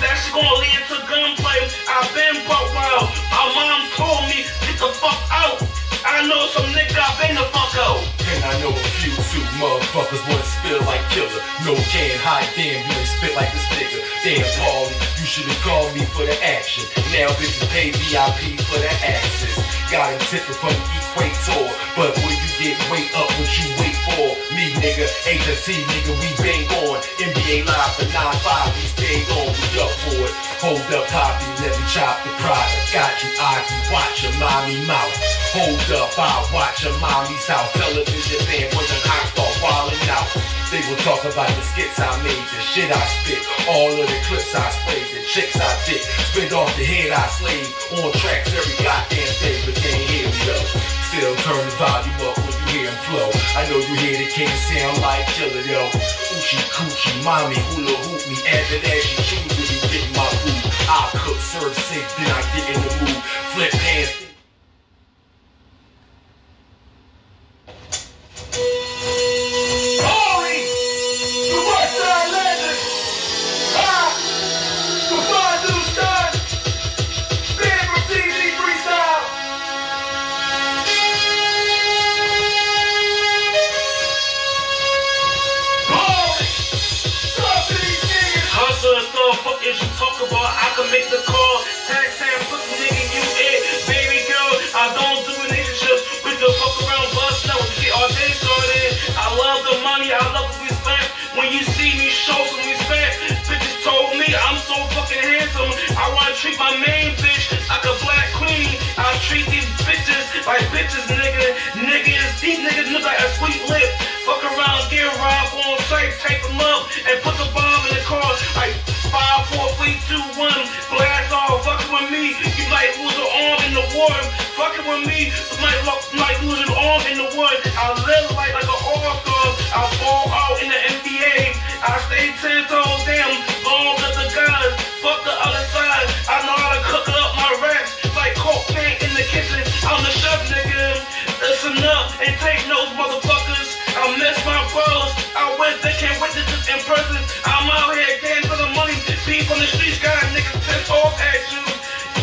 That shit gonna lead to gunplay. I've been buck wild. My mom told me, get the fuck out. I know some nigga I been the fuck out. And I know a few two motherfuckers wanna spill like killer. No can hide, damn, you ain't spit like this nigga. Damn, Paulie, should've called me for the action. Now bitches pay VIP for the access. Got him tipping from the equator. But will you get weight up what you wait for? Me, nigga, A nigga, we bang on. NBA live for 9-5, we stay on, we up for it. Hold up, Poppy, let me chop the product. Got you, Aki, watch your mommy mouth. Hold up, I'll watch your mommy's house. Television fan when the hot start wildin' out. They will talk about the skits I made, the shit I spit, all of the clips I sprayed, the chicks I dick, spit off the head I slayed, on tracks every goddamn day, but can't hear me though. Still turn the volume up when you hear him flow. I know you hear the king sound like killer yo. Oochie coochie, mommy hula hoop me, as after that she choose when you get my food. I cook, serve, sink, then I get in the mood, flip hands. Is you talk about? I can make the call. Tag tag, pussy nigga, you it. Baby girl, I don't do relationships. We can fuck around, bust now to get our day started. I love the money, I love the respect. When you see me, show some respect. Bitches told me I'm so fucking handsome. I wanna treat my main bitch like a black queen. I treat these bitches like bitches, nigga. Niggas, these niggas look like a sweet lip. Fuck around, get robbed on sight, tape them up, and put the bomb in the car. Like five, four, three, two, one. Blast off, fucking with me. You might lose an arm in the war. Fucking with me, you might, might lose an arm in the war. I live like like an all-star. I fall out in the NBA. I stay ten toes down, long with the guys. Fuck the other side. I know how to cook I'm out here getting for the money. Beef on the streets, got niggas pissed off at you.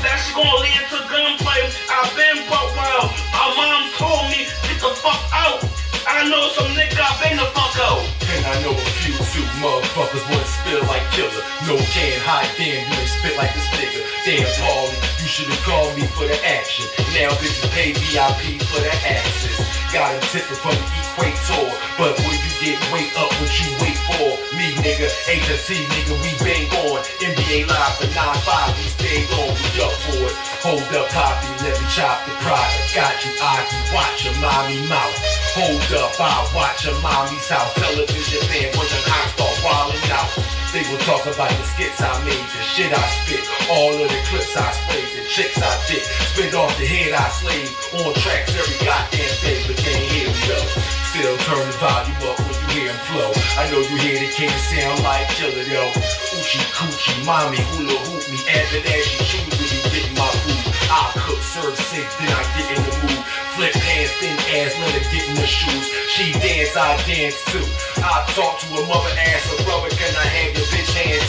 That shit gonna lead to gunplay. I've been buck wild. My mom told me, get the fuck out. I know some nigga I been the fuck out. And I know a few two motherfuckers wanna spill like killer. No can hide, damn, you ain't spit like this nigga. Damn, Paulie, you should've called me for the action. Now bitches pay VIP for the access. Got him tipping from the equator. But will you get weight up what you wait for? Me, nigga, A T, nigga, we bang on. NBA live for 9-5, we stay on, we up for it. Hold up, Poppy, let me chop the product. Got you, Aki, watch your mommy mouth. Hold up, I'll watch your mommy's house. Television fan when the hot start wildin' out. They will talk about the skits I made, the shit I spit, all of the clips I sprayed, the chicks I dick, spit off the head I slayed, on tracks every goddamn day, but can't hear me though. Still turn the volume up when you hear him flow. I know you hear the king sound like killer, yo. Oochie coochie, mommy hula hoop me, after that she choose when you get my food. I cook, serve, sink, then I get in the mood. Flip hands, thin ass, let her get in the shoes. She dance, I dance too. I talk to her mother, ask her brother, can I have your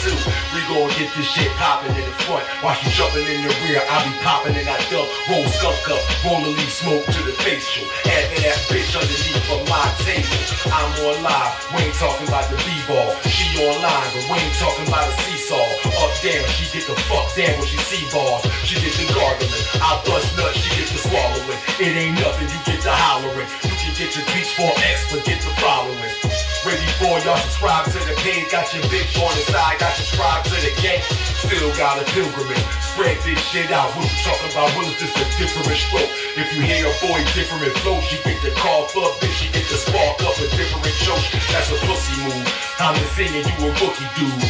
too? We gon' get this shit poppin' in the front. While you jumpin' in the rear, I be popping and I dump. Roll skunk up, roll a leaf smoke to the facial. Having that bitch underneath of my table. I'm on live, we ain't talking about the B-ball. She online, but we ain't talking about a seesaw. Up down, she get the fuck down when she see balls. She get the gargling. I bust nuts, she get the swallowing. It ain't nothing, you get the hollering. You can get your beats for X, but get the following. Way before y'all subscribe to the page, got your bitch on the side, got subscribed to the gang. Still got a pilgrimage. Spread this shit out. What you talking about? Will is just a different stroke. If you hear a boy different flow, she get the for a bitch, she get the spark up a different choke. That's a pussy move. I'm just saying you a rookie dude.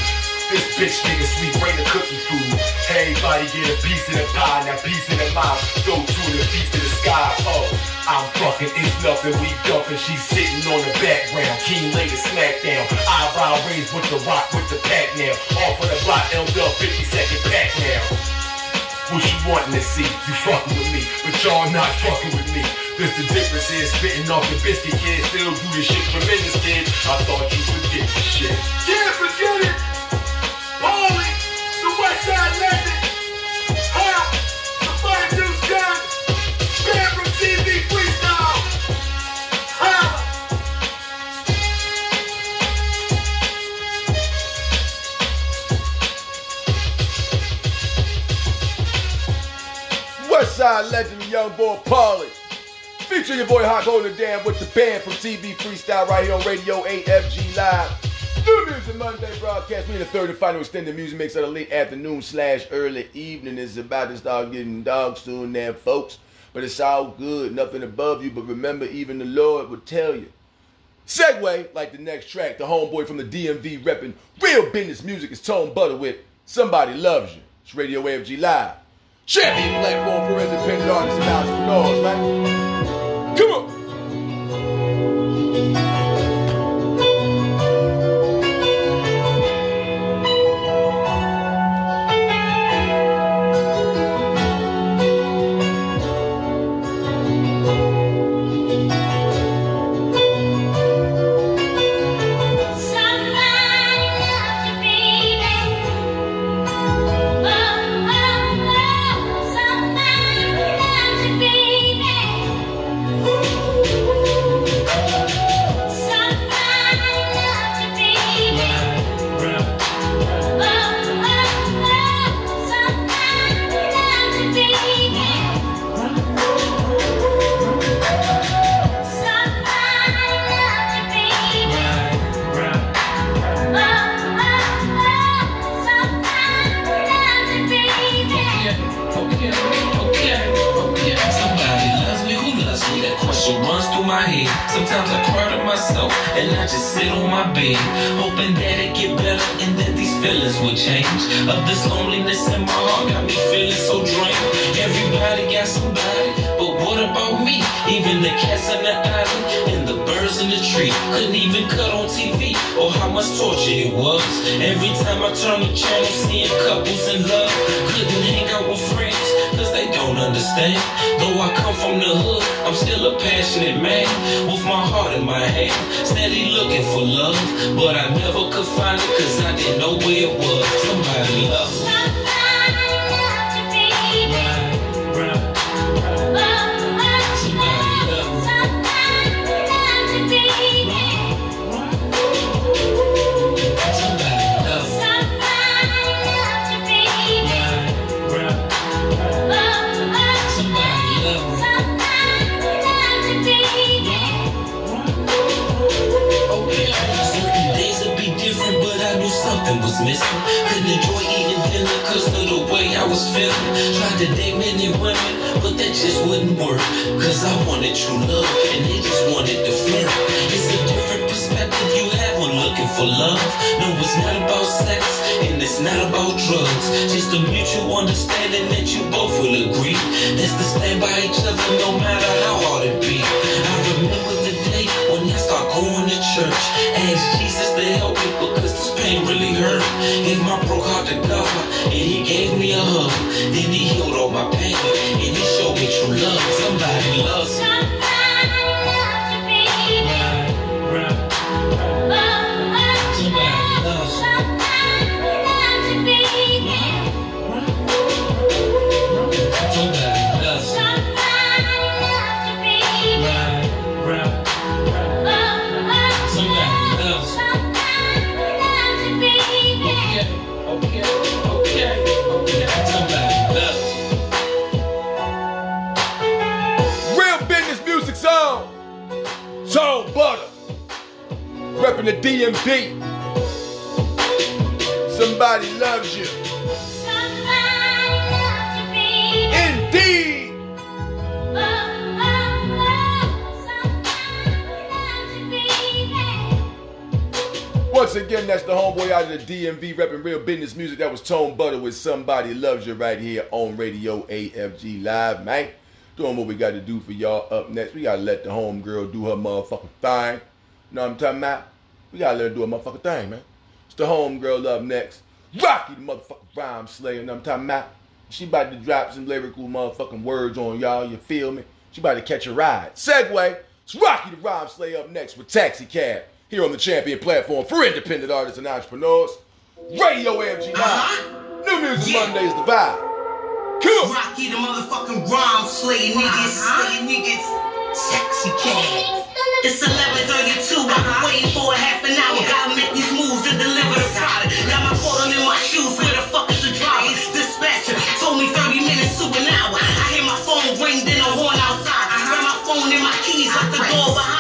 This bitch nigga sweet brain the cookie food. Everybody get a piece of the pie, now piece of the mind. Go to the piece of the sky. Oh, I'm fucking, it's nothing. We dumping, she's sitting on the background. King later smackdown. Eyebrow raised with the rock with the pack now. Off of the block, L up 50 second pack now. What you wanting to see? You fucking with me, but y'all not fucking with me. This the difference is spitting off the biscuit kid. Still do this shit tremendous kid. I thought you forget this shit. Can't forget it. West Side legend, young boy Paulie. Feature your boy Haak Holding Down with the band from TV Freestyle right here on Radio AFG Live. New Music Monday broadcast. We in the third and final extended music mix of the late afternoon slash early evening. It's about to start getting dog soon now, folks. But it's all good. Nothing above you. But remember, even the Lord will tell you. Segue, like the next track, the homeboy from the DMV repping real business music is Tone Butta with Somebody Loves You. It's Radio AFG Live. Champion platform for independent artists and entrepreneurs, man. Come on. That's the homeboy out of the DMV repping real business music. That was Tone Butta with Somebody Loves You right here on Radio AFG Live, man. Doing what we got to do for y'all up next. We got to let the homegirl do her motherfucking thing. You Know what I'm talking about? We got to let her do her motherfucking thing, man. It's the homegirl up next. Rocky the motherfucking rhyme slayer. Know what I'm talking about? She about to drop some lyrical motherfucking words on y'all. You feel me? She about to catch a ride. Segway. It's Rocky the rhyme slayer up next with Taxi Cab here on the champion platform for independent artists and entrepreneurs. Radio AFG Live. Uh-huh. New Music Mondays, the vibe. Cool. Rocky the motherfucking rhyme slayer niggas, uh-huh. slayer niggas, sexy cat. It's 11:32. I've been uh-huh. waiting for a half an hour. Gotta make these moves and deliver the product. Got my photo in my shoes. Where the fuck is the driver? Dispatcher told me 30 minutes to an hour. I hear my phone ring, then a horn outside. Grab my phone and my keys out the door behind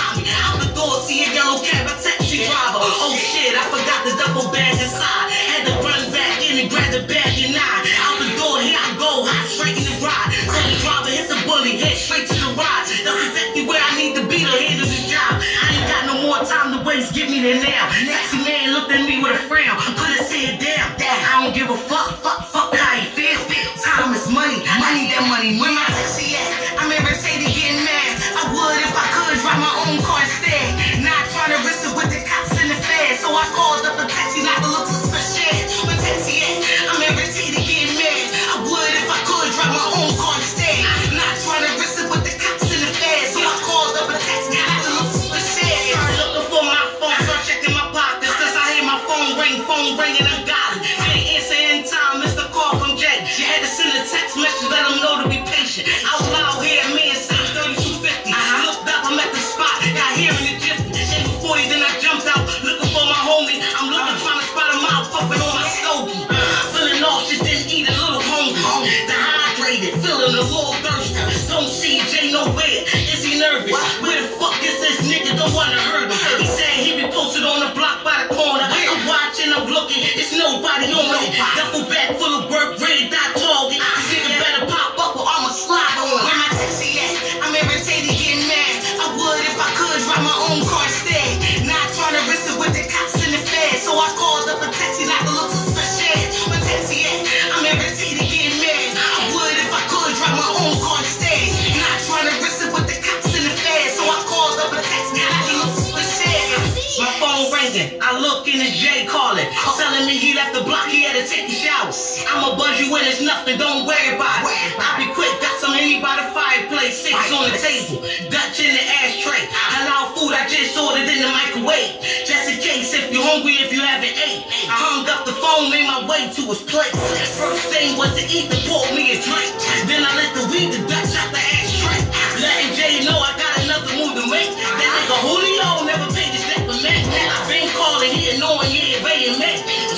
see a yellow cab, a taxi driver. Oh shit, I forgot the duffel bag inside. Had to run back in and grab the bag and I. Out the door, here I go, hot straight in the ride. So the driver hits the bully, head straight to the ride. That's exactly where I need to be to handle the job. I ain't got no more time to waste, give me the now. Taxi man looked at me with a frown, put his head down. That I don't give a fuck, fuck, fuck how you feel. Time is money, I need that money. Where my taxi feds. So I called wanna hurt him. He said he be posted on the block by the corner. I'm watching, I'm looking, it's nobody on it. Duffel bag full of work, red dot calling. Telling me he left the block, he had to take a shower. I'ma buzz you when it's nothing, don't worry about it. I'll be quick, got some Henny by the fireplace, six on the table, Dutch in the ashtray. Halal food I just ordered in the microwave. Just in case if you're hungry, if you haven't ate. I hung up the phone, made my way to his place. First thing was to eat and pour me a drink. Then I let the weed, the Dutch out the ashtray. Letting Jay know I got another move to make. That nigga Julio never paid his debt for me. I been calling, he annoying, yeah, evading me.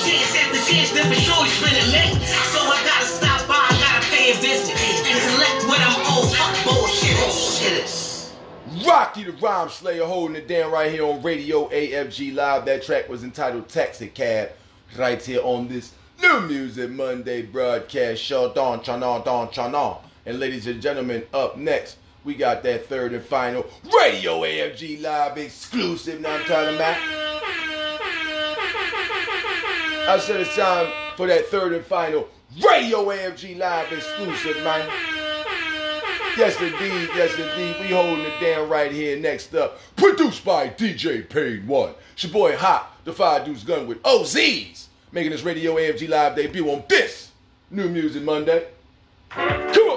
Chance after chance, different sure me. So I gotta stop by, I gotta pay a visit. And what I'm. Fuck bullshit. Rocky the Rhyme Slayer holding it down right here on Radio AFG Live. That track was entitled Taxi Cab right here on this New Music Monday broadcast show. Don Chana, Don Chana. And ladies and gentlemen, up next, we got that third and final Radio AFG Live exclusive. Now I'm talking about. I said it's time for that third and final Radio AFG Live exclusive, man. Yes, indeed. Yes, indeed. We holding it down right here. Next up, produced by DJ Pain One. It's your boy Haak, the Five Deuce Gun with OZs, making his Radio AFG Live debut on this New Music Monday. Come on.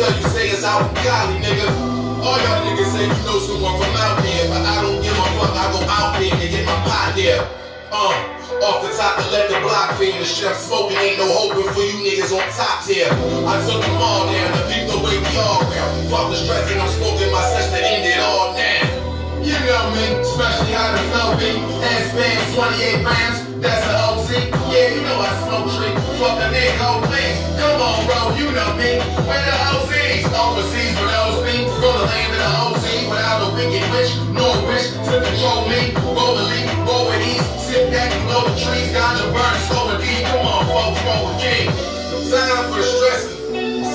Sell, you say is out from Cali, nigga. All y'all niggas say you know someone from out there, but I don't give a fuck. I go out there and get my pot there. Uh, off the top to let the block the shit I'm smoking ain't no hoping for you niggas on top tier. I took them all down, the people the way we all round. Fuck the stress and I'm smoking my to end it all now. You know me, especially how the flow be. And spans 28 grams, that's an OC. Yeah, you know I smoke tree. Fuck the nigga, whole thing. Come on, bro, you know me. Where the OCs? Overseas with those. From the land of the OC without a wicked witch, no wish to control me. Roll the leaf, roll with ease. Sit back and blow the trees, ganja burn, slow and deep. Come on, folks, roll with king. Time for stressing.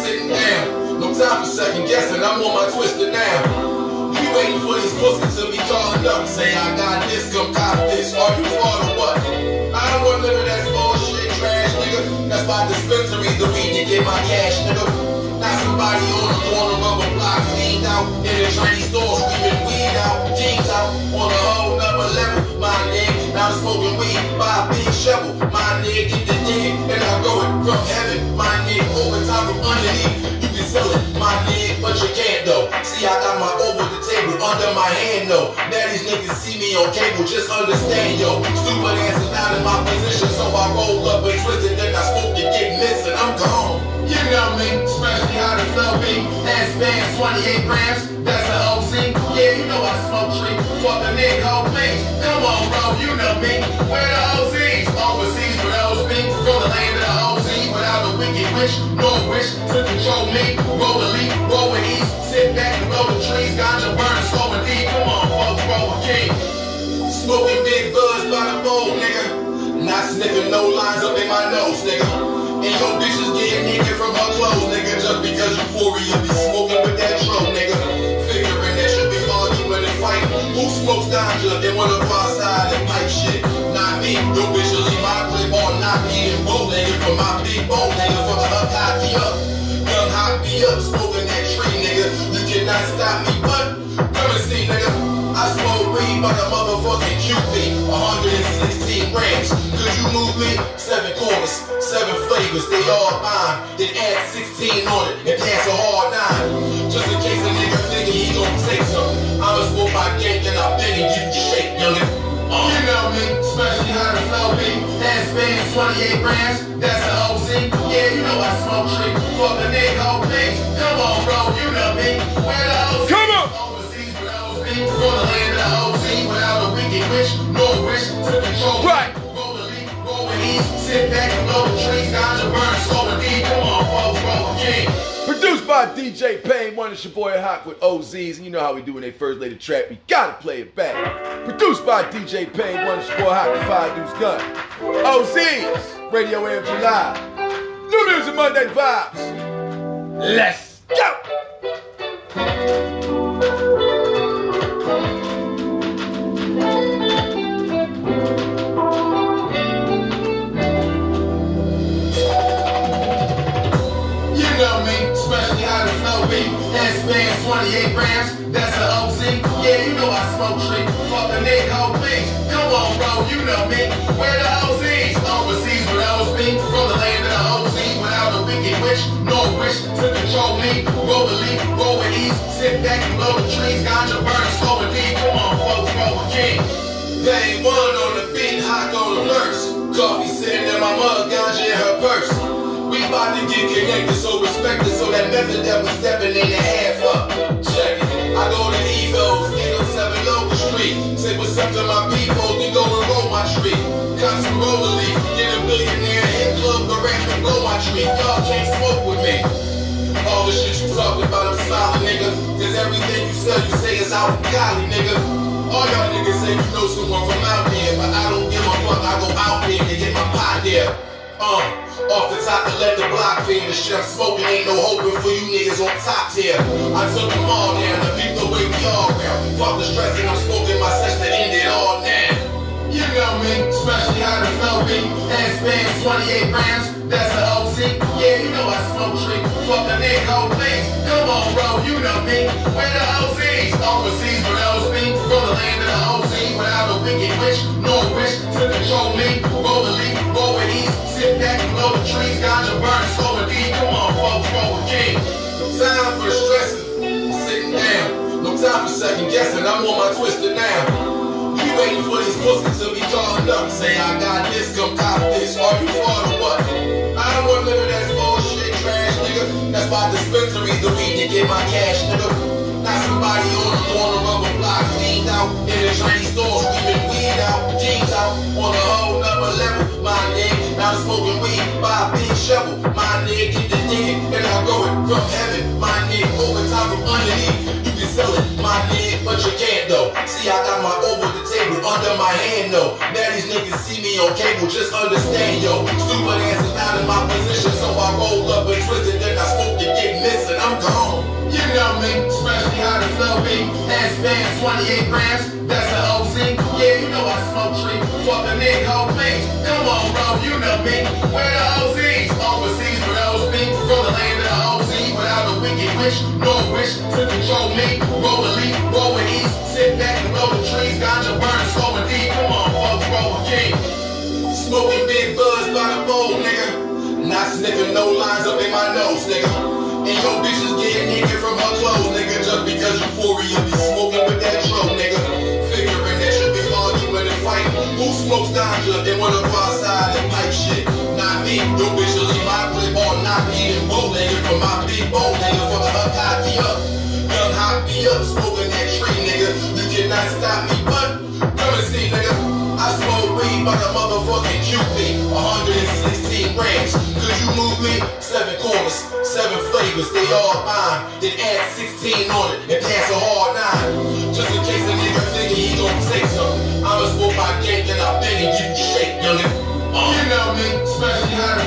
Sitting down. No time for second guessing. I'm on my twister now. You waiting for these pussies to be calling up. Say I got this, come cop this. Are you for the what? That's my dispensaries, the weed to get my cash, nigga. Not somebody on the corner of a block, fiend out in a Chinese store, screaming weed out, jeans out on a whole nother level. My nigga, now I'm smoking weed by a big shovel. My nigga, get the digging, and I go it from heaven. My nigga, overtime from underneath. You can sell it, my nigga, but you can't though. See, I got my over under my hand though. Now these niggas see me on cable, just understand yo. Stupid ass is not in my position, so I roll up and twist it, then I smoke to get missing. I'm gone. You know me, especially how the flow be. And spans 28 grams, that's an OC. Yeah, you know I smoke tree. Fuck a nigga, thing. Come on, bro, you know me. Where the OCs? Overseas with those be. From the land of the OC without a wicked wish, no wish to control me. Roll the leaf, roll with ease. Sit back and blow the trees, ganja burn, slow and deep. Come on, folks, roll a king. Smoking big buzz by the bowl, nigga. Not sniffing no lines up in my nose, nigga. Your bitches getting naked from her clothes, nigga. Just because euphoria be smoking with that troll, nigga. Figuring that should be arguing and fighting. Who smokes ganja and wanna go outside and pipe shit? Not me. Your bitch will leave my clip on not me and bow, nigga. For my big bow, nigga. For the cocky up. Young hot me up, smoking that tree, nigga. You cannot stop me, weed by motherfucking QP, 116 grams. Could you move me? Seven corners, seven flavors, they all mine. Then add 16 on it and pass a hard nine. Just in case a nigga thinking he gon' take some. I'ma smoke my gang and I beg and give you shake, youngin'. Uh. You know me, especially how the flow be. That spans 28 grams, that's an OC. Yeah, you know I smoke tree. Fuck a nigga, whole thing. Come on, bro, you know me. Where the OC? Come on! Overseas with OC. From the a wish, no wish to control. Right. Roll the leaf, roll with ease. Sit back and blow the trees, ganja burn, slow and deep. Come on, folks, roll king. Produced by DJ Payne, one is your boy Haak with OZs, and you know how we do when they first lay the trap, we gotta play it back. Produced by DJ Payne, one is your boy Haak with Five Deuce Gun. OZs, Radio AFG Live. New Music Monday vibes. Let's go! And spans 28 grams, that's an OC. Yeah, you know I smoke tree. Fuck a nigga, thing. Come on, bro, you know me. Where the OCs? Overseas with those be. From the land of the OC without a wicked wish, no wish to control me. Roll the leaf, roll with ease. Sit back and blow the trees, ganja burn, slow and deep. Come on, folks, roll a king. Bang one on the beat, hot on the verse. Coffee sitting in my mug, ganja in her purse. We about to get connected, so respect it, so that method that we stepping in the half up. Check it. I go to Evo's, 807 Local Street. Say what's up to my people, then go and roll my tree. Cut some roller leaf, get a billionaire hit club, the rap and blow my tree. Y'all can't smoke with me. All the shit you talk about, I'm smiling, nigga. Cause everything you sell, you say is out Cali, nigga. All y'all niggas say you know someone from out there, but I don't give a fuck. I go out there and get my pot there. Uh, off the top to let the block feed. The shit I'm smoking ain't no hoping for you niggas on top tier. I took them all down to beat the way we all round. Fuck the stress and I'm smoking my sex to end it all now. You know me, especially how the flow be. And span 28 grams, that's an OC. Yeah, you know I smoke tree. Fuck the nigga whole things. Come on, bro, you know me. Where the OCs? Overseas with LSP. From the land of the OC without a wicked wish, no wish to control me. Roll the leaf, roll with ease. Sit back and blow the trees. Ganja burn, slow and deep. Come on, folks, roll with king. Time for stressing. Sitting down. No time for second guessing. I'm on my twister now. You waiting for these pussies to be calling up. Say I got this, come cop this. Are you for the what? I don't want none of that bullshit trash, nigga. That's why dispensaries the weed to get my cash, nigga. Not somebody on the corner of a block, fiend out in a Chinese store, screaming weed out, jeans out on a whole nother level. My nigga, now I'm smoking weed by a big shovel. My nigga, get the digging, and I grow it from heaven. My nigga, overtime from underneath. You can sell it, my nigga, but you can't though. See, I got my over my hand no. Now these niggas see me on cable, just understand yo. Stupid ass is not in my position, so I roll up and twist it, then I smoke to get missing. I'm gone. You know me, especially how the flow be. And span 28 grams, that's an OC. Yeah, you know I smoke tree. Fuck a nigga whole things. Come on, bro, you know me. Where the OCs? Overseas with OSB. From the land wicked wish, no wish to control me. Roll a leaf, roll with ease. Sit back and blow the trees. Ganja burn, slow and deep. Come on, folks, roll a king. Smoking big buzz by the bowl, nigga. Not sniffing no lines up in my nose, nigga. And your bitch is getting naked from her clothes, nigga. Just because euphoria be smoking with that tro, nigga. Figuring that you be arguing and fighting. Who smokes ganja and wanna go outside and pipe shit? Me. Your bitch my clip all not eating bow, nigga. From my big bowl, nigga. For the her cocky up. Young hot me up, smoking that tree, nigga. You cannot stop me, but come and see, nigga. I smoke weed by the motherfucking QP, 116 grams. Could you move me? Seven corners, seven flavors, they all mine. Then add 16 on it and pass a hard nine. Just in case a nigga thinking he gon' take something. I'ma smoke my gang, then I beg and give you shake, youngin'. Uh. You know me, especially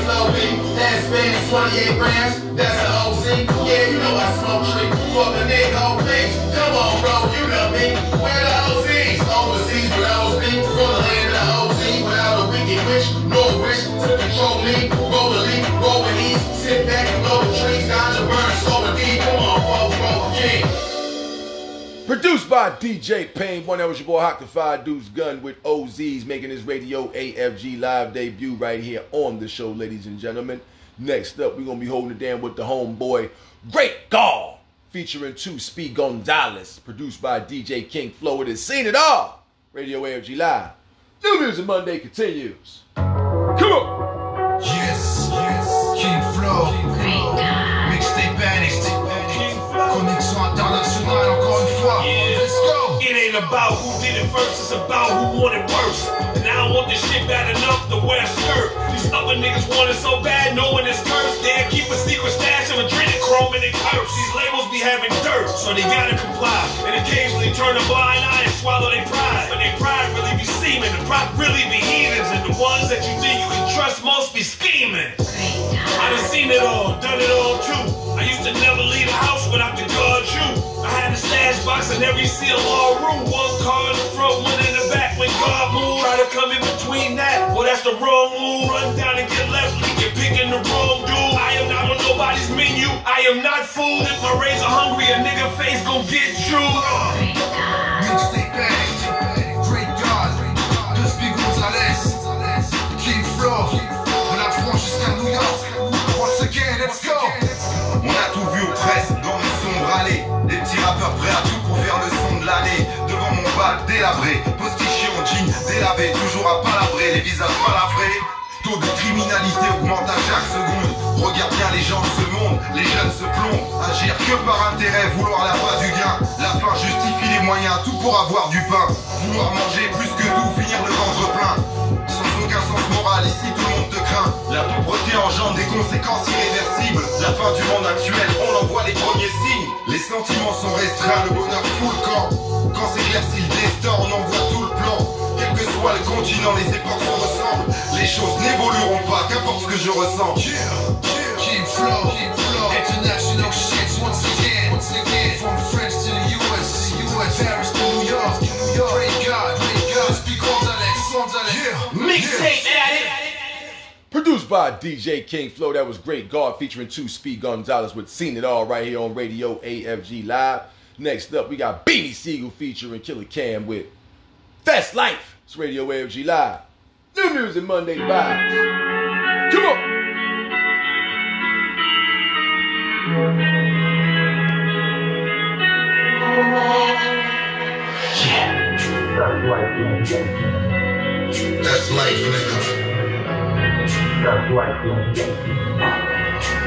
how the flow be. That spans 28 grams, that's an OC. Yeah, you know I smoke tree. Fuck a nigga thing. Come on, bro, you know me. Where the OCs? Overseas with OSB. From the land of the OC without a wicked wish, no wish to control me. Roll the leaf, roll with ease. Sit back and blow the trees. Ganja burn, slow Produced by DJ Payne. One, that was your boy Haak the Five Deuce Gun with OZs making his radio AFG live debut right here on the show, ladies and gentlemen. Next up, we're going to be holding it down with the homeboy Great Gall featuring two Speed Gonzalez. Produced by DJ King Flow. It has seen it all. Radio AFG Live. New Music Monday continues. Come on. Yes, yes, King Flow. Mixtape une fois. Let's go. It ain't about who did it first, it's about who wanted worse. And I don't want this shit bad enough to wear a skirt. These other niggas want it so bad, knowing it's cursed. They'll keep a secret stash of adrenochrome in their purse. These labels be having dirt, so they gotta comply. And occasionally turn a blind eye and swallow their pride. But their pride really be seeming, the pride really be heathens. And the ones that you think you can trust most be scheming. I done seen it all, done it all too. I used to never leave the house without the guard you. I had a stash box in every CLR room. One car in the front, one in the back. When God moved, try to come in between that. Well, that's the wrong move. Run down and get left, leak you're picking the wrong dude. I am not on nobody's menu. I am not food. If my razor hungry, a nigga face gon' get you. Mixtape Addict. Great God. De Speed Gonzalez. King Flow. De la France jusqu'à New York. Once again, let's go. On a tout vu aux presses, dans le sombre allée Rappeurs prêts à tout pour faire le son de l'année. Devant mon bac délabré, postiché en jean délavé. Toujours à palabrer, les visages palavrés Taux de criminalité augmente à chaque seconde. Regarde bien les gens de ce monde, les jeunes se plombent. Agir que par intérêt, vouloir la voie du gain. La fin justifie les moyens, tout pour avoir du pain. Vouloir manger plus que tout, finir le ventre plein Sans aucun sens moral, ici tout le monde te craint La pauvreté engendre des conséquences irréversibles La fin du monde actuel, on en voit les premiers signes Les sentiments sont restreints, le bonheur fout le camp Quand s'éclaircit le destin, on en voit tout le plan Quel que soit le continent, les époques se ressemblent. Les choses n'évolueront pas, qu'importe ce que je ressens. Keep flow, keep flow. International shits once again, once again. From France to the US, US, Paris to New York, New York. Pray God, pray God. Speak on dialect, on dialect. Mixtape addict. Produced by DJ King Flow. That was great. God featuring two Speed Gonzalez with Seen It All right here on Radio AFG Live. Next up, we got Beanie Sigel featuring Killa Cam with Fast Life. It's Radio AFG Live. New Music Monday vibes. Come on. Yeah. That's life, nigga. That's life,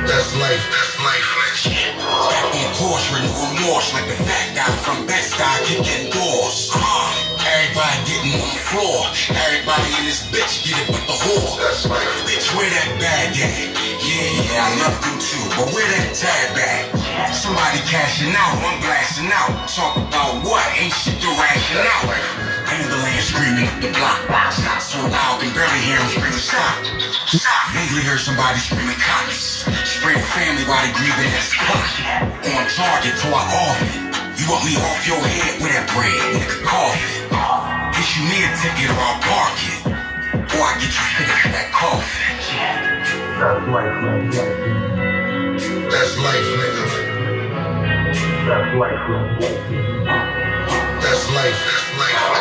That's life, that's life, nigga. Back on course, renew remorse like the fat guy from Best Guy kicking doors. Uh, everybody getting on the floor. Everybody in this bitch get it but the whore. That's life. Bitch, where that bag at? Yeah, yeah, I love you too, but where that tag bag? Somebody cashing out, one blasting out. Talk about what? Ain't shit to ration out. Ambulance screaming up the block. Shots so loud, can barely hear him screaming stop. Stop. Vaguely heard somebody screaming cops. Spray the family while they grieving as clock. On target till I off it. You want me off your head with that bread, nigga coffin. Issue me a ticket or I'll park it. Or I get you finished for that coffin. That's life, nigga. That's life, nigga. That's life, nigga. That's life, that's life.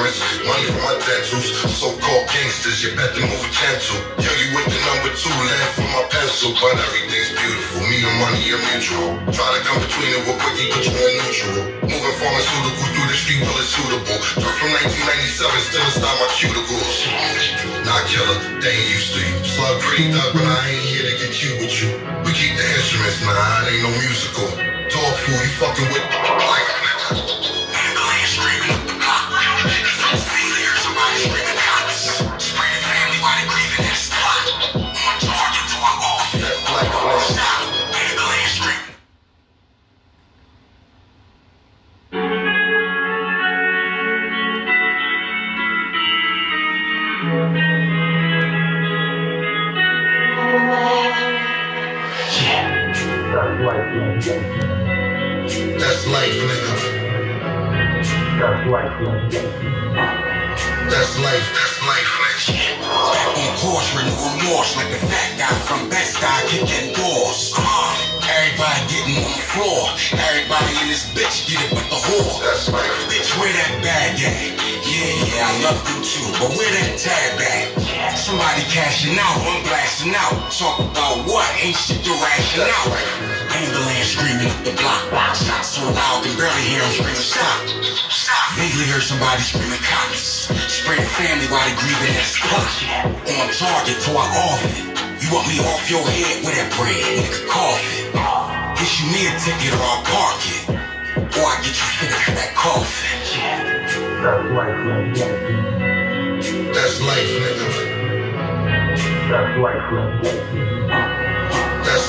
Money for my dentals. So-called gangsters, you better move gentle. Yo, you with the number two, land for my pencil. But everything's beautiful, me and money are mutual. Try to come between it, we'll quickly put you in neutral. Moving pharmaceutical through the street while it's suitable. Drug from 1997, still inside my cuticles. Not killer, they ain't used to you. Slug pretty thug, but I ain't here to get cute with you. We keep the instruments, nah, it ain't no musical. Dog food, you fucking with life, That's life. That's life, nigga. Back on course, renew remorse like the fat guy from Best Guy kicking doors. Everybody getting on the floor. Everybody in this bitch get it but the whore. That's life. Bitch, where that bag at? Yeah, yeah, I love you too, but where that tag bag? Somebody cashing out, one blasting out. Talk about what? Ain't shit to ration out. Life, nigga. Ambulance screaming up the block. Shots so loud, can barely hear him screaming stop. Stop. Vaguely heard somebody screaming cops. Spray the family while they grieving as clock. On target till I off it. You want me off your head with that bread, nigga coffin. Issue me a ticket or I'll park it. Or I get you finished for that coffin. That's life, nigga. That's life, nigga. That's life, nigga.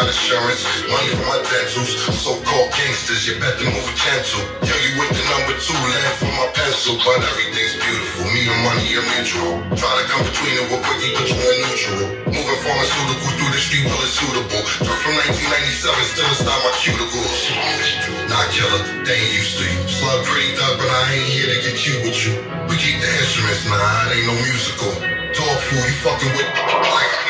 got assurance, money for my dentals. So-called gangsters, you better move a gentle. Yo, you with the number two, land for my pencil. But everything's beautiful, me and money are mutual. Try to come between it, we'll quickly put you in neutral. Moving pharmaceutical through the street while it's suitable. Drug from 1997, still inside my cuticles. Not killer, they ain't used to you. Slug pretty thug, but I ain't here to get cute with you. We keep the instruments, nah, it ain't no musical. Dog food, you fucking with life,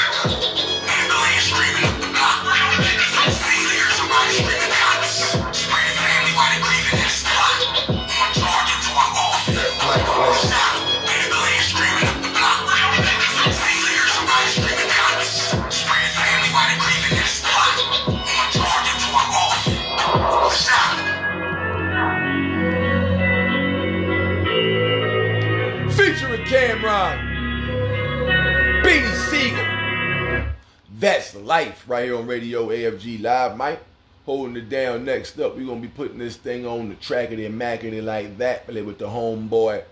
grind. B Sigel. That's life right here on Radio AFG Live, Mike. Holding it down. Next up, we're gonna be putting this thing on the track of the Mack and it like that. Play with the homeboy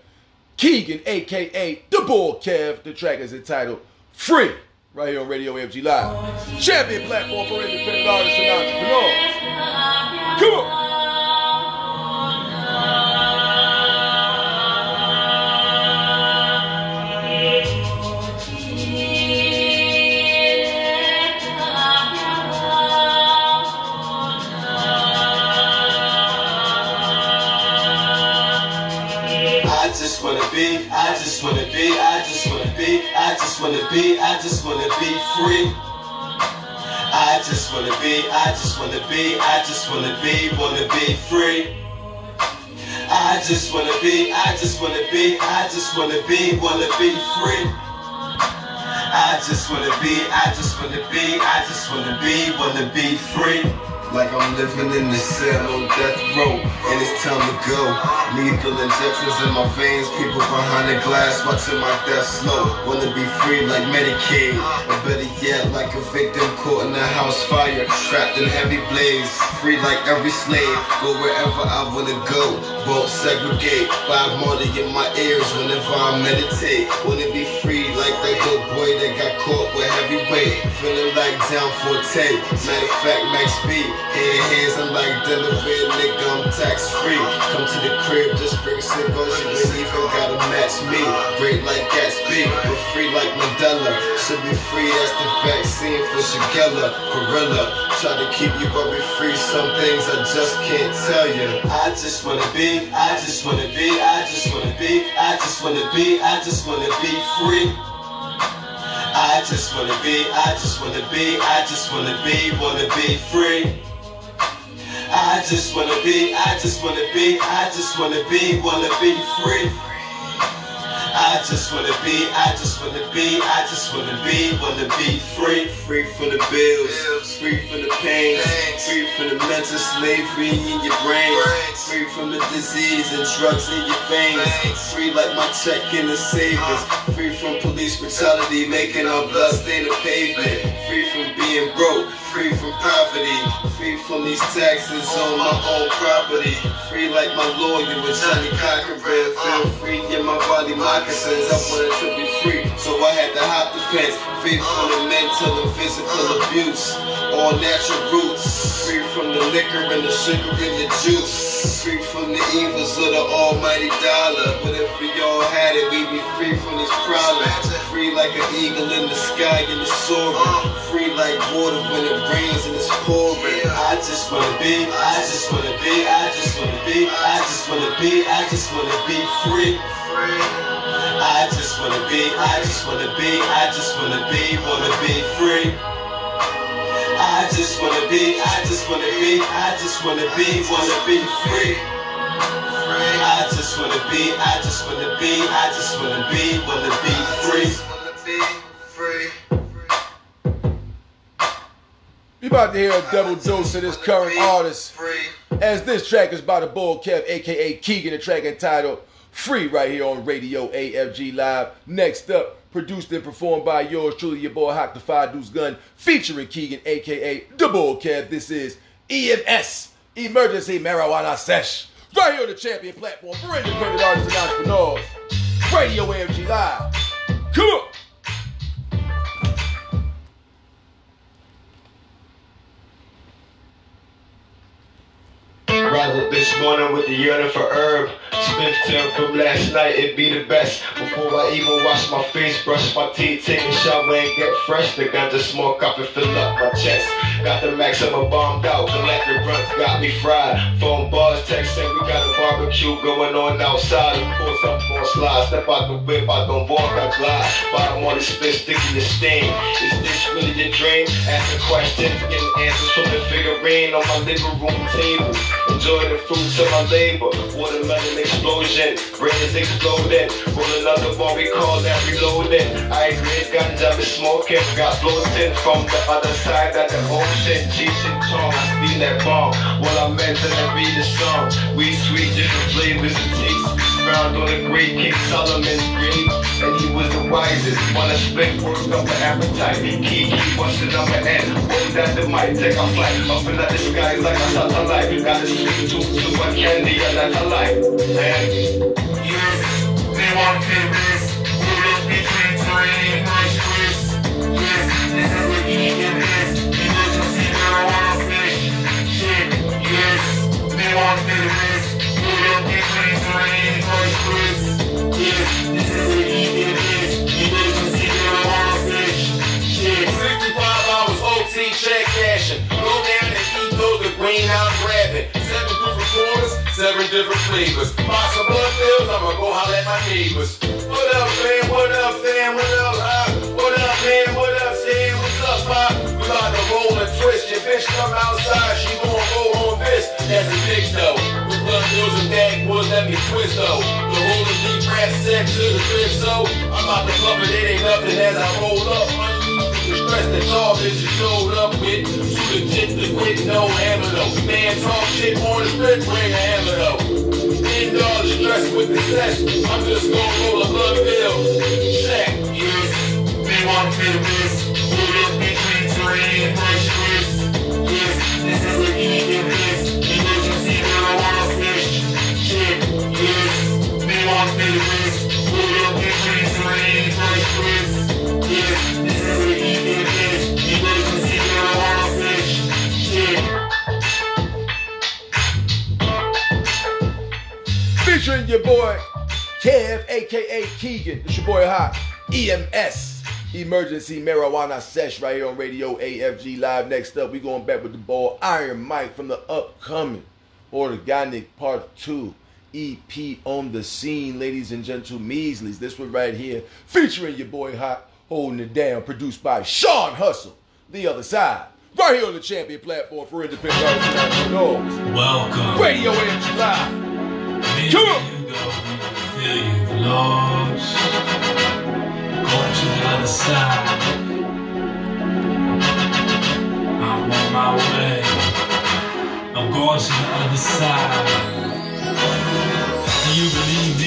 Keegan, aka the Bull Kev. The track is entitled Free. Right here on Radio AFG Live. Champion platform for independent artists and entrepreneurs. Come on. Just wanna be, I just wanna be, I just wanna be, I just wanna be free. I just wanna be, I just wanna be, I just wanna be, wanna be free. I just wanna be, I just wanna be, I just wanna be, wanna be free. I just wanna be, I just wanna be, I just wanna be, wanna be free. Like I'm living in the cell on death row, and it's time to go. Lethal injections in my veins, people behind the glass watching my death slow. Wanna be free like Medicaid, or better yet, like a victim caught in a house fire, trapped in heavy blaze. Free like every slave, go wherever I wanna go. Won't segregate, five money in my ears whenever I meditate. Wanna be free like that good boy that got caught with heavy weight. Feeling like down for 10. Matter of fact, Max B. Hand hands, I'm like Delaware, nigga, I'm tax free. Come to the crib, just bring cigars, you ain't even gotta match me. Great like Gatsby, but free like Mandela. Should be free as the vaccine for Shigella, Gorilla. Try to keep you but be free, some things I just can't tell you. I just wanna be, I just wanna be, I just wanna be, I just wanna be, I just wanna be free. I just wanna be, I just wanna be, I just wanna be, wanna be free. I just wanna be, I just wanna be, I just wanna be, wanna be free. I just wanna be, I just wanna be, I just wanna be, wanna be free. Free from the bills, free from the pain, free from the mental slavery in your brain, free from the disease and drugs in your veins, free like my check in the savings, free from police brutality making our blood stain the pavement, free from being broke, free from poverty, free from these taxes on my own property, free like my lawyer with Johnnie Cochran, feel free get my body moccasins, I wanted to be free, so I had to hop the fence, free from the mental and physical abuse, all natural roots, free from the liquor and the sugar and the juice, free from the evils of the almighty dollar, but if we all had it, we'd be free from these problems, free like an eagle in the sky and it's soaring, free like water when it rains and it's pouring. I just wanna be, I just wanna be, I just wanna be, I just wanna be, I just wanna be free. I just wanna be, I just wanna be, I just wanna be, wanna be free. I just wanna be, I just wanna be, I just wanna be, wanna be free. I just wanna be, I just wanna be, I just wanna be, wanna be free. You about to hear a double dose of this current artist. As this track is by the Bull Kev, aka Keegan, the track entitled Free, right here on Radio AFG Live. Next up, produced and performed by yours truly, your boy Haak the Five Deuce Gun, featuring Keegan, aka the Bull Kev. This is EMS, Emergency Marijuana Sesh. Right here on the champion platform for independent artists and entrepreneurs. Radio AFG Live. Come on. Up this morning with the yearning for herb. Smith Tim from last night, it be the best. Before I even wash my face, brush my teeth, take a shower and get fresh. The ganja smoke up and fill up my chest. Got the maximum bombed out, collector runs got me fried. Phone bars, text saying we got a barbecue going on outside. Of course I'm on slide, step out the whip, I don't walk, I glide. Bottom on the spit, sticking the stain. Is this really a dream? Asking questions, getting answers from the figurine on my living room table. Enjoy the fruits of my labor. Watermelon explosion, brain is exploding. Roll another one, we call that reloading. I agree, ganja be smoking. Got floating from the other side of the ocean. And Chong, I steal that bomb. While I'm meant to read the song. We sweet, different flavors and tastes. Around on the great King Solomon's grave. And he was the wisest. Wanna split work up the appetite. Key, key, what's the number N? Hold that the mic, take a flight. Up in the skies like a satellite. Got a sweet tooth to my candy, and that's a life. And Yes, they want to this. Pull up between terrain, nice twist. Yes, this is the EMS. Emergency marijuana fish. Shit, yes, they want to this. Pull up between terrain, nice twist. Yes, this is the EMS. Emergency marijuana fish. Shit. 65 hours OT check cashing. Go down and eat those the green I'm grabbing. Seven different flavors. Buy some blood pills, I'ma go holler at my neighbors. What up, fam? What up, fam? What up, huh? What up, man? What up, Sam? What's up, pop? We about to roll and twist. Your bitch come outside, she gon' roll on this. That's a big though. Pills and backboards, let me twist though. The roll of deep rap set to the crib, so I'm about to cover it, ain't nothing as I roll up. The stress that y'all bitches showed up with Too legit to quit, no hammer though Man talk shit on the strip, bring a hammer though End all the stress with the sex I'm just gonna roll a blood bill Check Yes, they want to this. Pull up between terrain, nice twist. Yes, this is the EMS. Emergency marijuana Featuring your boy Kev, aka Keegan. It's your boy Haak. EMS. Emergency Marijuana Sesh right here on Radio AFG Live. Next up, we going back with the ball Iron Mic from the upcoming Organic Part 2 EP on the scene, ladies and gentlemen. Measleys. This one right here, featuring your boy Haak, holding it down, produced by Sean Hustle. The other side, right here on the champion platform for independent artists. Welcome. Radio AFG Live. Come on. Feel you lost. Going to the other side. I'm on my way. I'm going to the other side.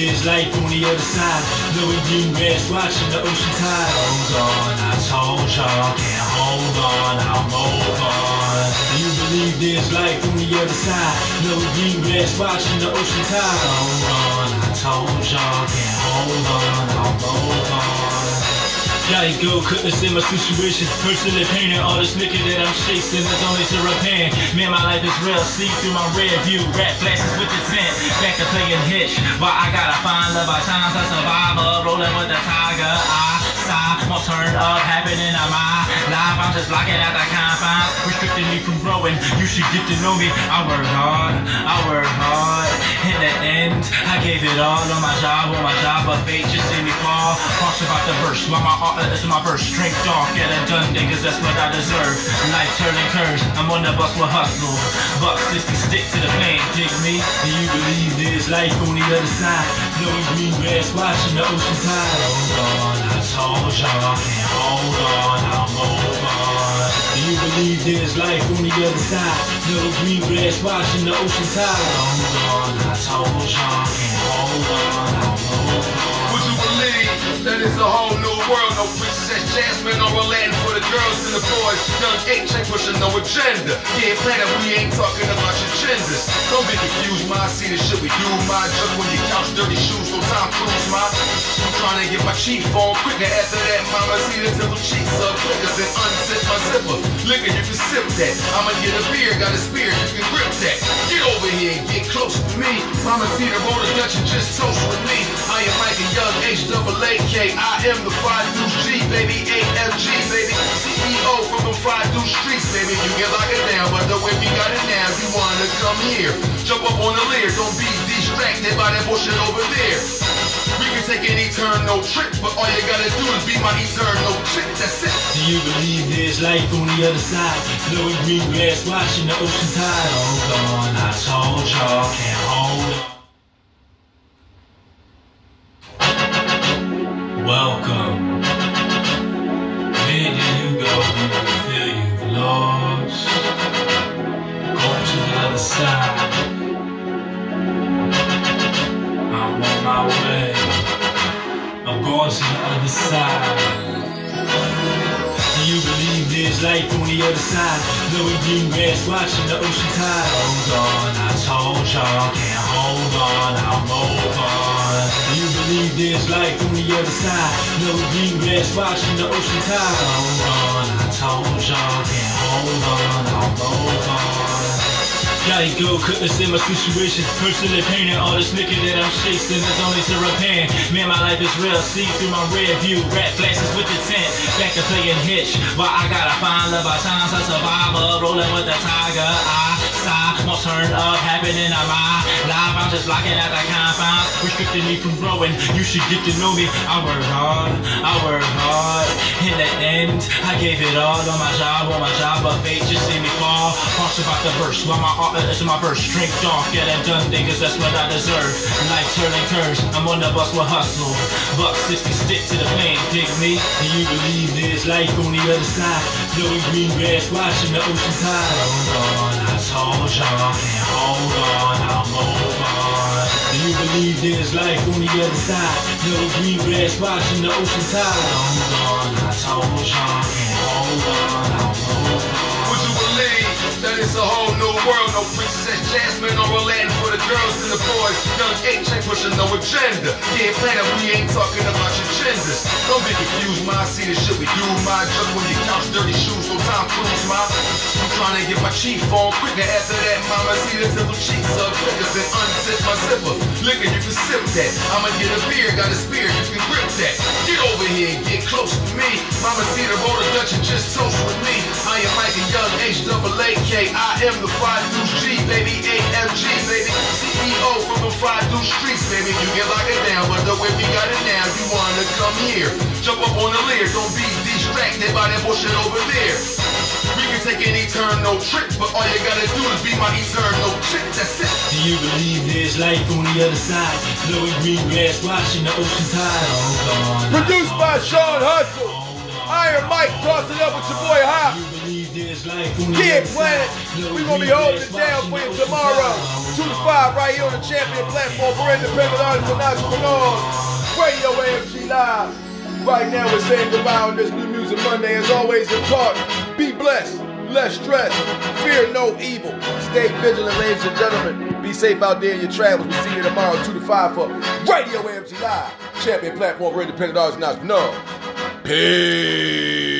There's life on the other side? Knowing you rest watching the ocean tide. Hold on, I told y'all, can't hold on, I'll move on. You believe there's life on the other side? Knowing you rest watching the ocean tide. Hold on, I told y'all, can't hold on, I'll move on. Gotta go, couldn't see my situation. Personally painting all this liquor that I'm chasing. It's only to repent. Man, my life is real. See through my rear view. Rat flashes with the tent. Back to playing hitch. Why I gotta find love by times a survivor. Rolling with the tiger. I sigh. More turn up happening in my life. I'm just blocking out the confines. Restricting me from growing. You should get to know me. I work hard. I work hard. In the end, I gave it all on my job. On my job, but fate just see me fall. Talks about the verse. While my art is my verse. Straight dark. Get it done, niggas. That's what I deserve. Life turning curves. I'm on the bus with hustle. Buck 60 stick to the flame. Dig me. Do you believe there's life on the other side? Knowing green grass watching the ocean tide. Oh, on, I told y'all. Hold on, I'll move on. Do you believe there's life on the other side? No green grass watching the ocean tide. Hold on, I told y'all. Hold on. Would you that a whole new world? No princess Jasmine or Aladdin for the girls and the boys. Young H ain't pushing no agenda. Yeah, planet, we ain't talking about your genders. Don't be confused, my. See the shit we do, my. Just when you couch dirty shoes, no time cruise, my. I'm trying to get my chief on quicker after that, mama. See the temple cheeks up quicker than unzip my zipper. Liquor, you can sip that. I'ma get a beer, got a spear, you can grip that. Get over here and get close to me. Mama see the roll of Dutch and just toast with me. I am Mike a Young H double A I am the five deuce G, baby, AFG, baby. CEO from the five deuce streets, baby. You can lock it down, but the way we got it now, you wanna come here. Jump up on the leer, don't be distracted by that bullshit over there. We can take an eternal trip, but all you gotta do is be my eternal chick. That's it. Do you believe there's life on the other side? Blowing green grass, watching the ocean tide. Oh, hold on, I told y'all, can't hold on. Welcome. Where do you go when you feel you've lost? Go to the other side. I'm on my way. I'm going to the other side. Do you believe there's life on the other side? Knowing you as watching the ocean tide Hold on, I told y'all, can't hold on, I'm move Believe there's life on the other side? Green grass, watching the ocean tide. Hold on, I told y'all, can't hold on, I'll move on. Gotta go, couldn't see my situation. Personally painting all this liquor that I'm chasing. It's only syrup pan. Man, my life is real. See through my rear view. Rat flashes with the tent. Back to playing hitch. But I gotta find love. I times a survivor. Rolling with the tiger. I More turn up happening on my life. I'm just locking out the confines. Restricting me from growing. You should get to know me. I work hard. I work hard. In the end, I gave it all on my job. On my job, but fate just see me fall. Harsh about the verse. While my art is my verse. Drink dark, get it done, niggas. That's what I deserve. Life turning curves. I'm on the bus with hustle. Buck 60 stick to the flame. Dig me. Do you believe there's life on the other side? Blowing green grass, watching the ocean tide. Hold on, I told y'all. Can't hold on, I'll move on. Do you believe there's life on the other side? Blowing green grass, watching the ocean tide. Hold on, I told y'all. Can't hold on, I'll move on. That it's a whole new world? No Princess Jasmine or Aladdin for the girls and the boys. Young H ain't pushing no agenda. Yeah, planet, we ain't talking about your genders. Don't be confused, my see the shit we do. My just when you couch dirty shoes, no time cruise, my. I'm trying to get my chief on quicker. After that, mama see the little cheeks up quicker than unzip my zipper. Liquor, you can sip that. I'ma get a beer, got a spear, you can grip that. Get over here and get close to me. Mama see the roll of Dutch and just toast with me. I am Mike and Young H double A K. I am the five deuce G, baby, AFG, baby. CEO from the five deuce streets, baby. You can lock it down, but the way we got it now, you wanna come here. Jump up on the leer, don't be distracted by that bullshit over there. We can take an eternal trip, but all you gotta do is be my eternal chick. That's it. Do you believe there's life on the other side? Blowing green grass, watching the ocean tide. Hold on. Produced by Sean Hustle. Iron Mic tossing up with your boy Hop. Kid Planet. We're gonna be holding it down for you tomorrow. 2 to 5 right here on the champion platform for independent artists and entrepreneurs. Radio AFG Live. Right now we're saying goodbye on this New Music Monday. As always, in part, be blessed, less stress, fear no evil. Stay vigilant, ladies and gentlemen. Be safe out there in your travels. We'll see you tomorrow, 2 to 5 for Radio AFG Live. Champion platform for independent artists and entrepreneurs. Peace.